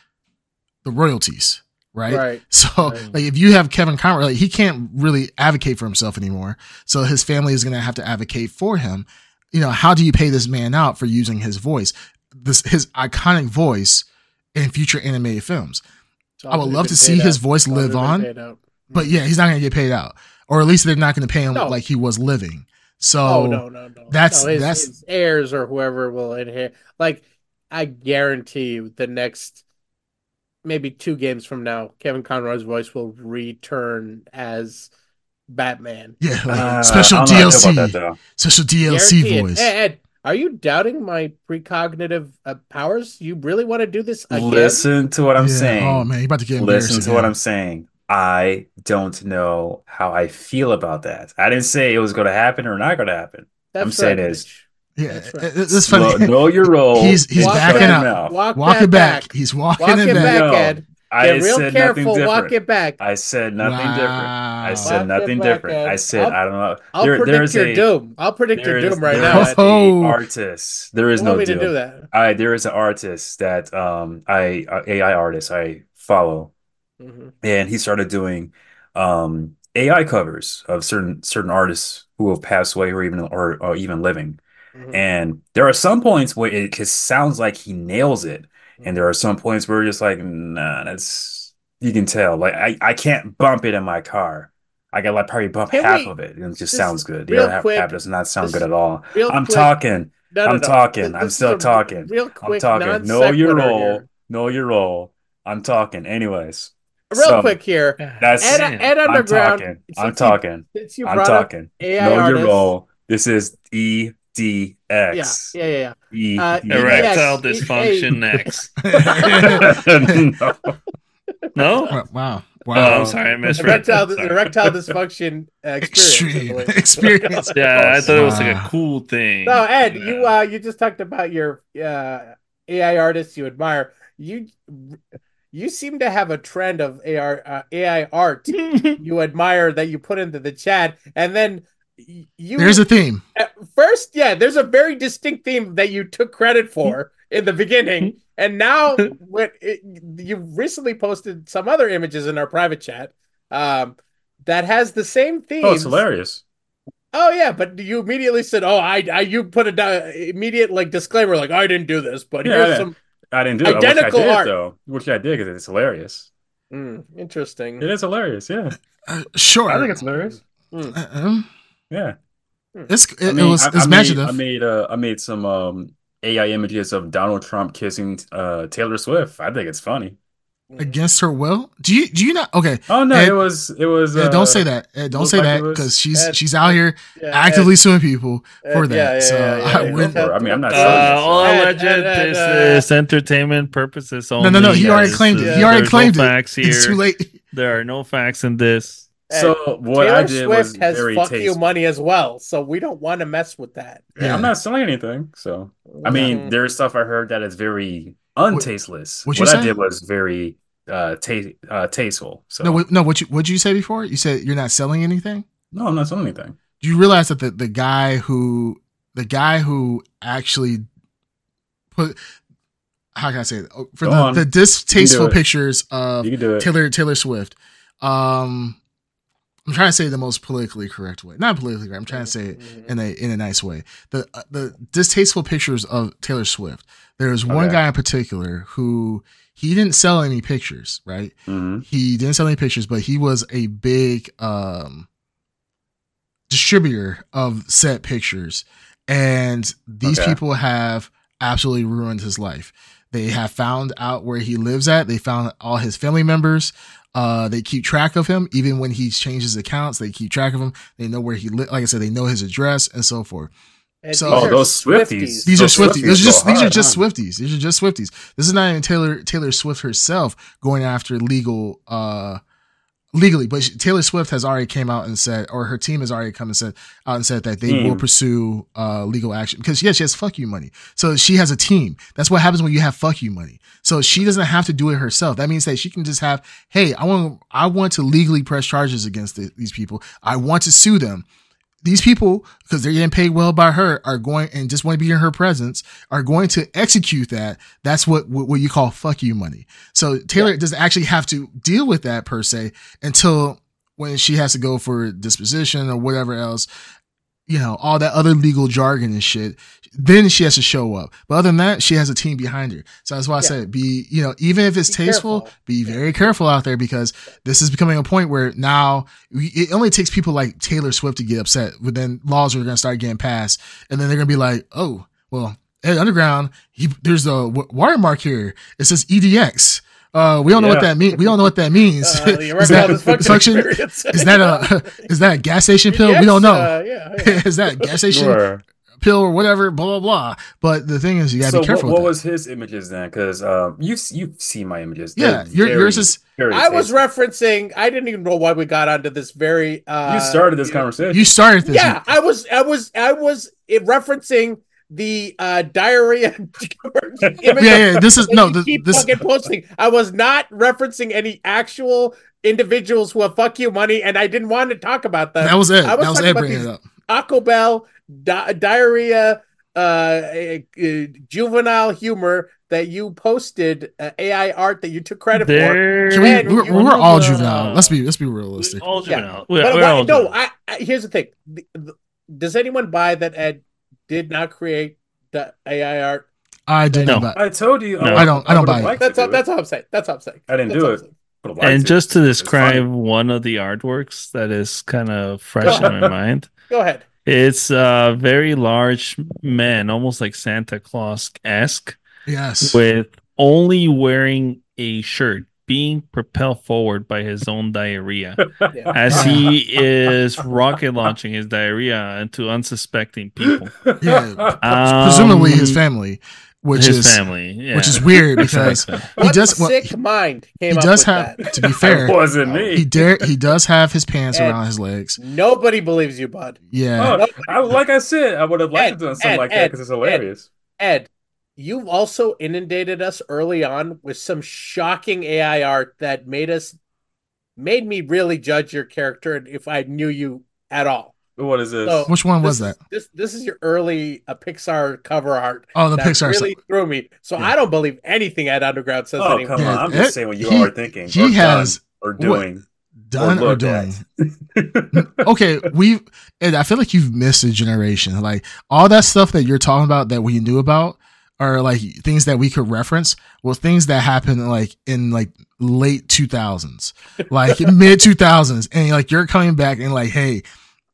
the royalties, right? Right. So, Right. like, if you have Kevin Conroy, like, he can't really advocate for himself anymore. So his family is going to have to advocate for him. You know, how do you pay this man out for using his voice, this his iconic voice in future animated films? It's all I would love to see paid his out. voice live on. be paid out. But yeah, he's not going to get paid out, or at least they're not going to pay him No. like he was living. So oh no no no that's- no, his, that's- his heirs or whoever will inherit like i guarantee you the next maybe two games from now kevin conroy's voice will return as batman yeah, like, Uh, special I don't know how I feel DLC, about that, though. special DLC voice. Ed, Ed, are you doubting my precognitive uh, powers you really want to do this again Listen to what I'm Yeah. saying. Oh man, you about to get embarrassed. Listen to what. I'm saying. I don't know how I feel about that. I didn't say it was going to happen or not going to happen. That's I'm saying right, is- Mitch. Yeah, That's right. it- it's funny. Know, know your role. He's- he's Shut backing your out. walk, Walk it back. He's walking walk it it back. back ed I get real said careful nothing different. walk it back I said nothing different. I said Walk nothing it back, different. Ed. I said I'll- I don't know. I'll There- predict there's your a- doom. I'll predict There your is, doom right there now. is Oh. a artist. There is You want no me to doom. do that? I there is an artist that um I uh, AI artist I follow, Mhm. and he started doing um AI covers of certain certain artists who have passed away or even or, or even living. Mhm. And there are some points where it just sounds like he nails it, and there are some points where you're just like, nah, that's you can tell. Like I I can't bump it in my car. I got like probably bump Can half we- of it, and it just just sounds good. The real other half, quick, half does not sound good at all. I'm quick- talking. No, no, I'm no. talking. This- I'm still a talking. Real I'm quick, talking. non Know your role. here. Know your role. I'm talking. Anyways, Real So, quick here. that's Ed, Man. Ed I'm talking. since I'm talking. Since you I'm talking. AI Know your role. This is E D Yeah, X. yeah, yeah, E Uh, Erectile Yes, dysfunction next. no. No? wow. Oh, Wow. I'm sorry, I yeah. misread. Erectile, Sorry. erectile dysfunction uh, experience. Extreme experience. Yeah, I thought it was like a cool thing. No, Ed, Yeah. you uh, you just talked about your uh, AI artists you admire. You you seem to have a trend of AR uh, AI art you admire that you put into the chat, and then y- you There's a theme. At first, yeah, there's a very distinct theme that you took credit for in the beginning, and now when it, you recently posted some other images in our private chat um, that has the same theme. Oh, it's hilarious. Oh yeah, but you immediately said, "Oh, I, I," you put a di- immediate like disclaimer, like I didn't do this, but Yeah, here's yeah. some I didn't do it. Identical I wish I did, art. though. Which I did because it's hilarious. Mm, interesting. It is hilarious. Yeah. Uh, sure. I think it's hilarious. Mm. Uh, um, Yeah. it's it, I it was I, it's I made, imaginative. I made uh, I made some um AI images of Donald Trump kissing uh Taylor Swift. I think it's funny. against her will. Do you do you not? Okay, Oh no, Ed- it was it was. yeah, uh, don't say that. Ed, don't say like that because she's Ed- she's out here Yeah, actively suing people for Ed- that. yeah, yeah, so yeah, yeah, I yeah. wouldn't. I mean, I'm not Uh, selling this, all so- alleged. Ed, Ed, this uh, is entertainment purposes only. No, no, no. He already claimed it. Uh, He already there's claimed no it. facts here. It's too late. There are no facts in this. So what Taylor I did Swift was has very fuck you money as well, so we don't want to mess with that. Yeah, I'm not selling anything. So I mean, Mhm. there's stuff I heard that is very untasteless. what'd what you I did was very uh, ta- uh tasteful. So No, what, no. What you what you say before? You said you're not selling anything. no, I'm not selling anything. Do you realize that the, the guy who the guy who actually put how can I say it? Oh, for Go the, on. the distasteful pictures of You can do it. Taylor Taylor Swift. Um, I'm trying to say the most politically correct way. Not politically correct. I'm trying to say it Mhm. in a in a nice way. The uh, the distasteful pictures of Taylor Swift. There's one Okay. guy in particular who he didn't sell any pictures, right? hmm He didn't sell any pictures, but he was a big um distributor of set pictures. And these Okay. people have absolutely ruined his life. They have found out where he lives at. They found all his family members. Uh, they keep track of him even when he changes accounts. They keep track of him. They know where he lives. Like I said, they know his address and so forth. And So- these Oh, are those Swifties. These are Those Swifties. These are just go these are just huh? Swifties. These are just Swifties. This is not even Taylor Taylor Swift herself going after legal uh legally, but Taylor Swift has already came out and said, or her team has already come and said out and said that they Team. will pursue uh legal action because yeah, she has fuck you money. So she has a team. That's what happens when you have fuck you money. So she doesn't have to do it herself. That means that she can just have, hey, I want I want to legally press charges against the, these people. I want to sue them these people, because they're getting paid well by her, are going and just want to be in her presence, are going to execute that. That's what what, you call fuck you money. So Taylor doesn't actually have to deal with that per se until when she has to go for disposition or whatever else. You know, all that other legal jargon and shit. Then she has to show up. But other than that, she has a team behind her. So that's why I Yeah. said be, you know, even if it's Be tasteful, careful. be Yeah. very careful out there because this is becoming a point where now it only takes people like Taylor Swift to get upset, but then laws are going to start getting passed, and then they're going to be like, "Oh, well, Ed Underground, he, there's a w- watermark here. It says EDX. Uh, we don't know what that means. We don't know what that means. Uh, is that all this fucking function? Is that a is that a gas station pill? Yes, we don't know. uh, yeah, yeah. is that a gas station Sure. Pill or whatever? Blah blah blah. But the thing is, you got to So be careful. what, what with was his images then? Because um, you you see my images. Yeah, They're your- very, yours is- I was referencing. I didn't even know why we got onto this very. Uh, You started this you conversation. You started this. Yeah, I was. I was. I was referencing the uh, diarrhea yeah, yeah. This is no. you This, keep this fucking posting. I was not referencing any actual individuals who have fuck you money, and I didn't want to talk about them. that was it. I was That was talking it. about Bringing these- it up. Taco Bell di- diarrhea, uh, juvenile humor that you posted, uh, AI art that you took credit for. There, Can we, Man, we're, we're all juvenile. Let's be let's be realistic. all Yeah. juvenile. We're, But we're why- all no, juvenile. I, I here's the thing. The- the- does anyone buy that Ed did not create the AI art? I didn't No. know that. I told you. No. I don't- I don't would've buy it. That's all. do That's all I'm saying. That's all I'm saying. I didn't That's do it. I'm saying. Would've liked and to. just to describe one of the artworks that is kind of fresh in my mind, Go ahead. It's a very large man, almost like Santa Claus esque, Yes. with only wearing a shirt, being propelled forward by his own diarrhea Yeah. as he is rocket launching his diarrhea into unsuspecting people. Yeah. Um, Presumably his family, which his is family, yeah. which is weird because he What does well, sick mind came he up does with have that? to be It fair, wasn't me. he dare he does have his pants Ed. around his legs. Nobody believes you, bud. Yeah. Oh, I, like I said, I would have liked Ed, to done something Ed, like that because it's hilarious. Ed, you've also inundated us early on with some shocking AI art that made us made me really judge your character and if I knew you at all. What is this? So- Which one was this, that? This this is your early uh, Pixar cover art. Oh, the that Pixar really stuff. threw me. So Yeah. I don't believe anything Ed Underground says oh, anymore. Come on. I'm just saying what you he- are thinking. he or has- done or doing. Done or looked doing? okay, we and I feel like you've missed a generation. Like all that stuff that you're talking about that we knew about are like things that we could reference. Well, things that happened like in like late 2000s, like mid 2000s, and like you're coming back and like, hey,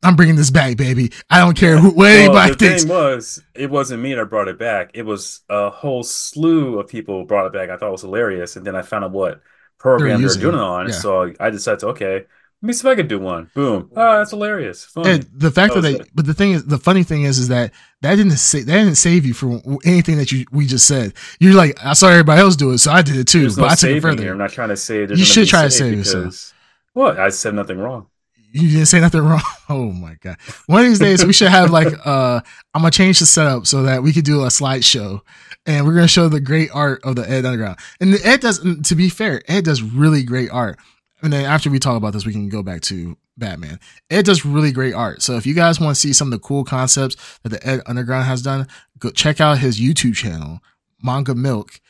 I'm bringing this back, baby. I don't care who, what Well, anybody the thinks. thing was, it wasn't me that brought it back. It was a whole slew of people brought it back. I thought it was hilarious, and then I found out what program they were using doing it. it on. Yeah. So I decided to okay, Let me see if I could do one. Boom. Oh, that's hilarious. Fun. And the fact That that, they, it. but the thing is, the funny thing is, is that that didn't say that didn't save you from anything that you we just said. You're like, I saw everybody else do it, so I did it too. There's but no I took it further. Here. I'm not trying to say there's You should try to save yourself. What? I said nothing wrong. You didn't say nothing wrong. Oh my god! One of these days we should have like uh, I'm gonna change the setup so that we could do a slideshow, and we're gonna show the great art of the Ed Underground. And Ed does, to be fair, Ed does really great art. And then after we talk about this, we can go back to Batman. Ed does really great art. So if you guys want to see some of the cool concepts that the Ed Underground has done, go check out his YouTube channel, Manga Milk.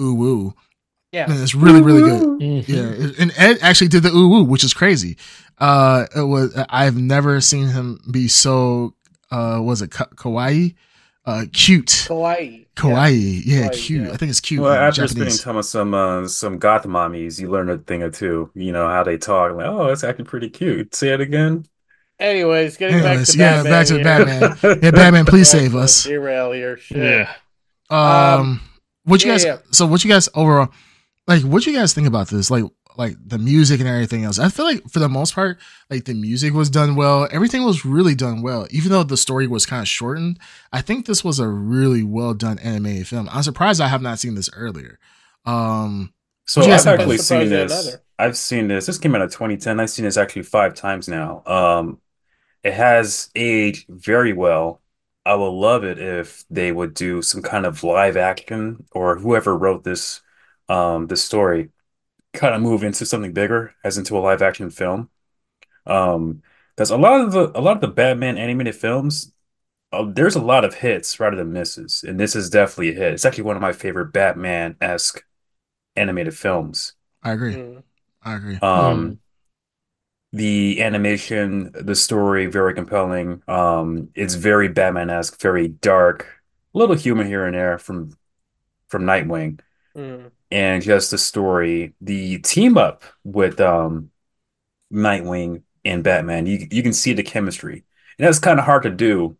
Ooh woo. Yeah. And it's really, really good. Mhm. Yeah, and Ed actually did the ooh woo, which is crazy. Uh, it was I've never seen him be so uh, was it ka- kawaii, uh, cute, Kawaii. kawaii, yeah, Kawaii, cute. yeah. I think it's cute. Well, in after spending time with some uh, some goth mommies, you learn a thing or two. You know how they talk. Like, oh, it's actually pretty cute. Say it again. Anyways, getting back to yeah, Batman. back to here. Batman. Yeah, Batman, please save us. Derail here. Shit. Yeah. Um, Um, what you yeah, guys? yeah. So what you guys overall? Like, what you guys think about this? Like, like the music and everything else. I feel like for the most part, like the music was done well. Everything was really done well, even though the story was kind of shortened. I think this was a really well done animated film. I'm surprised I have not seen this earlier. Um, So you I've actually it? seen this. another. I've seen this. This came out of 2010. I've seen this actually five times now. Um, it has aged very well. I would love it if they would do some kind of live action or whoever wrote this um this story kind of move into something bigger, as into a live action film. Um, because a lot of the a lot of the Batman animated films, uh, there's a lot of hits rather than misses, and this is definitely a hit. It's actually one of my favorite Batman-esque animated films. I agree. Mm. I agree. Um, the animation, the story, very compelling. Um, it's very Batman-esque, very dark, a little humor here and there from from Nightwing, Mm. and just the story, the team up with um Nightwing and Batman. You you can see the chemistry, and that's kind of hard to do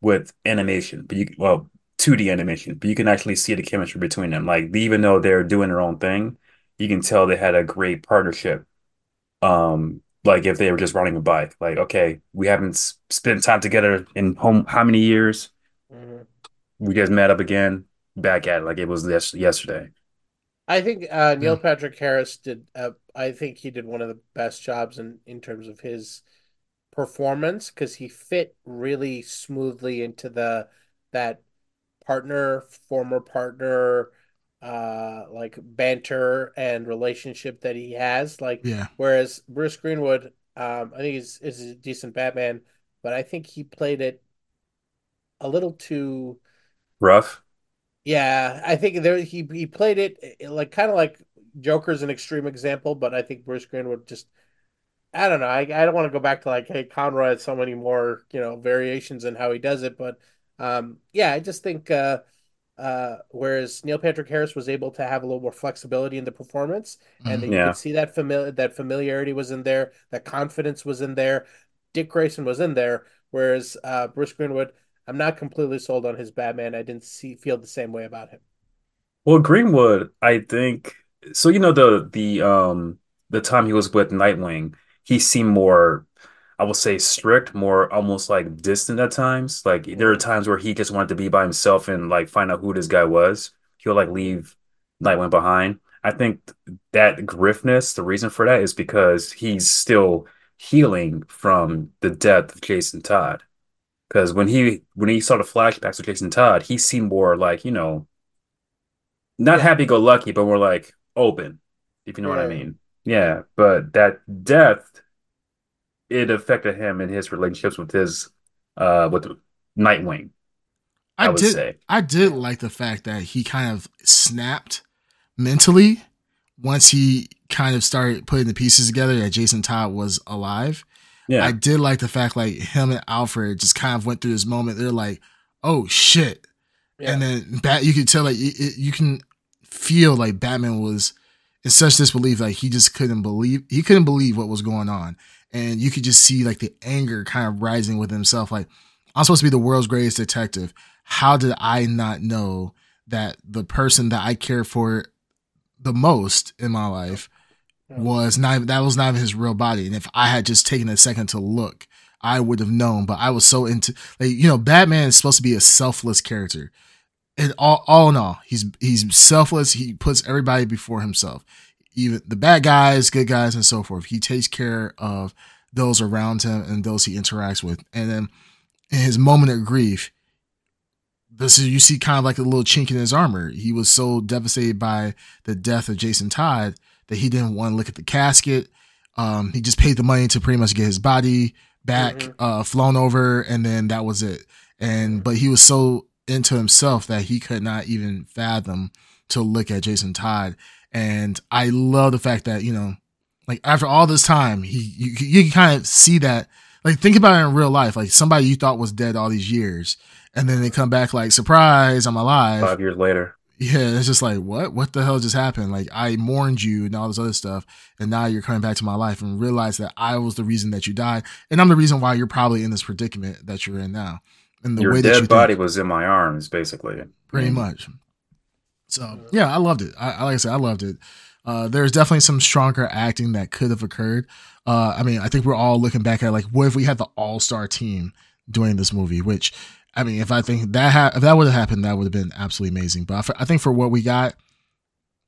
with animation, but you well 2D animation, but you can actually see the chemistry between them. Like even though they're doing their own thing, you can tell they had a great partnership. Um, like if they were just riding a bike, like okay, we haven't spent time together in home how many years? Mhm. We just met up again, back at it like it was yes yesterday. I think uh, Neil Patrick Harris did. Uh, I think he did one of the best jobs in in terms of his performance because he fit really smoothly into the that partner, former partner, uh, like banter and relationship that he has. Like, Yeah. whereas Bruce Greenwood, um, I think is is a decent Batman, but I think he played it a little too. Rough. Yeah, I think there he he played it eh, like kind of like Joker's an extreme example, but I think Bruce Greenwood just I don't know. I, I don't want to go back to like hey Conroy had so many more you know variations in how he does it, but um yeah, I just think uh uh whereas Neil Patrick Harris was able to have a little more flexibility in the performance, and then you Yeah. could see that familiar that familiarity was in there, that confidence was in there, Dick Grayson was in there, whereas uh Bruce Greenwood. I'm not completely sold on his Batman. I didn't see feel the same way about him. Well, Greenwood, I think so. You know the the um the time he was with Nightwing, he seemed more, I would say, strict, more almost like distant at times. Like there are times where he just wanted to be by himself and like find out who this guy was. He'll like leave Nightwing behind. I think that griffness, the reason for that is because he's still healing from the death of Jason Todd. Because when he when he saw the flashbacks of Jason Todd, he seemed more like, you know, not happy-go-lucky, but more like open, if you know what I mean. Yeah, but that death, it affected him in his relationships with his uh with Nightwing, I I did. say. I did like the fact that he kind of snapped mentally once he kind of started putting the pieces together that Jason Todd was alive. Yeah. I did like the fact like him and Alfred just kind of went through this moment. They're like, "Oh shit!" Yeah. And then Bat, you could tell like it, it- you can feel like Batman was in such disbelief, like he just couldn't believe he couldn't believe what was going on, and you could just see like the anger kind of rising with himself. Like I'm supposed to be the world's greatest detective. How did I not know that the person that I care for the most in my life was not that was not even his real body. And if I had just taken a second to look, I would have known. But I was so into like you know, Batman is supposed to be a selfless character. And all, all in all, he's he's selfless. He puts everybody before himself, even the bad guys, good guys, and so forth. He takes care of those around him and those he interacts with. And then in his moment of grief, this is you see kind of like a little chink in his armor. He was so devastated by the death of Jason Todd that he didn't want to look at the casket. Um, he just paid the money to pretty much get his body back, mm-hmm. uh, flown over, and then that was it. And but he was so into himself that he could not even fathom to look at Jason Todd. And I love the fact that you know, like after all this time, he you, you can kind of see that. Like think about it in real life, like somebody you thought was dead all these years, and then they come back like surprise, I'm alive. Five years later. Yeah, it's just like what? What the hell just happened? Like I mourned you and all this other stuff, and now you're coming back to my life and realize that I was the reason that you died, and I'm the reason why you're probably in this predicament that you're in now. And the Your way dead that you body think, was in my arms, basically. Pretty much. So yeah, I loved it. I, like I said, I loved it. Uh, there's definitely some stronger acting that could have occurred. Uh, I mean, I think we're all looking back at like, what if we had the all star team doing this movie? Which I mean, if I think that ha- if that would have happened, that would have been absolutely amazing. But I, think for what we got,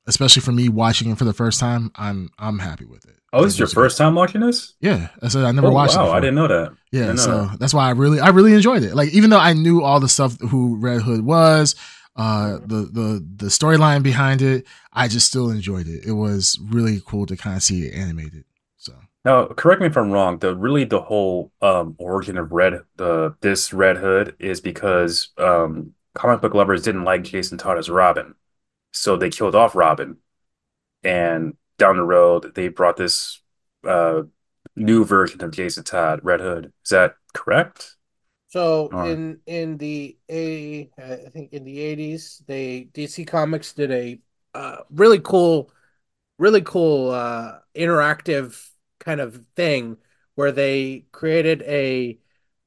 especially for me watching it for the first time, I'm I'm happy with it. Oh, this is your first time watching this? Yeah, I said I never oh, watched wow, it. Wow, I didn't know that. Yeah, so that. that's why I really I really enjoyed it. Like even though I knew all the stuff who Red Hood was, uh, the the the storyline behind it, I just still enjoyed it. It was really cool to kind of see it animated. Now, correct me if I'm wrong. The really the whole um, origin of Red the this Red Hood is because um, comic book lovers didn't like Jason Todd as Robin, so they killed off Robin, and down the road they brought this uh, new version of Jason Todd, Red Hood. Is that correct? So or... in in the a I think in the eighties, they DC Comics did a uh, really cool, really cool uh, interactive kind of thing where they created a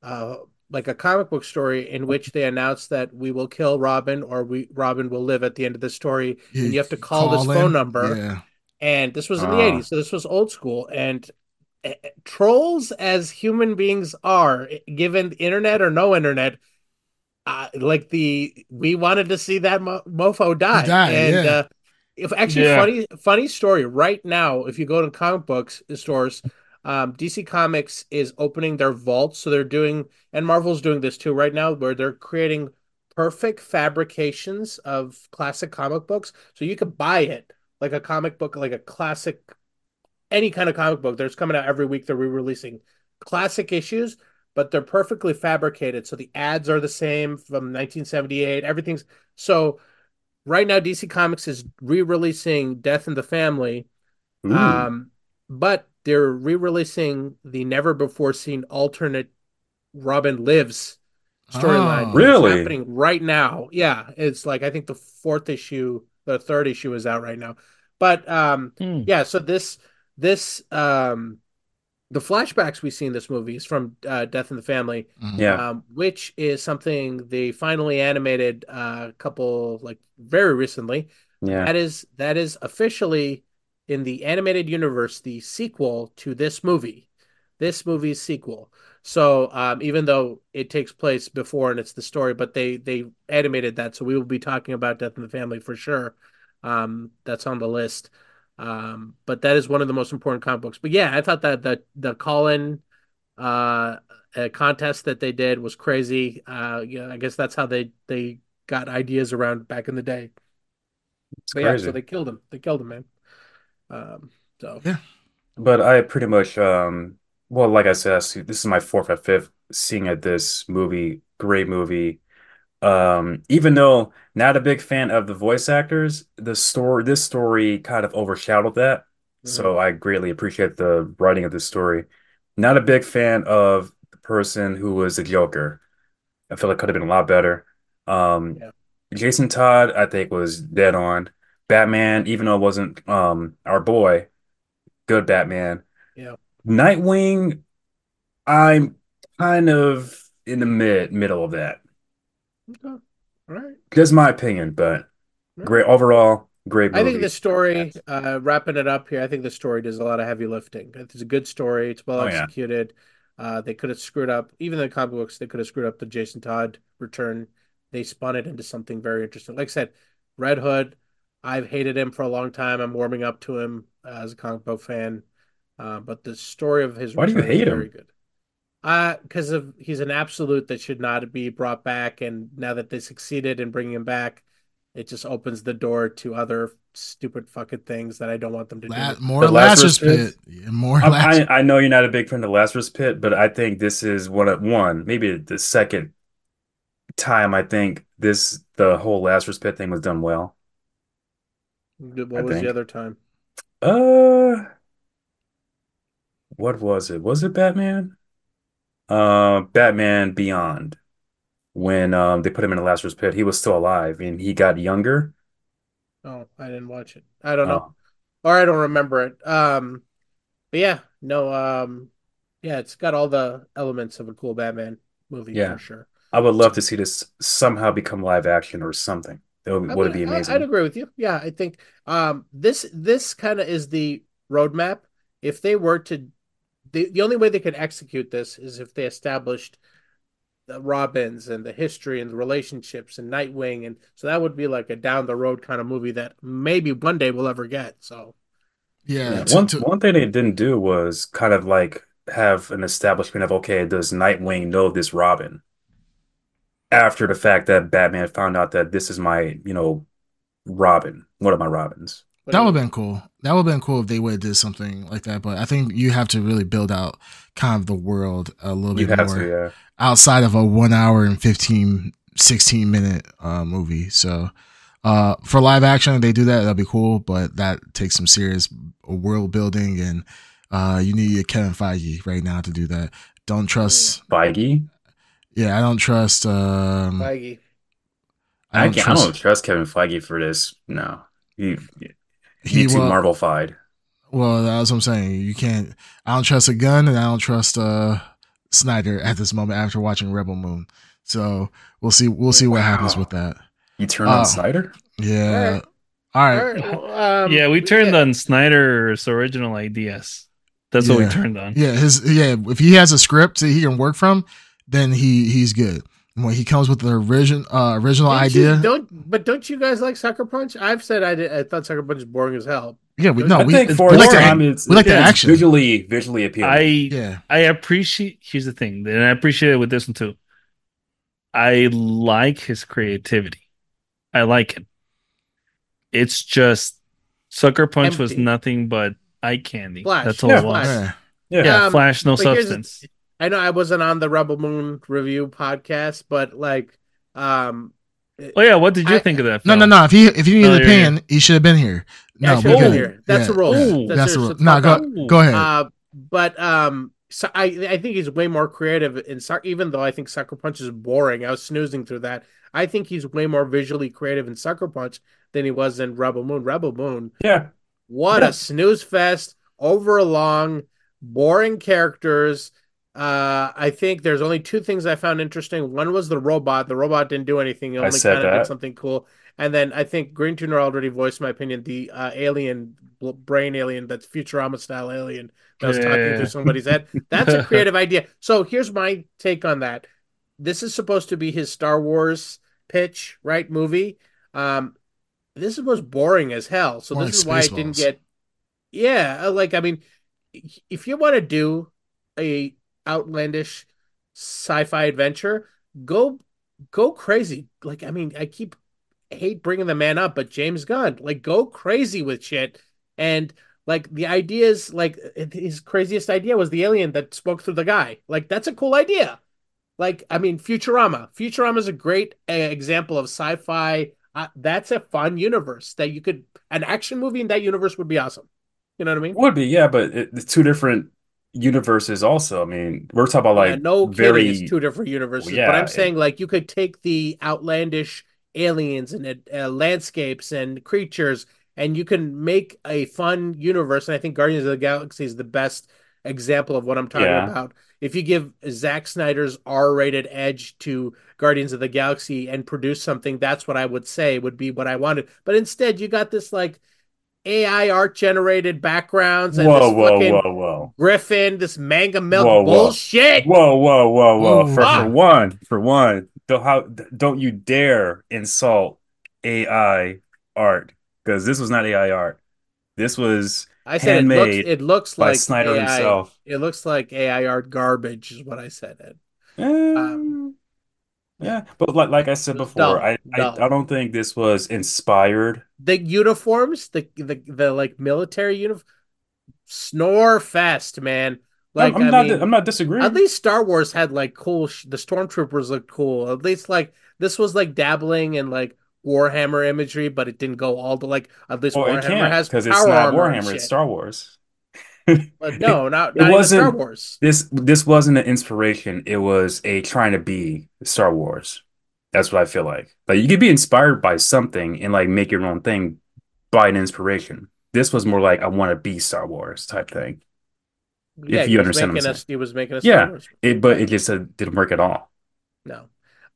uh, like a comic book story in which they announced that we will kill Robin or we Robin will live at the end of the story, and you have to call, call this him. phone number. Yeah. And this was in uh. the ah. 80s, so this was old school. And uh, trolls, as human beings are, given internet or no internet, uh, like the we wanted to see that mo- mofo die, die and yeah. uh, if actually yeah. funny funny story right now, if you go to comic books stores, um, DC Comics is opening their vaults, so they're doing, and Marvel's doing this too right now, where they're creating perfect fabrications of classic comic books, so you could buy it like a comic book, like a classic, any kind of comic book. There's coming out every week. They're re-releasing classic issues, but they're perfectly fabricated. So the ads are the same from 1978. Everything's so right now DC Comics is re-releasing Death in the Family, Ooh. um, but they're re-releasing the never before seen alternate Robin Lives storyline. Oh, really? happening right now. Yeah, it's like I think the fourth issue, the third issue is out right now. But um, hmm. yeah, so this this um the flashbacks we see in this movie is from uh, Death in the Family, mm-hmm. yeah, um, which is something they finally animated uh, a couple like very recently. Yeah, that is that is officially in the animated universe the sequel to this movie, this movie's sequel. So um, even though it takes place before and it's the story, but they they animated that, so we will be talking about Death in the Family for sure. Um, that's on the list. Um, but that is one of the most important comic books. But yeah, I thought that the the call-in uh, contest that they did was crazy. Uh, yeah, I guess that's how they they got ideas around back in the day. Yeah, so they killed him. They killed him, man. Um, so yeah. But I pretty much um well, like I said, this is my fourth or fifth seeing at this movie. Great movie. Um, even though not a big fan of the voice actors, the story this story kind of overshadowed that. Mm-hmm. So I greatly appreciate the writing of this story. Not a big fan of the person who was the Joker. I feel like could have been a lot better. Um, yeah. Jason Todd, I think, was dead on. Batman, even though it wasn't um our boy, good Batman. Yeah. Nightwing, I'm kind of in the mid middle of that. Okay. All right. That's my opinion, but great overall. Great I think the story, uh, wrapping it up here, I think the story does a lot of heavy lifting. It's a good story. It's well Oh yeah. executed. Uh, they could have screwed up, even the comic books, they could have screwed up the Jason Todd return. They spun it into something very interesting. Like I said, Red Hood, I've hated him for a long time. I'm warming up to him uh, as a comic book fan. Uh, but the story of his Why do you return is hate very him? good. Uh, because of he's an absolute that should not be brought back, and now that they succeeded in bringing him back, it just opens the door to other stupid fucking things that I don't want them to La- do. more The Lazarus, Lazarus Pit. Yeah, more I, Lazarus. I I know you're not a big fan of Lazarus Pit, but I think this is one of one, maybe the second time I think this the whole Lazarus Pit thing was done well. What I was the other time? Uh, what was it? Was it Batman? Uh, Batman Beyond. When um they put him in the Lazarus Pit, he was still alive and he got younger. Oh, I didn't watch it. I don't know, Oh, or I don't remember it. Um, but yeah, no, um, yeah, it's got all the elements of a cool Batman movie yeah. for sure. I would love to see this somehow become live action or something. That would, would would, be I, I'd agree with you. Yeah, I think um this this kind of is the roadmap. If they were to, the the only way they could execute this is if they established the Robins and the history and the relationships and Nightwing, and so that would be like a down the road kind of movie that maybe one day we'll ever get. So Yeah, Yeah, to, one to one thing they didn't do was kind of like have an establishment of okay, does Nightwing know this Robin? After the fact that Batman found out that this is my, you know, Robin, one of my Robins. What that would have been cool. That would have been cool if they would have did something like that. But I think you have to really build out kind of the world a little You bit have more to, yeah. outside of a one hour and 15, 16 minute uh, movie. So uh, for live action, if they do that, that'd be cool. But that takes some serious world building, and uh, you need a Kevin Feige right now to do that. Don't trust. Feige. Yeah, I don't trust. Um, Feige. I I don't can't, I trust. don't trust Kevin Feige for this. No, he He he too will. Marvel-fied. Well, that's what I'm saying. You can't. I don't trust a Gunn, and I don't trust uh Snyder at this moment after watching Rebel Moon. So we'll see. We'll see what happens with that. You turn Oh. on Snyder? Yeah. All All right. right. well, um, yeah, we turned yeah. on Snyder's original ideas. That's what we turned on. Yeah. His. Yeah. If he has a script that he can work from, then he he's good. When he comes with the original uh, original Didn't you- idea, don't but don't you guys like Sucker Punch? I've said I did, I thought Sucker Punch is boring as hell. yeah, we I no, I we, think we like the time, it's, we like the action. visually visually appealing. I yeah. I appreciate. Here's the thing, and I appreciate it with this one too. I like his creativity. I like him. It's just Sucker Punch was nothing but eye candy. Flash. That's all Yeah, it was. Yeah. yeah. Yeah, Um, Flash, no substance. I know I wasn't on the Rebel Moon review podcast, but like um Oh yeah, what did you I- think of that? No, no, no. If he if you need Oh, an yeah, opinion, he should have been here. No, should we have been good. here. That's Yeah. the rule. Ooh. That's the your- rule. No, go. Ooh. go ahead. Uh, but um, so I I think he's way more creative in Sucker. Even though I think Sucker Punch is boring, I was snoozing through that. I think he's way more visually creative in Sucker Punch than he was in Rebel Moon. Rebel Moon, yeah. what Yeah. a snooze fest, overlong, boring characters. Uh, I think there's only two things I found interesting. One was the robot. The robot didn't do anything. He I only said kind of did that. something cool. And then I think Green Tuner already voiced my opinion. The uh, alien, brain alien, that's Futurama style alien that was talking Yeah. through somebody's head. That's a creative idea. So here's my take on that. This is supposed to be his Star Wars pitch, right? Movie. Um, this was boring as hell. So More this is why it didn't get. Yeah, uh, like I mean, if you want to do a outlandish sci-fi adventure, go go crazy. Like I mean, I keep I hate bringing the man up, but James Gunn, like go crazy with shit. And like the ideas, like his craziest idea was the alien that spoke through the guy. Like that's a cool idea. Like I mean, Futurama. Futurama is a great uh, example of sci-fi. Uh, that's a fun universe that you could an action movie in that universe would be awesome. You know what I mean? Would be, yeah, but it, it's two different universes also. I mean, we're talking about Yeah, like no very kidding, it's two different universes. Yeah, but I'm it- saying like you could take the outlandish aliens and uh, landscapes and creatures, and you can make a fun universe. And I think Guardians of the Galaxy is the best example of what I'm talking Yeah. about. If you give Zack Snyder's R-rated edge to Guardians of the Galaxy and produce something, that's what I would say would be what I wanted. But instead, you got this like AI art generated backgrounds and Whoa, this whoa, fucking whoa, whoa. Griffin, this manga milk Whoa, whoa. bullshit. Whoa, whoa, whoa, whoa. Ooh. For, for one, for one, don't, how, don't you dare insult AI art because this was not AI art. This was I said it looks it looks by like Snyder AI, himself. It looks like AI art garbage is what I said. Ed. Eh, Um, yeah, but like like I said before, I, I don't think this was inspired. The uniforms, the the the like military uniform, snore fest, man. Like I'm, I'm I not mean, I'm not disagreeing. at least Star Wars had like cool. Sh- the stormtroopers looked cool. At least like this was like dabbling in like Warhammer imagery, but it didn't go all the like. At least Warhammer has because power it's not Warhammer, it's. Star Wars. But no, not It not even wasn't- Star Wars. This this wasn't an inspiration. It was a trying to be Star Wars. That's what I feel like. Like you could be inspired by something and like make your own thing by an inspiration. This was more like I want to be Star Wars type thing. Yeah, if you understand what us. He was making us. Yeah. Star Wars. It, but it just uh, didn't work at all. No.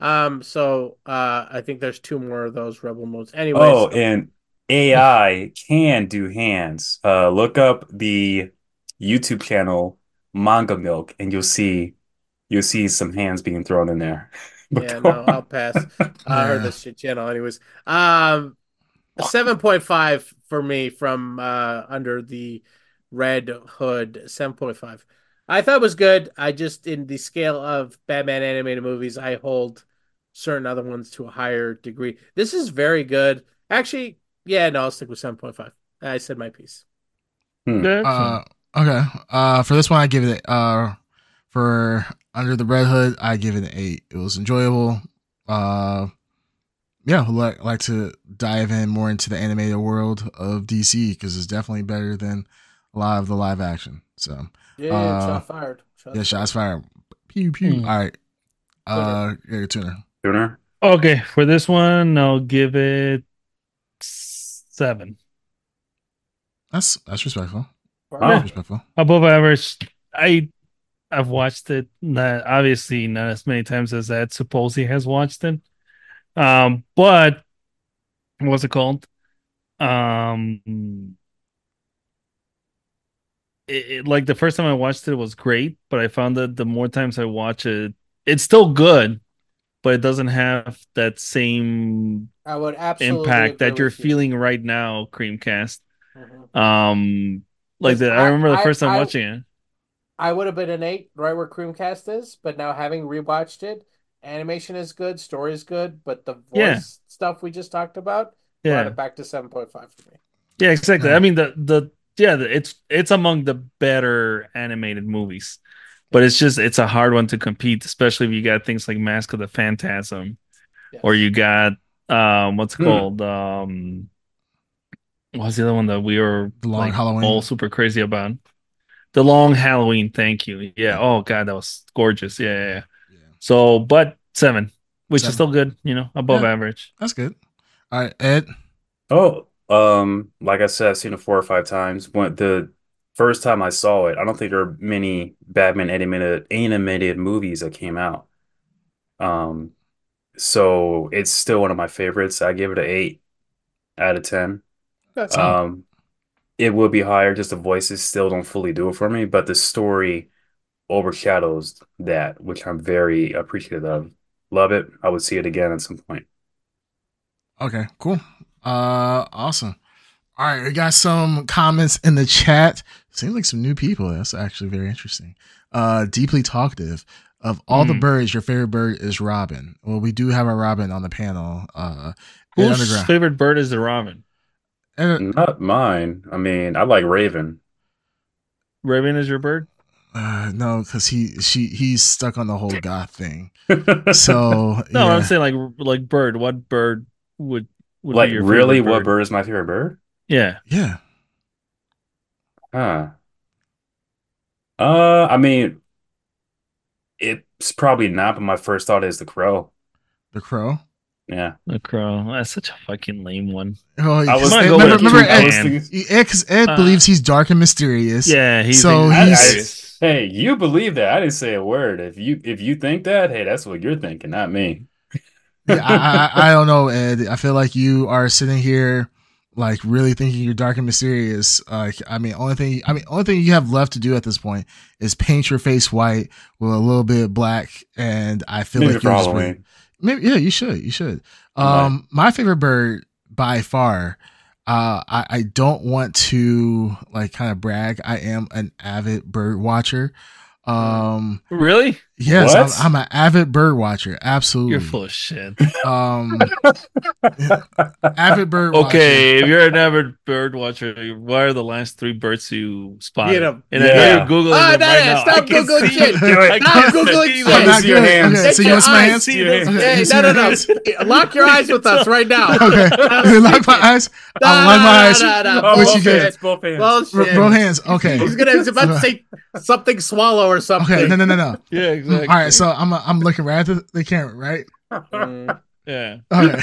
Um. So, uh, I think there's two more of those Rebel Moons. Anyway. Oh, and AI can do hands. Uh, look up the YouTube channel Manga Milk, and you'll see you'll see some hands being thrown in there. Yeah, no, I'll pass. I heard Yeah. this shit channel, anyways. Um, seven point five for me from uh under the red hood. Seven point five. I thought it was good. I just in the scale of Batman animated movies, I hold certain other ones to a higher degree. This is very good. Actually, yeah, no, I'll stick with seven point five. I said my piece. Good. Uh, okay. Uh, for this one, I give it uh, for Under the Red Hood, I give it an eight. It was enjoyable. Uh, yeah, would like like to dive in more into the animated world of DC because it's definitely better than a lot of the live action. So Yeah, Uh, shot fired. Shots yeah, shots fired. Pew pew. Hmm. All right. Uh, yeah, tuner. Tuner? Okay, for this one, I'll give it seven. That's that's respectful. Fired. That's respectful. Above average. I I've watched it not obviously not as many times as that suppose he has watched it. Um, but what's it called? Um it, it- like the first time I watched it, it was great, but I found that the more times I watch it, it's still good, but it doesn't have that same I would absolutely impact that you're you. feeling right now, Creamcast. Mhm. Um, like Yes, the, I I- remember the I- first time I- watching it. I would have been an eight, right where Creamcast is, but now having rewatched it, animation is good, story is good, but the voice Yeah. stuff we just talked about brought Yeah, it back to seven point five for me. yeah, exactly. I mean the the yeah, the, it's it's among the better animated movies, but it's just it's a hard one to compete, especially if you got things like Mask of the Phantasm, Yes. or you got um what's it Hmm. called um what's the other one that we were The Long like Halloween. all super crazy about? The Long Halloween. Thank you. Yeah. Oh god, that was gorgeous. Yeah. yeah, yeah. Yeah, So, but seven, which Seven. is still good. You know, above Yeah. average. that's good. All right, Ed. Oh, um, like I said, I've seen it four or five times. When the first time I saw it, I don't think there are many Batman animated animated movies that came out. Um, so it's still one of my favorites. I give it an eight out of ten. That's. Um, it would be higher, just the voices still don't fully do it for me, but the story overshadows that, which I'm very appreciative of. Love it. I would see it again at some point. Okay, cool. Uh, awesome. All right, we got some comments in the chat. Seems like some new people. That's actually very interesting. Uh, deeply talkative. Of all the Hmm. birds, your favorite bird is robin. Well, we do have a robin on the panel. Uh, Whose favorite bird is the robin? Ed- Not mine. I mean, I like Raven. Raven is your bird? uh, no, because he she he's stuck on the whole goth thing. So No, yeah. I'm saying like like bird. What bird would would Like be your really, favorite what bird is my favorite bird? Yeah. yeah. Huh. Uh, I mean, it's probably not, but my first thought is the crow. The crow. Yeah. The crow. That's such a fucking lame one. Oh, I was because gonna Ed- go remember, remember Toucan. Ed, Ed, 'cause Ed Uh, believes he's dark and mysterious. Yeah, he's So a- I, he's- Hey, you believe that? I didn't say a word. If you if you think that, hey, that's what you're thinking, not me. Yeah, I, I, I don't know, Ed. I feel like you are sitting here, like really thinking you're dark and mysterious. Like, I mean, only thing, I mean, only thing you have left to do at this point is paint your face white with a little bit of black, and I feel Maybe like you're just Halloween. Maybe yeah, you should. You should. Um, my favorite bird by far. Uh, I, I don't want to like kind of brag. I am an avid bird watcher. Um, Really? Yes, What? I'm, I'm an avid bird watcher. Absolutely. You're full of shit. Um, avid bird. watcher. Okay, if you're an avid bird watcher, what are the last three birds you spot? spotted? Get 'em. And I know you're googling Ah, them no, right no, now. stop I Googling shit. it. Do it. I Stop can Googling see shit. them. Not See your hands. Okay, so you want some Get your hands? See your hands. Hey, no, no, no. Lock your eyes with us right now. Okay, lock my eyes. I lock my eyes. No, no, no, Oh, What both you get? hands, both hands. Bullshit. Bro hands. Okay. He's gonna he's about to say something swallow or something. Okay. No, no, no, no. Yeah, exactly. All right. So I'm I'm looking right at the, the camera, right? Mm. yeah. Okay.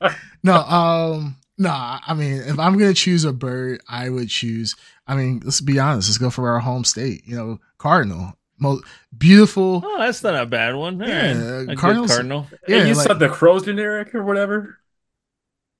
no, um, no. I mean, if I'm gonna choose a bird, I would choose. I mean, let's be honest. Let's go for our home state. You know, cardinal. Most beautiful. Oh, that's not a bad one. All Yeah, right. A good Cardinals- cardinal. Hey, Yeah, you like- said the crow's generic or whatever.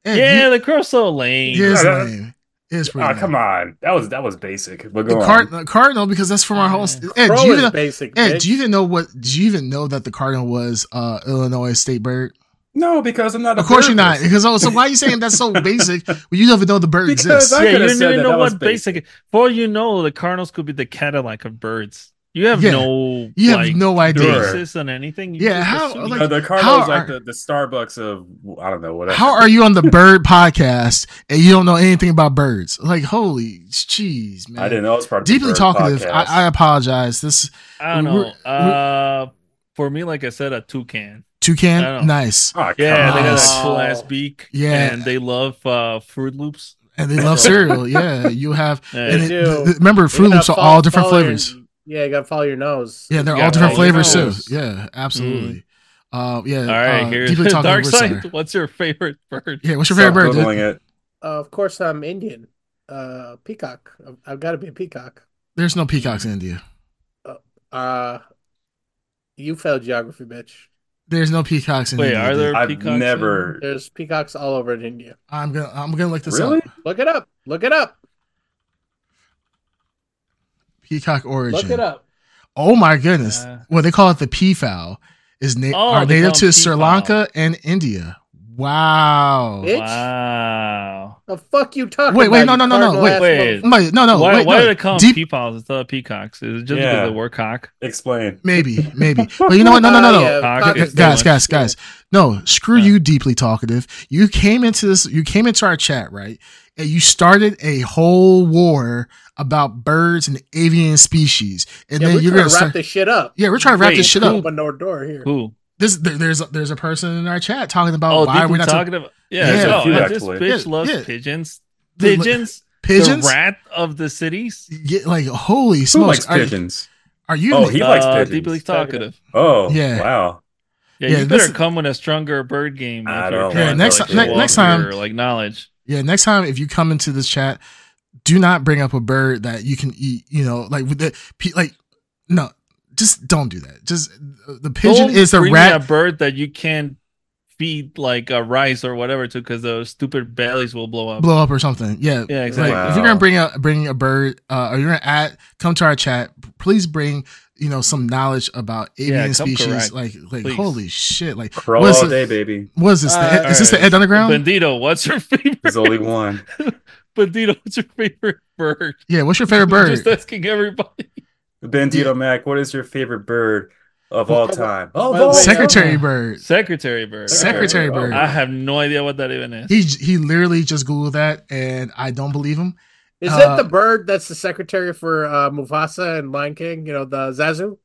Ed, Yeah, you- the crow's so lame. it is Yeah, that- lame. It is pretty. Oh, lame. come on. That was that was basic. But The go card, on. the cardinal because that's from our whole. Ed, do you is even, basic. Ed, bitch. do you even know what? Do you even know that the cardinal was uh Illinois state bird? No, because I'm not. A Of course bird you're not. Because oh, so why are you saying that's so basic Well, you don't even know the bird Because exists? I yeah, could've you said don't even know that what basic. For you know, the Cardinals could be the Cadillac of birds. You have Yeah. no, You have like, no idea. basis on anything. You Yeah, how- like- Uh, the How Cardinals like are- the, the Starbucks of I don't know whatever. How are you on the bird podcast and you don't know anything about birds? Like, holy jeez, man. I didn't know it was part of the Deeply bird talkative. podcast. I, I apologize. This I don't know. We're- Uh, for me, like I said, a toucan. Toucan, nice. Oh, Yeah, they got Nice. that cool ass beak. Yeah. and they love uh, Froot Loops. And they love cereal. Yeah, you have. Yeah. And it, do. th- th- remember, Froot Loops are all different follow your- flavors. Yeah, you gotta follow your nose. Yeah, they're all different flavors too. Yeah, absolutely. Uh, yeah. All right, uh, here's deeply. Darkseid. What's your favorite bird? Yeah, what's your Stop favorite bird? dude? Googling it. Uh, of course, I'm Indian. Uh, peacock. I've, I've got to be a peacock. There's no peacocks in India. Uh, you failed geography, bitch. There's no peacocks in Wait, India. Wait, are dude. there I've peacocks? in- never. There's peacocks all over in India. I'm gonna I'm gonna look this Really? up. Look it up. Look it up. Peacock origin. Look it up. Oh my goodness! Uh, well, they call it the peafowl. Is na- Oh, are native to it Sri. Lanka and India. Wow. Bitch. Wow. The fuck you talking? Wait, wait, about, no, no, no, no, wait. Wait. Wait, no, no, why wait, why no. do they call them Deep- peafows instead of peacocks? Is it just Yeah. because they work cock? Explain. Maybe, maybe. But you know what? No, no, no, Uh, no. yeah, Cock cock is is guys, guys, one. guys. No, screw Yeah. you, deeply talkative. You came into this. You came into our chat, right? And you started a whole war about birds and avian species, and Yeah, then we're you're gonna wrap start. this shit up. Yeah, we're trying to wrap Wait, this shit who- up. Open our door here. Who? This there's there's a person in our chat talking about Oh, why deeply we're not talking about. Yeah, Yeah, no, a few, uh, this bitch Yeah, loves yeah. pigeons. The- Pigeons. pigeons. The rat of the cities. Yeah, like holy Who smokes! likes Are, pigeons? are you? Oh, he likes Uh, pigeons. Deeply talkative. Oh, Yeah. Wow. Yeah, Yeah, you this better come with a stronger bird game. I don't trying Yeah, to, next like, time- next time- your, like knowledge. Yeah, next time if you come into this chat, do not bring up a bird that you can eat. You know, like with the like, no, just don't do that. Just uh, the pigeon Don't is a bring rat. a bird that you can't feed like a rice or whatever to because those stupid bellies will blow up. blow up or something. Yeah, Yeah, Like, exactly. Wow. if you're gonna bring a bring a bird, uh, or you're gonna add, come to our chat. Please bring you know some knowledge about avian come species. correct, Like like please. holy shit! Like Crow what is all it- day, baby. what is this? The, Uh, is this the alright. Ed Underground? Bandito, what's your favorite? There's only one. Bandito, what's your favorite bird? yeah, what's your favorite We're bird? Just asking everybody. Bandito Mac, what is your favorite bird of all time? Oh, By the Secretary yeah. bird. Secretary bird. Secretary bird. I have no idea what that even is. He he literally just googled that, and I don't believe him. Is Uh, that the bird that's the secretary for uh, Mufasa and Lion King? You know, the Zazu?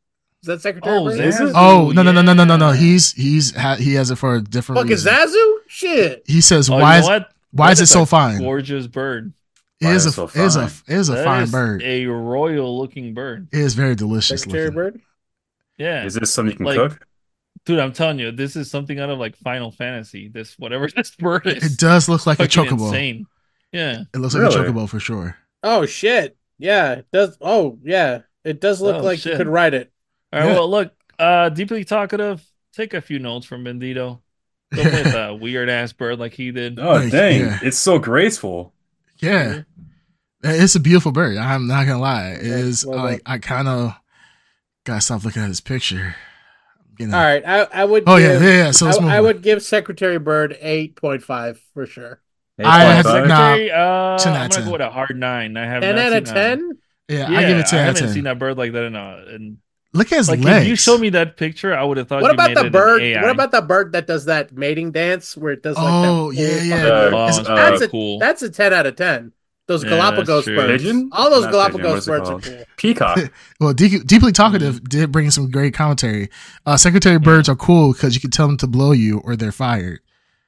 Is that secretary Oh, bird? Zazu. Oh no no no no no no no! He's he's ha- he has it for a different Fucking reason. Zazu? Shit. He says Oh, why is know what? why That is it is so fine? Gorgeous bird. It Why is a is it so it is a fine? a That fine is bird. A royal looking bird. It is very delicious Secretary looking. bird? Yeah. Is this something you can Like- cook? Dude, I'm telling you, this is something out of like Final Fantasy. This whatever this bird is. It does look like a fucking chocobo. insane. Yeah. It looks like a Really? chocobo for sure. Oh, shit. Yeah, it does. Oh, yeah. It does look Oh, like shit. you could ride it. All right, Yeah. well, look, uh, deeply talkative. Take a few notes from Bandito. Go with a weird ass bird like he did. Oh dang, yeah. it's so graceful. Yeah, it's a beautiful bird. I'm not gonna lie. It Yeah, is well like I kind of gotta stop looking at this picture. I'm getting- All right, I, I would. Oh yeah, give, yeah, yeah. So let's I, move. I would give Secretary Bird eight point five for sure. I have- 8.5? nah, uh, 10 I'm gonna 10. go with a hard nine. I have Ten not out of a- ten. Yeah, Yeah, I give it ten I haven't ten. seen that bird like that in a. In, Look at his like legs. if you showed me that picture, I would have thought. What you about made the it bird? What about the bird that does that mating dance where it does like Oh, that? yeah, yeah. Uh, Oh, that's uh, a, cool. That's a ten out of ten. Those Galapagos that's true. birds. Pigeon? All those Not Galapagos is birds are cool. Peacock. Well, deep, deeply talkative Mm-hmm. did bring some great commentary. Uh, secretary birds are cool because you can tell them to blow you or they're fired.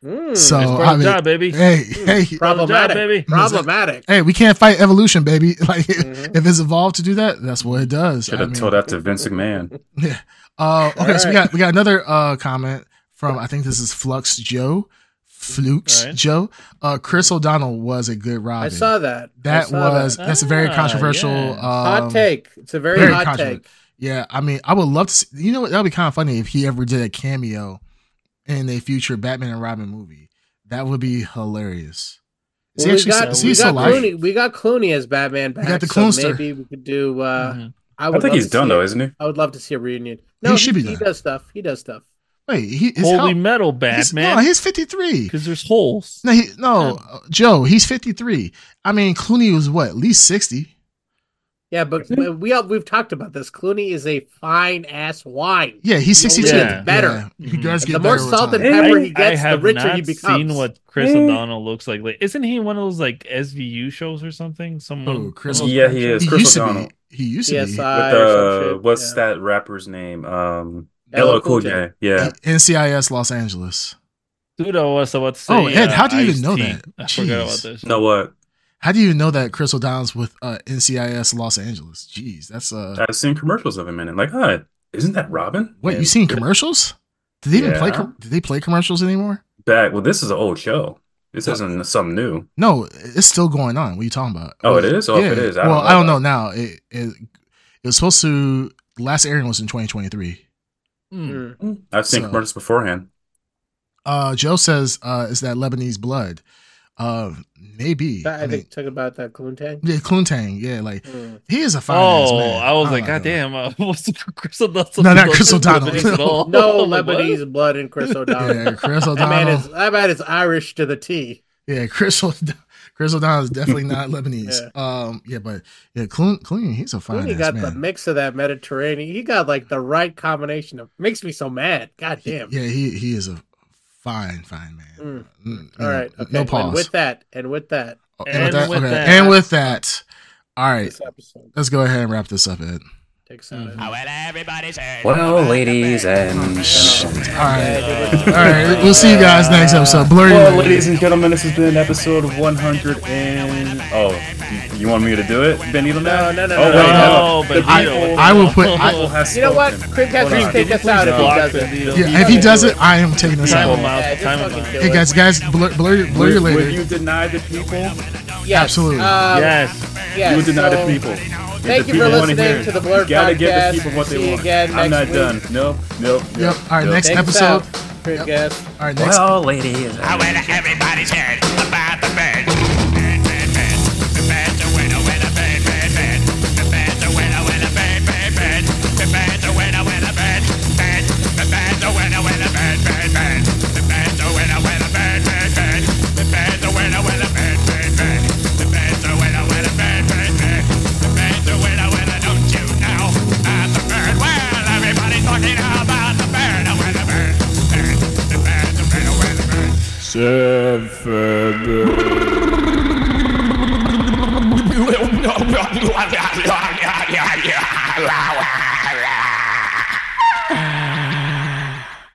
Mm, So It's part I of the mean, job, baby. hey, hey, problematic, baby. Problematic. hey, we can't fight evolution, baby. Like Mhm. if it's evolved to do that, that's what it does. Should I have mean, told that to Vince McMahon. Yeah. Uh, okay, so we got we got another uh comment from I think this is Flux Joe, Flukes Alright. Joe. Uh, Chris O'Donnell was a good Robin. I saw that. That saw was that. that's a very Ah, controversial. yeah. Um, hot take. It's a very, very hot take. Yeah, I mean, I would love to. See, you know, what? that would be kind of funny if he ever did a cameo in a future Batman and Robin movie. That would be hilarious. Is Well, he we actually? got, is we still got alive? Clooney. We got Clooney as Batman back. got the so maybe we could do. Uh, Mhm. I I think he's done though, it. isn't he? I would love to see a reunion. No, should he, be he does stuff. He does stuff. Wait, he is Holy how, metal, he's, Batman. no, he's fifty three. Because there's holes. No, he, no, uh, Joe, he's fifty three. I mean, Clooney was what, at least sixty. Yeah, but but we all, we've talked about this. Clooney is a fine ass wine. Yeah, he's sixty two. sixty older two. he better. He Mhm. does get The more salt and time. pepper I, he gets, the richer not he becomes. seen what Chris Eh. O'Donnell looks like. Like, isn't he one of those like SVU shows or something? Someone. Oh, Chris one Yeah, he is. He Chris used to be. He used to be. With or uh, what's yeah. that rapper's name? Um, LL LL Cool Cool J. J. Yeah. NCIS Los Angeles. Dude, I was about to say. Oh, Ed, how do you even Ice-T. know that? I forgot about Jeez. this. You know what? How do you know that Chris O'Donnell's with uh, NCIS Los Angeles? Jeez, that's uh. I've seen commercials of him in it. Like, huh, isn't that Robin? Wait, Yeah. you seen commercials? Did they even play? Yeah. Com- did they play commercials anymore? back? Well, this is an old show. This isn't something new. No, it's still going on. What are you talking about? Oh, it is? Oh, if it is, I don't well, I don't know now. It, it it was supposed to last airing was in 2023. Mm. I've seen So- commercials beforehand. Uh, Joe says, uh, "Is that Lebanese blood?" Uh, maybe. That- I, I mean, think talking about that Clooney. yeah, Kluntang. Yeah, like Mm. he is a fine ass Oh, man. I was don't like, know. God damn, uh, what's the Chris O'Donnell? No, not Chris O'Donnell. Lebanese at all. No I'm like, what? Lebanese blood in Chris O'Donnell. Yeah, Chris That man O'Donnell. is that man is Irish to the T. Yeah, Chris O'D- Chris O'Donnell is definitely not Lebanese. Um, yeah, but yeah, Clooney, Clooney he's a fine ass got man. the mix of that Mediterranean. He got like the right combination of makes me so mad. God damn. Yeah, he he is a fine, fine man. Mm. Mm, you All right. Okay. No And pause. with that, and with that, Oh, And with okay. that- And with that, all right, let's go ahead and wrap this up, Ed. Takes out. Mhm. Well, everybody's heard. Well, ladies and All right, all right. We'll see you guys next episode. Blurry. well, ladies and gentlemen, this has been episode 100 and oh, you, you want me to do it, Benito? No, no, no, Oh, no, wait, no, no. Benito. The I will put- I- You know what? spoken. Creepcast Hold just on. take us out if he does it. Yeah, if he does it, I am taking this out. out. Yeah, just Time him fucking out. Hey guys, guys, blur, blur, blur your Would, would you deny the people? Yes. Absolutely. Um, Yes. yes. you would deny so- the people. Thank the you for people wanna listening hear to the Blurred you gotta give the people what they want. I'm not week. done. Nope, nope, Yep. nope. All right, nope. next Take us episode. out, Creepcast. All right, next. Well, ladies. Well, everybody's heard about the Seven.